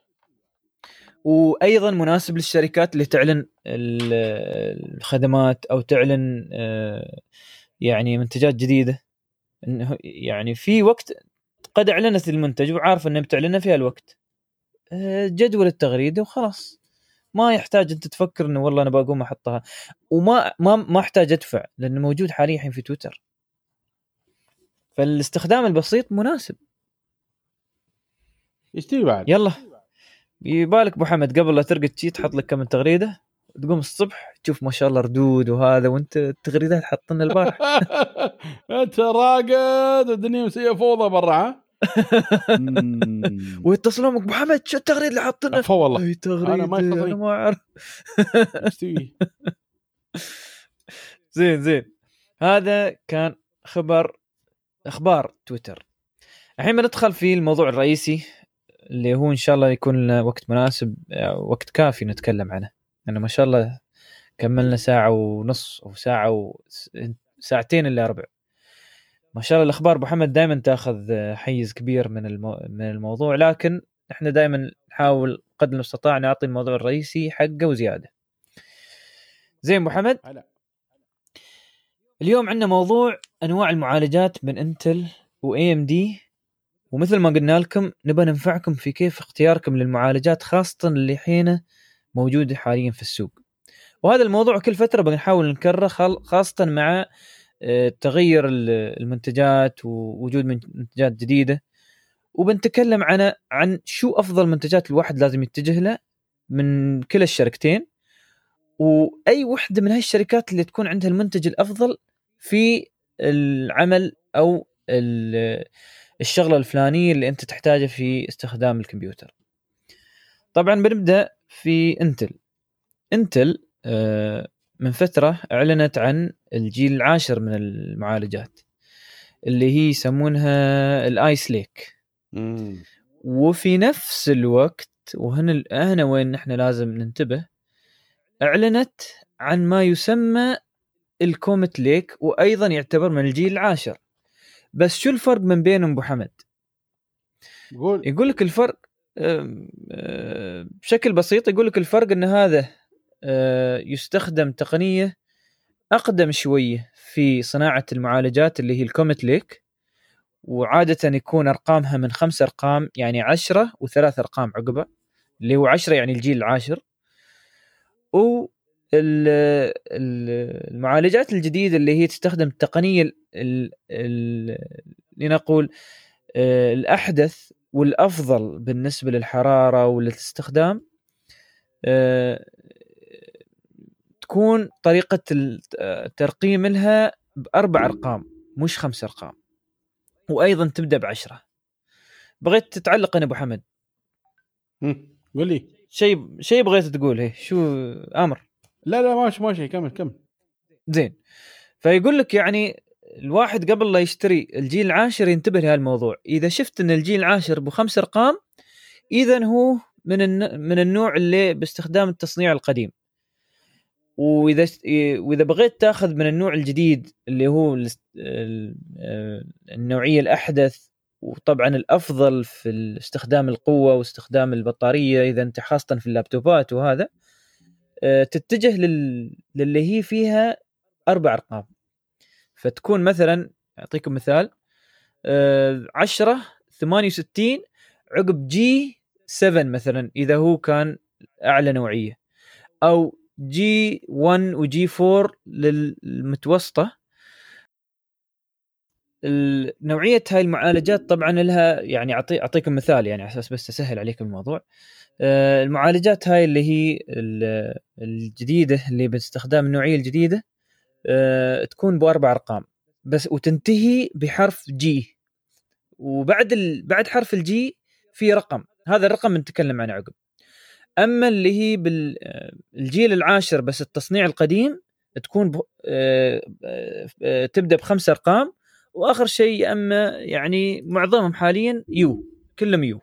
وأيضا مناسب للشركات اللي تعلن ال- الخدمات أو تعلن آه، يعني منتجات جديدة. إنه يعني في وقت قد أعلنت المنتج وعارفه انها بتعلنه في الوقت آه، جدول التغريده وخلاص. ما يحتاج أنت تفكر إنه والله أنا بقوم أحطها. وما ما ما أحتاج أدفع لأنه موجود حاليا الحين في تويتر. فالاستخدام البسيط مناسب. إيش تبي بعد؟ يلا. يبالك أبو حمد قبل لا ترقد شي تحط لك كم تغريده. تقوم الصبح تشوف ما شاء الله ردود وهذا وانت التغريدات حاطين البارح. انت راقد الدنيا مسويه فوضى برا ها. ويتصلون أبو حمد شو التغريده اللي حاطينها عفوا والله. أي تغريده أنا ما أنا. ما أعرف. زين زين. هذا كان خبر أخبار تويتر. الحين بندخل في الموضوع الرئيسي اللي هو إن شاء الله يكون وقت مناسب وقت كافي نتكلم عنه. لأنه ما شاء الله كملنا ساعة ونص أو ساعة و... ساعتين إلا ربع. ما شاء الله الأخبار أبو محمد دائما تأخذ حيز كبير من المو... من الموضوع لكن إحنا دائما نحاول قدر المستطاع نعطي الموضوع الرئيسي حقه وزيادة. زين أبو محمد هلا. اليوم عندنا موضوع أنواع المعالجات من إنتل واي ام دي ومثل ما قلنا لكم نبى ننفعكم في كيف اختياركم للمعالجات خاصة اللي حين موجودة حاليا في السوق. وهذا الموضوع كل فترة بنحاول نكرره خاصة مع آه، تغير ال- المنتجات ووجود من- منتجات جديدة. وبنتكلم عن عن شو أفضل منتجات الواحد لازم يتجه له من كلا الشركتين. وأي وحدة من هاي الشركات اللي تكون عندها المنتج الأفضل في العمل أو ال- الشغلة الفلانية اللي أنت تحتاجها في استخدام الكمبيوتر. طبعا بنبدأ في انتل. انتل آه، من فترة أعلنت عن الجيل العاشر من المعالجات اللي هي يسمونها الايس ليك. مم. وفي نفس الوقت وهنا هنا وين نحن لازم ننتبه أعلنت عن ما يسمى الكومت ليك وأيضا يعتبر من الجيل العاشر بس شو الفرق من بينهم أبو حمد؟ قول يقول لك الفرق بشكل بسيط يقول لك الفرق إن هذا أه، يستخدم تقنية أقدم شوية في صناعة المعالجات اللي هي الكومت ليك وعادة يكون أرقامها من خمس أرقام يعني عشرة وثلاث أرقام عقبة اللي هو عشرة يعني الجيل العاشر. و ال- ال- المعالجات الجديدة اللي هي تستخدم التقنيه ال- ال- ال- لنقول آه، الأحدث والأفضل بالنسبة للحرارة وللاستخدام آه، تكون طريقة الترقيم لها بأربع أرقام مش خمس أرقام وأيضا تبدأ بعشرة. بغيت تتعلق أنا أبو حمد. قول لي شيء شيء بغيت تقول هي شو أمر؟ لا لا ماشي ماشي كمل كمل. زين. فيقول لك يعني الواحد قبل لا يشتري الجيل العاشر ينتبه لهالموضوع إذا شفت إن الجيل العاشر بخمس أرقام اذا هو من. من النوع اللي باستخدام التصنيع القديم وإذا وإذا بغيت تأخذ من النوع الجديد اللي هو آه، النوعية الأحدث وطبعا الأفضل في استخدام القوة واستخدام البطارية إذا أنت خاصة في اللابتوبات وهذا آه، تتجه لل... للي هي فيها أربع أرقام فتكون مثلا أعطيكم مثال آه، 10 68 عقب جي 7 مثلا إذا هو كان أعلى نوعية. أو جي 1 وجي 4 للمتوسطة. نوعيه هاي المعالجات طبعا لها يعني أعطي أعطيكم مثال يعني على أساس بس أسهل عليكم الموضوع. آه، المعالجات هاي اللي هي ال- الجديدة اللي باستخدام النوعية الجديدة. آه، تكون بأربع أرقام. بس وتنتهي بحرف G وبعد ال... بعد حرف ال G في رقم. هذا الرقم نتكلم عنه عقب. أما اللي هي بالجيل العاشر بس التصنيع القديم تكون ب... آه، آه، آه، تبدأ بخمس أرقام. وآخر شيء أما يعني معظمهم حاليا U كلهم U.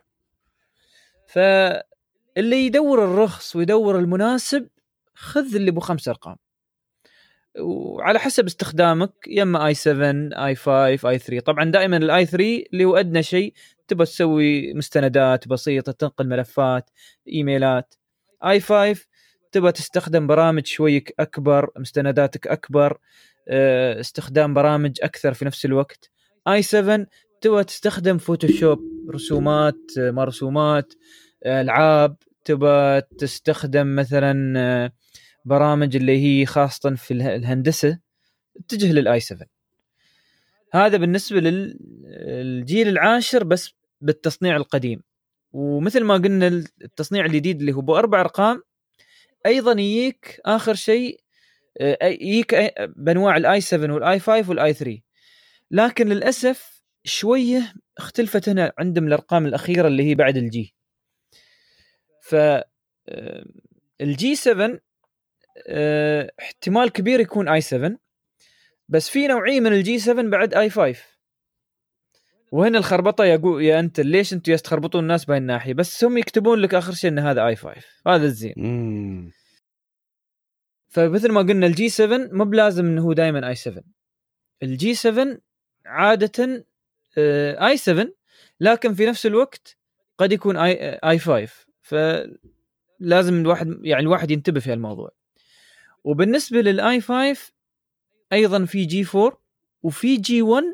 فاللي يدور الرخص ويدور المناسب خذ اللي ابو خمس أرقام. وعلى حسب استخدامك يا إما i 7 i 5 i 3 طبعا دائما ال i 3 اللي هو أدنى شيء تبغى تسوي مستندات بسيطة تنقل ملفات إيميلات. i 5 تبغى تستخدم برامج شوي أكبر مستنداتك أكبر آه، استخدام برامج أكثر في نفس الوقت. آي 7 تبغى تستخدم فوتوشوب رسومات ما رسومات آه، ألعاب. تبغى تستخدم مثلا آه، برامج اللي هي خاصة في اله- الهندسة اتجه للآي 7 هذا بالنسبة للجيل العاشر بس بالتصنيع القديم. ومثل ما قلنا التصنيع الجديد اللي هو باربع أرقام أيضا يجيك آخر شيء آه، يجيك بأنواع ال i 7 وال i 5 وال i 3 لكن للأسف شوية اختلفت هنا عندهم الأرقام الأخيرة اللي هي بعد ال G ف آه، ال G 7 آه احتمال كبير يكون i 7 بس في نوعية من ال G 7 بعد i 5 وهنا الخربطة يا قو... يا أنت ليش أنتم تخربطون الناس بهاي الناحية؟ بس هم يكتبون لك آخر شيء إن هذا i 5 هذا الزين. فمثل ما قلنا ال G 7 مو بلازم إنه هو دائما i 7 ال G 7 عاده i آه، 7 لكن في نفس الوقت قد يكون اي i 5 فلازم الواحد يعني الواحد ينتبه في الموضوع وبالنسبة لل i 5 أيضا في G 4 وفي G 1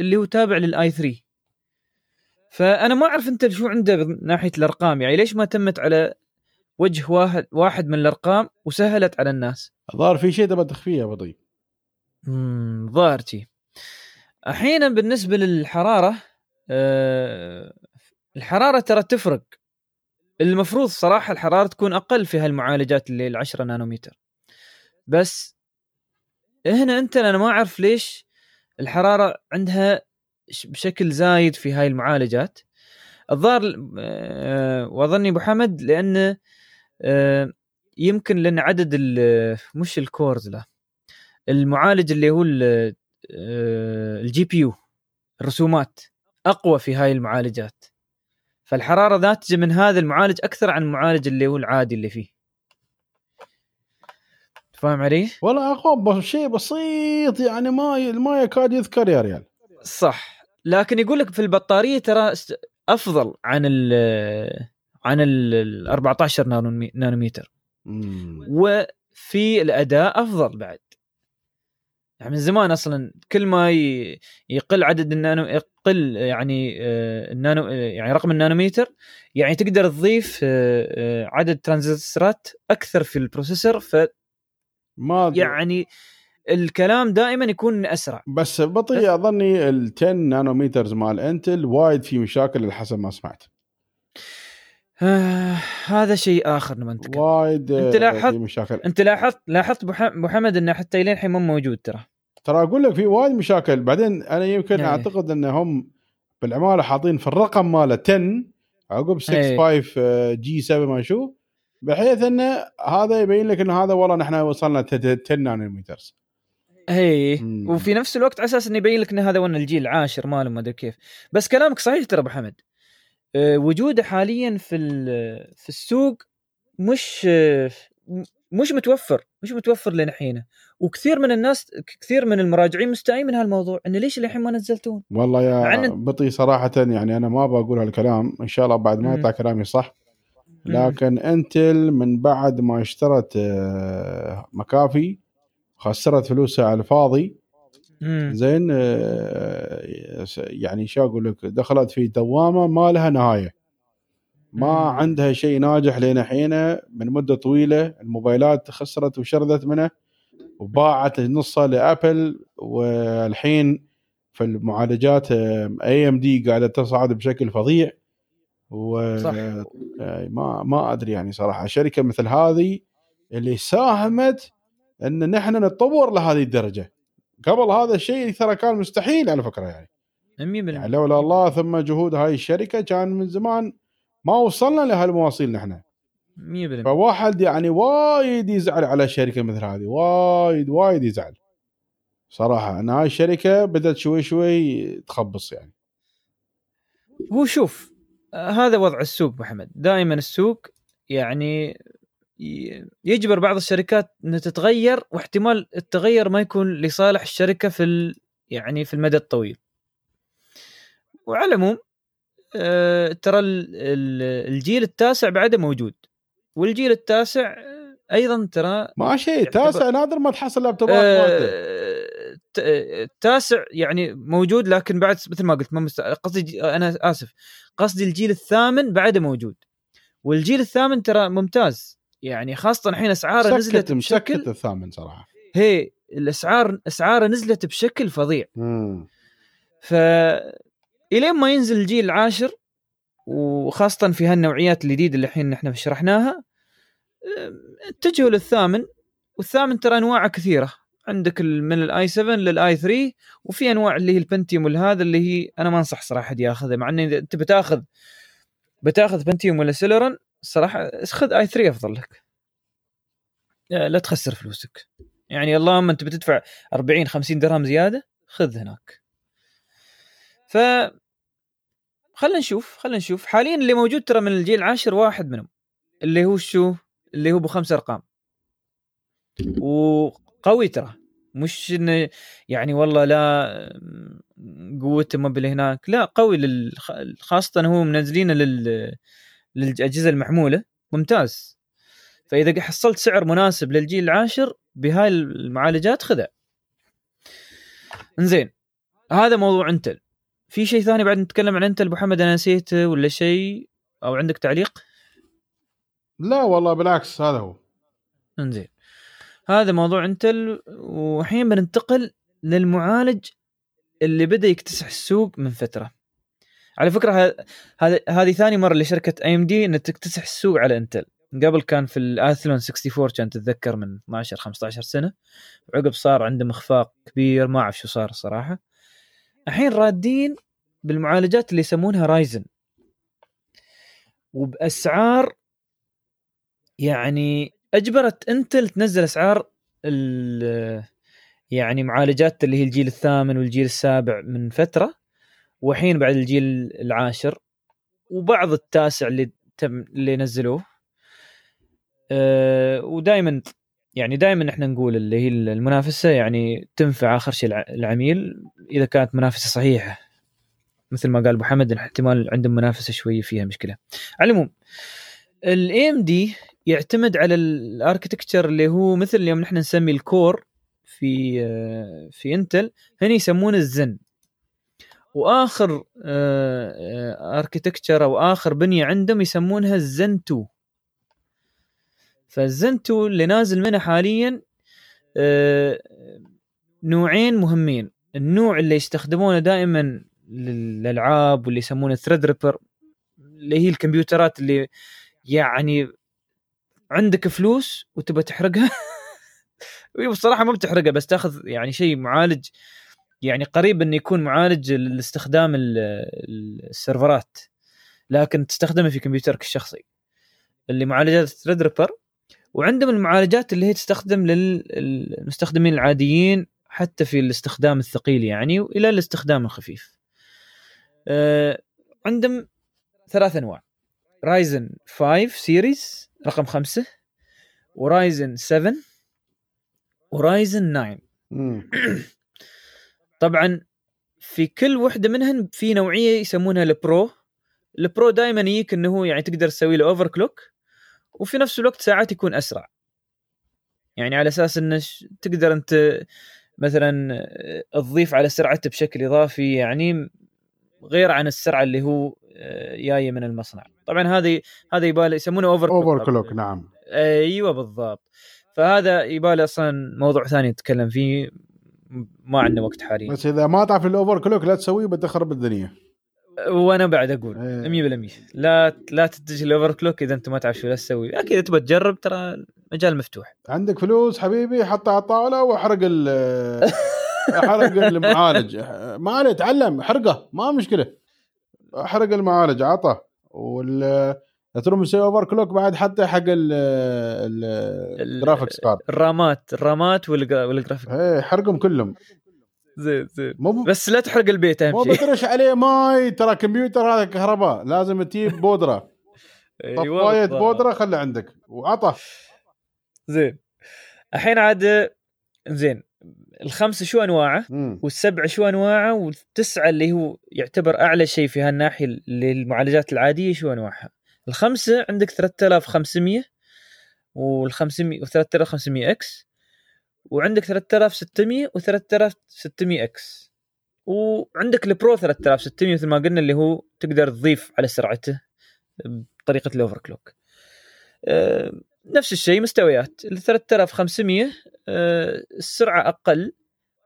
اللي هو تابع لل i 3 فأنا ما أعرف أنت شو عنده من ناحية الأرقام يعني ليش ما تمت على وجه واحد واحد من الأرقام وسهلت على الناس؟ الظاهر في شيء تبغى تخفيه بطيء امم ظاهر شيء أحيانا بالنسبة للحرارة أه الحرارة ترى تفرق. المفروض صراحة الحرارة تكون أقل في هالمعالجات اللي ال 10 نانومتر. بس هنا انت أنا ما أعرف ليش الحرارة عندها بشكل زايد في هاي المعالجات. الظاهر أه وأظني أبو حمد لأنه أه يمكن لأن عدد مش ال cores لا المعالج اللي هو آه، ال GPU الرسومات أقوى في هاي المعالجات. فالحرارة ناتجه من هذا المعالج أكثر عن المعالج اللي هو العادي اللي فيه. فاهم علي؟ والله اقوى شيء بسيط يعني ما ما يكاد يذكر يا ريال. صح. لكن يقول لك في البطارية ترى أفضل عن ال عن ال 14 نانومتر. وفي الأداء أفضل بعد. يعني من زمان أصلا كل ما يقل عدد النانو يقل يعني آه، النانو آه، يعني رقم النانوميتر يعني تقدر تضيف آه، عدد ترانزستورات أكثر في ال processor ما يعني الكلام دائما يكون أسرع. بس بطيء أظني ال 10 nanometers مال Intel وايد في مشاكل حسب ما سمعت. آه هذا شيء آخر نبغى نتكلم. وايد أنت لاحظت؟ مشاكل. أنت لاحظت؟ لاحظت محمد انه حتى الين الحين مو موجود ترى. ترى أقول لك في وايد مشاكل. بعدين أنا يمكن يعني. أعتقد انهم بالعمالة حاطين في الرقم ماله 10 عقب 65 G 7 ما شو. بحيث انه هذا يبين لك انه هذا والله نحن وصلنا 10 نانومترز اي وفي نفس الوقت على أساس إنه يبين لك إن هذا وأنا الجيل العاشر ماله ما أدري كيف. بس كلامك صحيح ترى أبو حمد. آه، وجوده حاليا في في السوق مش آه، مش متوفر مش متوفر لنحينه. وكثير من الناس كثير من المراجعين مستائين من هالموضوع انه ليش الحين ما نزلتون؟ والله يا عن... بطي صراحة يعني أنا ما بقول هالكلام. إن شاء الله بعد ما يطلع كلامي صح. لكن انتل من بعد ما اشترت آه، مكافي خسرت فلوسها على الفاضي. زين آه، يعني شو أقول لك؟ دخلت في دوامة ما لها نهاية. ما عندها شيء ناجح لين حين من مدة طويلة الموبايلات خسرت وشردت منه وباعت نصها لأبل. والحين في المعالجات اي ام دي قاعدة تصعد بشكل فظيع. و صح. آه، ما ما أدري يعني صراحة. شركة مثل هذه اللي ساهمت إن نحن نتطور لهذه الدرجة. قبل هذا الشيء ترى كان مستحيل على فكرة يعني. 100% يعني لولا الله ثم جهود هاي الشركة كان من زمان ما وصلنا لهالمواصيل نحن. 100% فواحد يعني وايد يزعل على شركة مثل هذه. وايد وايد يزعل. صراحة إن هاي الشركة بدأت شوي شوي تخبص يعني. هو شوف هذا وضع السوق محمد دائما السوق يعني يجبر بعض الشركات إنها تتغير واحتمال التغير ما يكون لصالح الشركة في يعني في المدى الطويل. وعلى العموم آه، ترى الجيل التاسع بعده موجود. والجيل التاسع أيضا ترى ما شيء تاسع نادر ما تحصل لابتوبات آه التاسع يعني موجود لكن بعد مثل ما قلت ما مست... قصدي أنا آسف. قصدي الجيل الثامن بعده موجود. والجيل الثامن ترى ممتاز. يعني خاصة الحين أسعاره نزلت بشكل الثامن صراحة. هي الأسعار أسعاره نزلت بشكل فظيع. مم. ف إلين ما ينزل الجيل العاشر وخاصة في هالنوعيات الجديدة اللي الحين إحنا شرحناها اتجهوا للثامن والثامن ترى أنواعه كثيرة. عندك من ال i 7 لل i 3 وفي أنواع اللي هي ال Pentium والهذا اللي هي أنا ما انصح صراحة حد ياخذها مع انه إذا أنت بتاخذ بتاخذ Pentium ولا Celeron الصراحه خذ i 3 أفضل لك. لا تخسر فلوسك. يعني اللهم أنت بتدفع 40 50 درهم زيادة خذ هناك. ف خلينا نشوف خلينا نشوف. حاليا اللي موجود ترى من الجيل العاشر واحد منهم اللي هو شو؟ اللي هو بخمس أرقام. وقوي ترى. مش إنه يعني والله لا قوته ما هناك لا قوي لل... خاصة هو منزلينه لل... للأجهزة المحمولة. ممتاز. فإذا حصلت سعر مناسب للجيل العاشر بهاي المعالجات خذها. إنزين هذا موضوع Intel في شيء ثاني بعد نتكلم عن Intel أبو محمد أنا نسيته ولا شيء؟ أو عندك تعليق؟ لا والله بالعكس هذا هو. إنزين. هذا موضوع Intel والحين بننتقل للمعالج اللي بدأ يكتسح السوق من فترة. على فكرة هذه هذه ثاني مرة لشركة AMD إنها تكتسح السوق على Intel قبل كان في ال Athlon 64 كان تتذكر من 12 15 سنة. وعقب صار عندهم إخفاق كبير ما أعرف شو صار الصراحه الحين رادين بالمعالجات اللي يسمونها رايزن وبأسعار يعني أجبرت إنتل تنزل أسعار يعني معالجات اللي هي الجيل الثامن والجيل السابع من فترة وحين بعد الجيل العاشر وبعض التاسع اللي تم اللي نزلوه. أه ودائما يعني دائما إحنا نقول اللي هي المنافسة يعني تنفع آخر شيء العميل إذا كانت منافسة صحيحة. مثل ما قال أبو حمد احتمال عندهم منافسة شوية فيها مشكلة. على العموم ال AMD يعتمد على ال architecture اللي هو مثل اليوم نحن نسمي ال core في في Intel هنا يسمونه الزن. وآخر architecture أو آخر بنية عندهم يسمونها الزن 2 فالزن 2 اللي نازل منه حاليا نوعين مهمين. النوع اللي يستخدمونه دائما للألعاب واللي يسمونه Threadripper اللي هي الكمبيوترات اللي يعني عندك فلوس وتبى تحرقها؟ بصراحة ما بتحرقها بس تاخذ يعني شيء معالج يعني قريب إنه يكون معالج لاستخدام السيرفرات لكن تستخدمه في كمبيوترك الشخصي. اللي معالجات Threadripper وعندهم المعالجات اللي هي تستخدم للمستخدمين العاديين حتى في الاستخدام الثقيل يعني وإلى الاستخدام الخفيف. أه عندهم ثلاث أنواع. Ryzen 5 series رقم خمسة. و Ryzen 7 و Ryzen 9 طبعا في كل وحدة منهن في نوعية يسمونها ال Pro. ال Pro دائما يجيك إنه هو يعني تقدر تسوي له overclock وفي نفس الوقت ساعات يكون أسرع. يعني على أساس إنه تقدر أنت مثلا تضيف على سرعته بشكل إضافي يعني غير عن السرعة اللي هو آه، جاية من المصنع. طبعا هذه هذا يبالي يسمونه over overclock نعم. أيوه بالضبط. فهذا يبالي أصلا موضوع ثاني نتكلم فيه ما عندنا وقت حاليا. بس إذا ما تعرف ال overclock لا تسويه بتخرب الدنيا. وأنا بعد أقول 100% إيه. لا لا تتجه ال overclock إذا أنت ما تعرف شو تسوي. أكيد تبغى تجرب ترى مجال مفتوح. عندك فلوس حبيبي حطها على الطاولة واحرق ال احرق المعالج. ما عليه تعلم احرقه ما مشكلة. احرق المعالج عطى وال تروح مسوي overclock بعد حتى حق ال graphics card الرامات الرامات والجرافيك إيه حرقهم كلهم. زين زين. مو بس لا تحرق البيت أهم شيء. مو بترش عليه ماي ترى كمبيوتر هذا كهرباء لازم تجيب بودرة. أيوه طفاية بودرة خلي عندك. وعطى زين. الحين عاد زين. الخمسة شو أنواعه؟ والسبعة شو أنواعه؟ والتسعة اللي هو يعتبر أعلى شيء في هالناحية اللي المعالجات العادية شو أنواعها؟ الخمسة عندك 3500 وال 500 و 3500 X وعندك 3600 و 3600 X. وعندك ال Pro 3600 مثل ما قلنا اللي هو تقدر تضيف على سرعته بطريقة ال overclock. أه نفس الشيء مستويات. ال 3500 أه السرعة أقل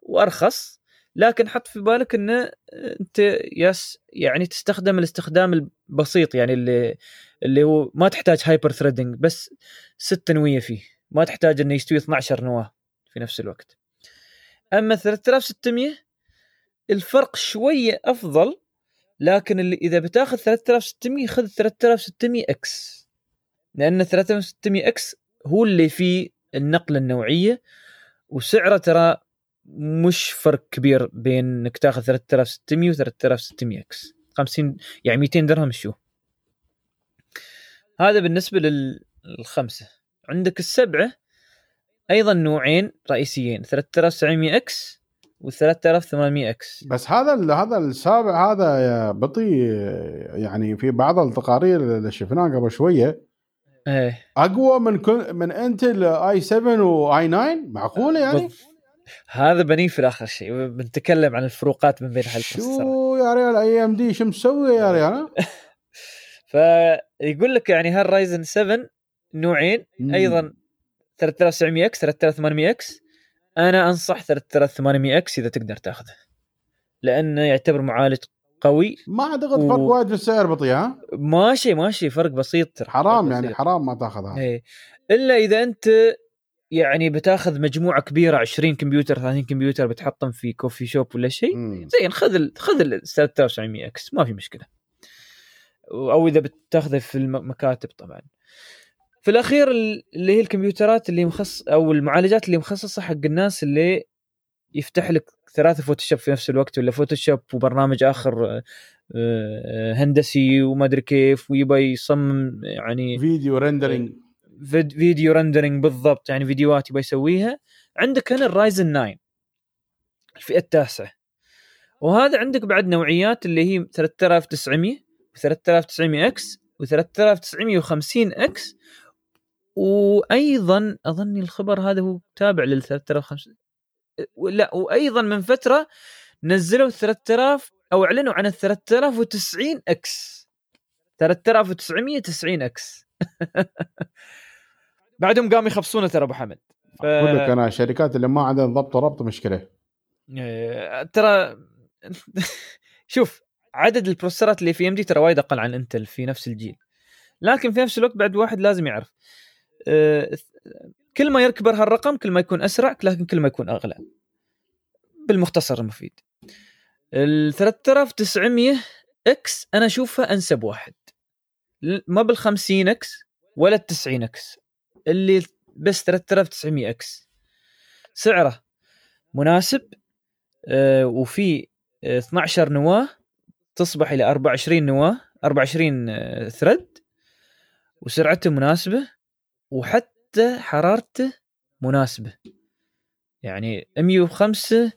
وأرخص لكن حط في بالك إنه أنت يس يعني تستخدم الاستخدام البسيط يعني اللي اللي هو ما تحتاج hyper threading بس ست نوية فيه. ما تحتاج إنه يستوي 12 نواة في نفس الوقت. أما 3600 الفرق شوية أفضل لكن اللي إذا بتاخذ 3600 خذ 3600 X. لأن 3600 X هو اللي فيه النقلة النوعية وسعره ترى مش فرق كبير بين إنك تاخذ 3600 و 3600 X. 50 يعني 200 درهم شو. هذا بالنسبة للخمسة. عندك السبعة أيضا نوعين رئيسيين 3900 X و 3800 X. بس هذا هذا السابع هذا يا بطي يعني في بعض التقارير اللي شفناها قبل شوية إيه. أقوى من كل من Intel i 7 و i 9 معقولة يعني؟ هذا بنيه في اخر شيء. بنتكلم عن الفروقات من بين هالبروسيسورات شو يا ريال AMD شو مسوي يا ريال؟ ها؟ فيقول لك يعني هال Ryzen 7 نوعين. أيضا 3900 X 3800 X. أنا أنصح 3800 X إذا تقدر تأخذه. لأنه يعتبر معالج قوي ما اعتقد فرق وايد في السعر بطي ها؟ ماشي ماشي فرق بسيط ترى حرام فرق يعني بسيط. حرام ما تاخذها إيه إلا إذا أنت يعني بتاخذ مجموعة كبيرة 20 كمبيوتر 30 كمبيوتر بتحطهم في coffee shop ولا شيء. زين خذ ال خذ ال 3900 X ما في مشكلة أو إذا بتاخذه في المكاتب طبعا في الأخير ال- اللي هي الكمبيوترات اللي مخص أو المعالجات اللي مخصصة حق الناس اللي يفتح لك ثلاثة Photoshop في نفس الوقت ولا Photoshop وبرنامج آخر آه، آه، هندسي وما أدري كيف ويبغى يصمم يعني video rendering vid- video rendering بالضبط يعني فيديوهات يبغى يسويها. عندك هنا ال Ryzen 9 الفئة التاسعة. وهذا عندك بعد نوعيات اللي هي 3900 و 3900 X و 3950 X. وأيضا أظني الخبر هذا هو تابع لل 3050 لا وأيضا من فترة نزلوا 3000 أو أعلنوا عن ال 3090 X. 3990 X. بعدهم قاموا يخبصونه ترى أبو حمد. ف... أقول لك أنا الشركات اللي ما عندها ضبط وربط مشكلة. آه، ترى شوف عدد البروسيسورات اللي في AMD ترى وايد أقل عن Intel في نفس الجيل. لكن في نفس الوقت بعد واحد لازم يعرف. آه، كل ما يكبر هالرقم كل ما يكون أسرع لكن كل ما يكون أغلى. بالمختصر المفيد. ال 3900 X أنا أشوفها أنسب واحد. ما بال 50 إكس ولا ال 90 إكس. اللي بس 3900 X. سعره مناسب آه، وفي آه، 12 نواة تصبح إلى 24 نواة 24 آه، thread وسرعته مناسبة وحتى حرارته مناسبه يعني 105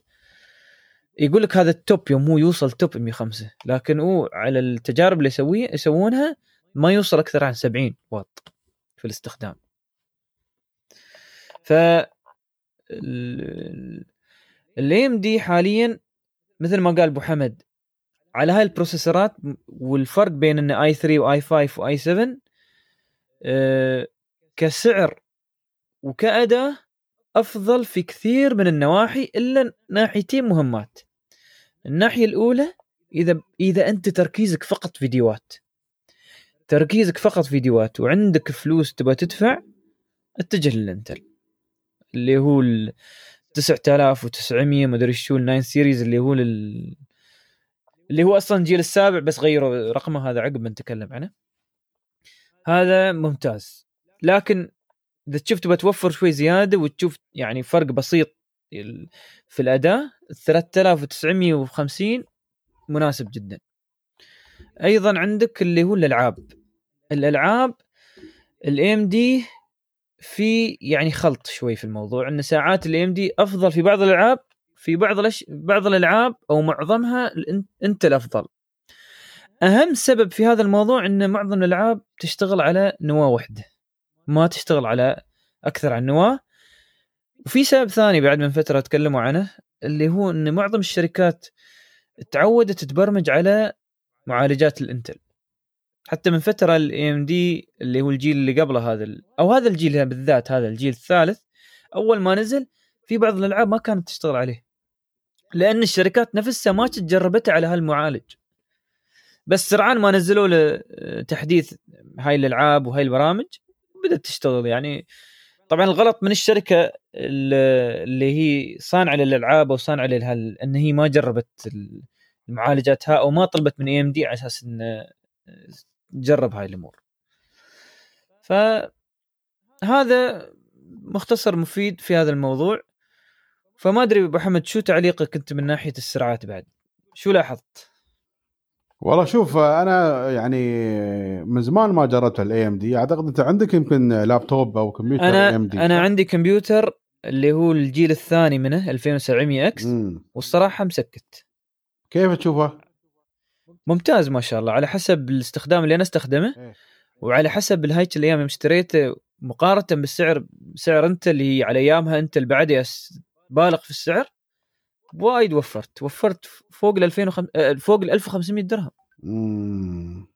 يقول لك هذا ال top يوم هو يوصل top 105 لكن هو على التجارب اللي يسوي يسوونها ما يوصل أكثر عن 70 واط في الاستخدام ف ال AMD حاليا مثل ما قال ابو حمد على هاي البروسيسورات والفرق بين ان i 3 و i 5 و i 7 آه، كسعر وكأداء أفضل في كثير من النواحي إلا ناحيتين مهمات. الناحية الأولى إذا إذا أنت تركيزك فقط فيديوهات. تركيزك فقط فيديوهات وعندك فلوس تبغى تدفع اتجه للإنتل. اللي هو ال 9900 مدري شو ال 9 سيريز اللي هو لل اللي هو أصلا الجيل السابع بس غيروا رقمه هذا عقب بنتكلم عنه. هذا ممتاز. لكن إذا تشوف تبغى توفر شوي زيادة وتشوف يعني فرق بسيط في الأداء 3950 مناسب جدا. أيضا عندك اللي هو الألعاب. الألعاب ال AMD في يعني خلط شوي في الموضوع. إن ساعات ال AMD أفضل في بعض الألعاب في بعض الأش... بعض الألعاب أو معظمها إنتل أفضل. أهم سبب في هذا الموضوع إن معظم الألعاب تشتغل على نواة واحدة. ما تشتغل على أكثر عن نواة. وفي سبب ثاني بعد من فترة تكلموا عنه اللي هو إن معظم الشركات تعودت تبرمج على معالجات الإنتل. حتى من فترة ال AMD اللي هو الجيل اللي قبله هذا أو هذا الجيل بالذات هذا الجيل الثالث أول ما نزل في بعض الألعاب ما كانت تشتغل عليه. لأن الشركات نفسها ما جربتها على هالمعالج. بس سرعان ما نزلوا له تحديث هاي الألعاب وهاي البرامج. بدأت تشتغل يعني. طبعا الغلط من الشركة اللي هي صانعة للألعاب أو صانعة لهال إن هي ما جربت المعالجات ها أو ما طلبت من اي ام دي على أساس إن تجرب هاي الأمور. فهذا مختصر مفيد في هذا الموضوع. فما أدري أبو حمد شو تعليقك أنت من ناحية السرعات بعد؟ شو لاحظت؟ والله شوف أنا يعني من زمان ما جربت ال AMD أعتقد أنت عندك يمكن لابتوب أو كمبيوتر AMD أنا عندي كمبيوتر اللي هو الجيل الثاني منه 2700 X والصراحة مسكت كيف تشوفه؟ ممتاز ما شاء الله على حسب الاستخدام اللي أنا أستخدمه إيه. وعلى حسب الهيك الأيام يوم اشتريته مقارنة بالسعر سعر إنتل على أيامها إنتل بعد بالغ في السعر وايد وفرت وفرت فوق ال 2005 آه، فوق ال 1500 درهم. امم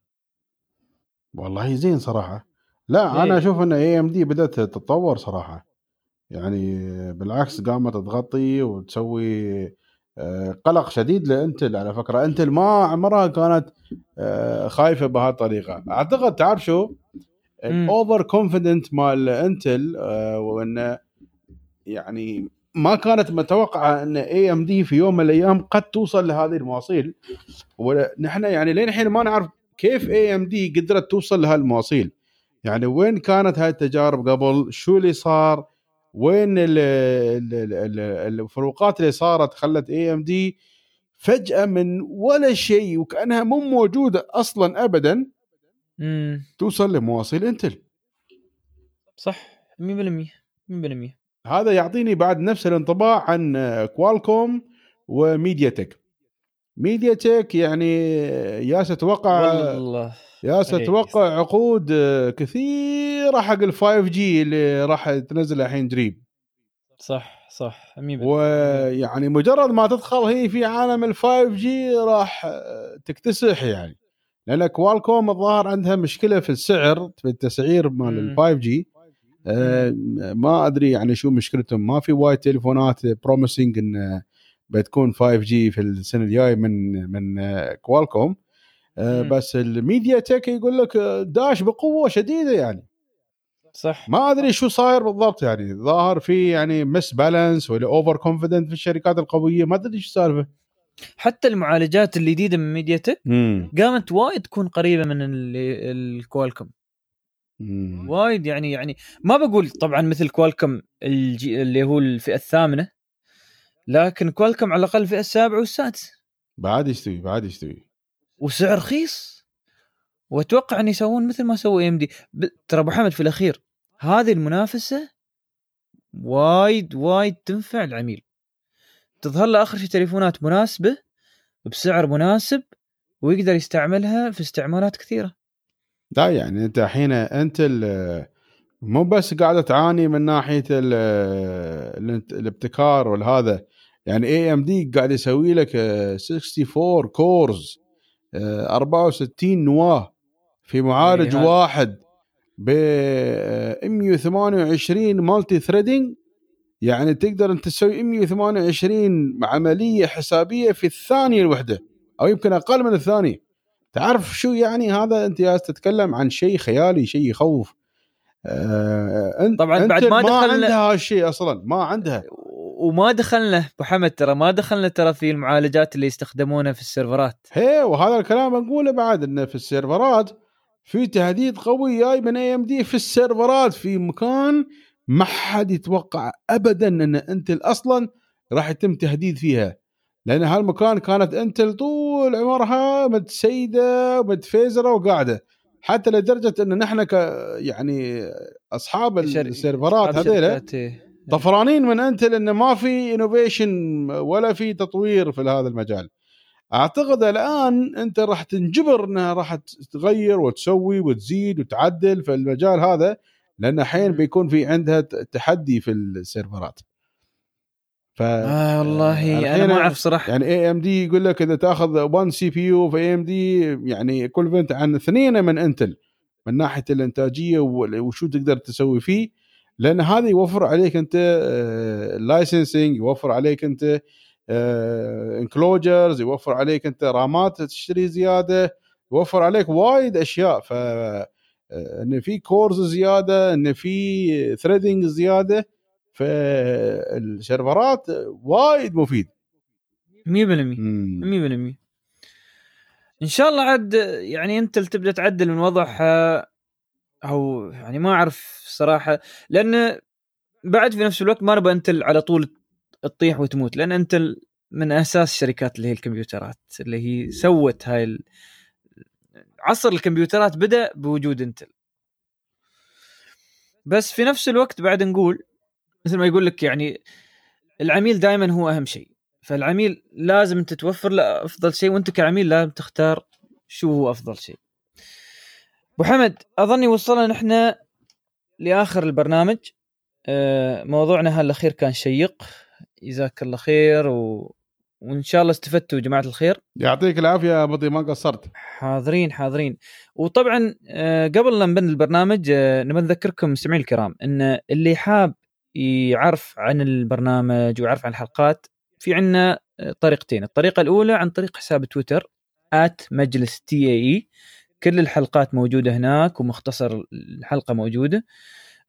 والله زين صراحة. لا إيه. أنا أشوف إن AMD بدأت تتطور صراحة. يعني بالعكس قامت تغطي وتسوي آه، قلق شديد لإنتل على فكرة. إنتل ما عمرها كانت آه، خايفة بهالطريقه أعتقد تعرف شو؟ ال over confident مال إنتل وإنه يعني ما كانت متوقعة أن AMD في يوم من الأيام قد توصل لهذه المواصيل. ونحن يعني لين الحين ما نعرف كيف AMD قدرت توصل لهالمواصيل يعني وين كانت هاي التجارب قبل؟ شو اللي صار؟ وين الفروقات اللي صارت خلت AMD فجأة من ولا شيء وكأنها مو موجودة أصلا ابدا مم. توصل لمواصيل انتل صح. 100% 100% هذا يعطيني بعد نفس الانطباع عن كوالكوم و MediaTek MediaTek يعني yes أتوقع والله yes أتوقع عقود كثيرة حق ال 5 G اللي راح تنزل الحين قريب صح صح ويعني مجرد ما تدخل هي في عالم ال 5 G راح تكتسح يعني. لأن كوالكوم الظاهر عندها مشكلة في السعر في التسعير مال ال 5 G ما أدري يعني شو مشكلتهم. ما في وايد تليفونات promising إن بتكون 5 G في السنة الجاية من من كوالكوم بس ال MediaTek يقول لك داش بقوة شديدة يعني. صح. ما أدري شو صاير بالضبط يعني. ظاهر في يعني misbalance ولا over confident في الشركات القوية. ما أدري شو السالفه حتى المعالجات الجديدة من ميديا تك قامت وايد تكون قريبة من وايد يعني يعني ما بقول طبعا مثل كوالكم اللي هو الفئة الثامنة لكن كوالكم على الأقل الفئة السابعة والسادسة. بعد يستوي بعد يستوي وسعر رخيص. وأتوقع إن يسوون مثل ما سووا إم دي. ترى أبو حمد في الأخير هذه المنافسة وايد وايد تنفع العميل. تظهر له آخر شيء تليفونات مناسبة بسعر مناسب ويقدر يستعملها في استعمالات كثيرة. لا يعني إنتل الحين إنتل مو بس قاعدة تعاني من ناحية الابتكار والهذا يعني AMD قاعد يسوي لك 64 cores 64 نواة في معالج يعني واحد ب 128 multi threading يعني تقدر أنت تسوي 128 عملية حسابية في الثانية الوحدة أو يمكن أقل من الثانية. تعرف شو يعني هذا؟ أنت تتكلم عن شيء خيالي شيء يخوف. آه إنتل طبعا بعد ما, ما عندها هالشيء أصلا ما عندها. وما دخلنا أبو حمد ترى ما دخلنا ترى في المعالجات اللي يستخدمونها في السيرفرات. هي وهذا الكلام نقوله بعد إنه في السيرفرات في تهديد قوي جاي من AMD في السيرفرات في مكان ما حد يتوقع ابدا إن إنتل أصلا راح يتم تهديد فيها. لأن هالمكان كانت إنتل طول عمرها متسيدة ومتفيزرة وقاعدة. حتى لدرجة إن نحن ك يعني أصحاب السيرفرات هذيلا طفرانين من إنتل انه ما في innovation ولا في تطوير في هذا المجال. أعتقد الآن أنت راح تنجبر إنها راح تغير وتسوي وتزيد وتعدل في المجال هذا لأن الحين بيكون في عندها تحدي في السيرفرات. ف آه والله أنا ما أعرف صراحة. يعني AMD يقول لك إذا تأخذ 1 CPU في AMD يعني equivalent عن اثنين من Intel من ناحية الإنتاجية وشو تقدر تسوي فيه لأن هذا يوفر عليك أنت ال licensing آه، يوفر عليك أنت enclosures يوفر عليك أنت رامات تشتري زيادة يوفر عليك وايد أشياء. ف آه، إن في cores زيادة إن في threading زيادة فالسيرفرات وايد مفيد. 100% 100% إن شاء الله عاد يعني أنت اللي تبدأ تعدل من وضعها أو يعني ما أعرف صراحة لأن بعد في نفس الوقت ما نبغى أنت على طول تطيح وتموت لأن أنت من أساس الشركات اللي هي الكمبيوترات اللي هي سوت هاي ال... عصر الكمبيوترات بدأ بوجود إنتل. بس في نفس الوقت بعد نقول مثل ما يقول لك يعني العميل دائما هو أهم شيء. فالعميل لازم انت توفر له أفضل شيء وأنت كعميل لازم تختار شو هو أفضل شيء. أبو حمد أظني وصلنا نحن لآخر البرنامج. آه، موضوعنا هالاخير كان شيق؟ جزاك الله خير و... وإن شاء الله استفدتوا جماعة الخير. يعطيك العافية يا بطي ما قصرت. حاضرين حاضرين. وطبعا آه، قبل لا نبن البرنامج آه، نبي نذكركم مستمعين الكرام إن اللي حاب يعرف عن البرنامج ويعرف عن الحلقات. في عندنا طريقتين الطريقة الأولى عن طريق حساب تويتر مجلس IT كل الحلقات موجودة هناك ومختصر الحلقة موجودة.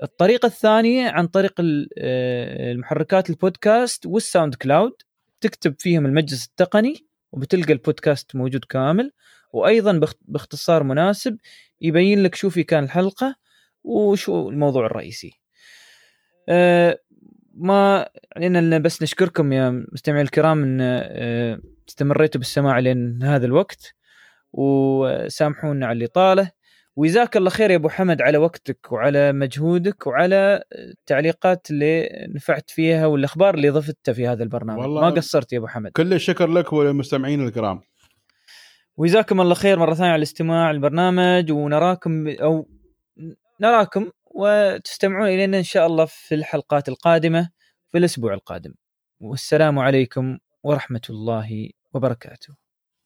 الطريقة الثانية عن طريق المحركات البودكاست وال SoundCloud. تكتب فيهم المجلس التقني وبتلقى البودكاست موجود كامل. وأيضا باختصار مناسب يبين لك شو في كان الحلقة وشو الموضوع الرئيسي. أه ما علينا بس نشكركم يا مستمعي الكرام إن أه استمريتوا بالسماع لين هذا الوقت وسامحونا على الإطالة. وجزاك الله خير يا أبو حمد على وقتك وعلى مجهودك وعلى التعليقات اللي نفعت فيها والأخبار اللي ضفتها في هذا البرنامج. والله ما قصرت يا أبو حمد. كل الشكر لك وللمستمعين الكرام. وجزاكم الله خير مرة ثانية على الاستماع للبرنامج ونراكم أو نراكم وتستمعون إلينا إن شاء الله في الحلقات القادمة في الأسبوع القادم. والسلام عليكم ورحمة الله وبركاته.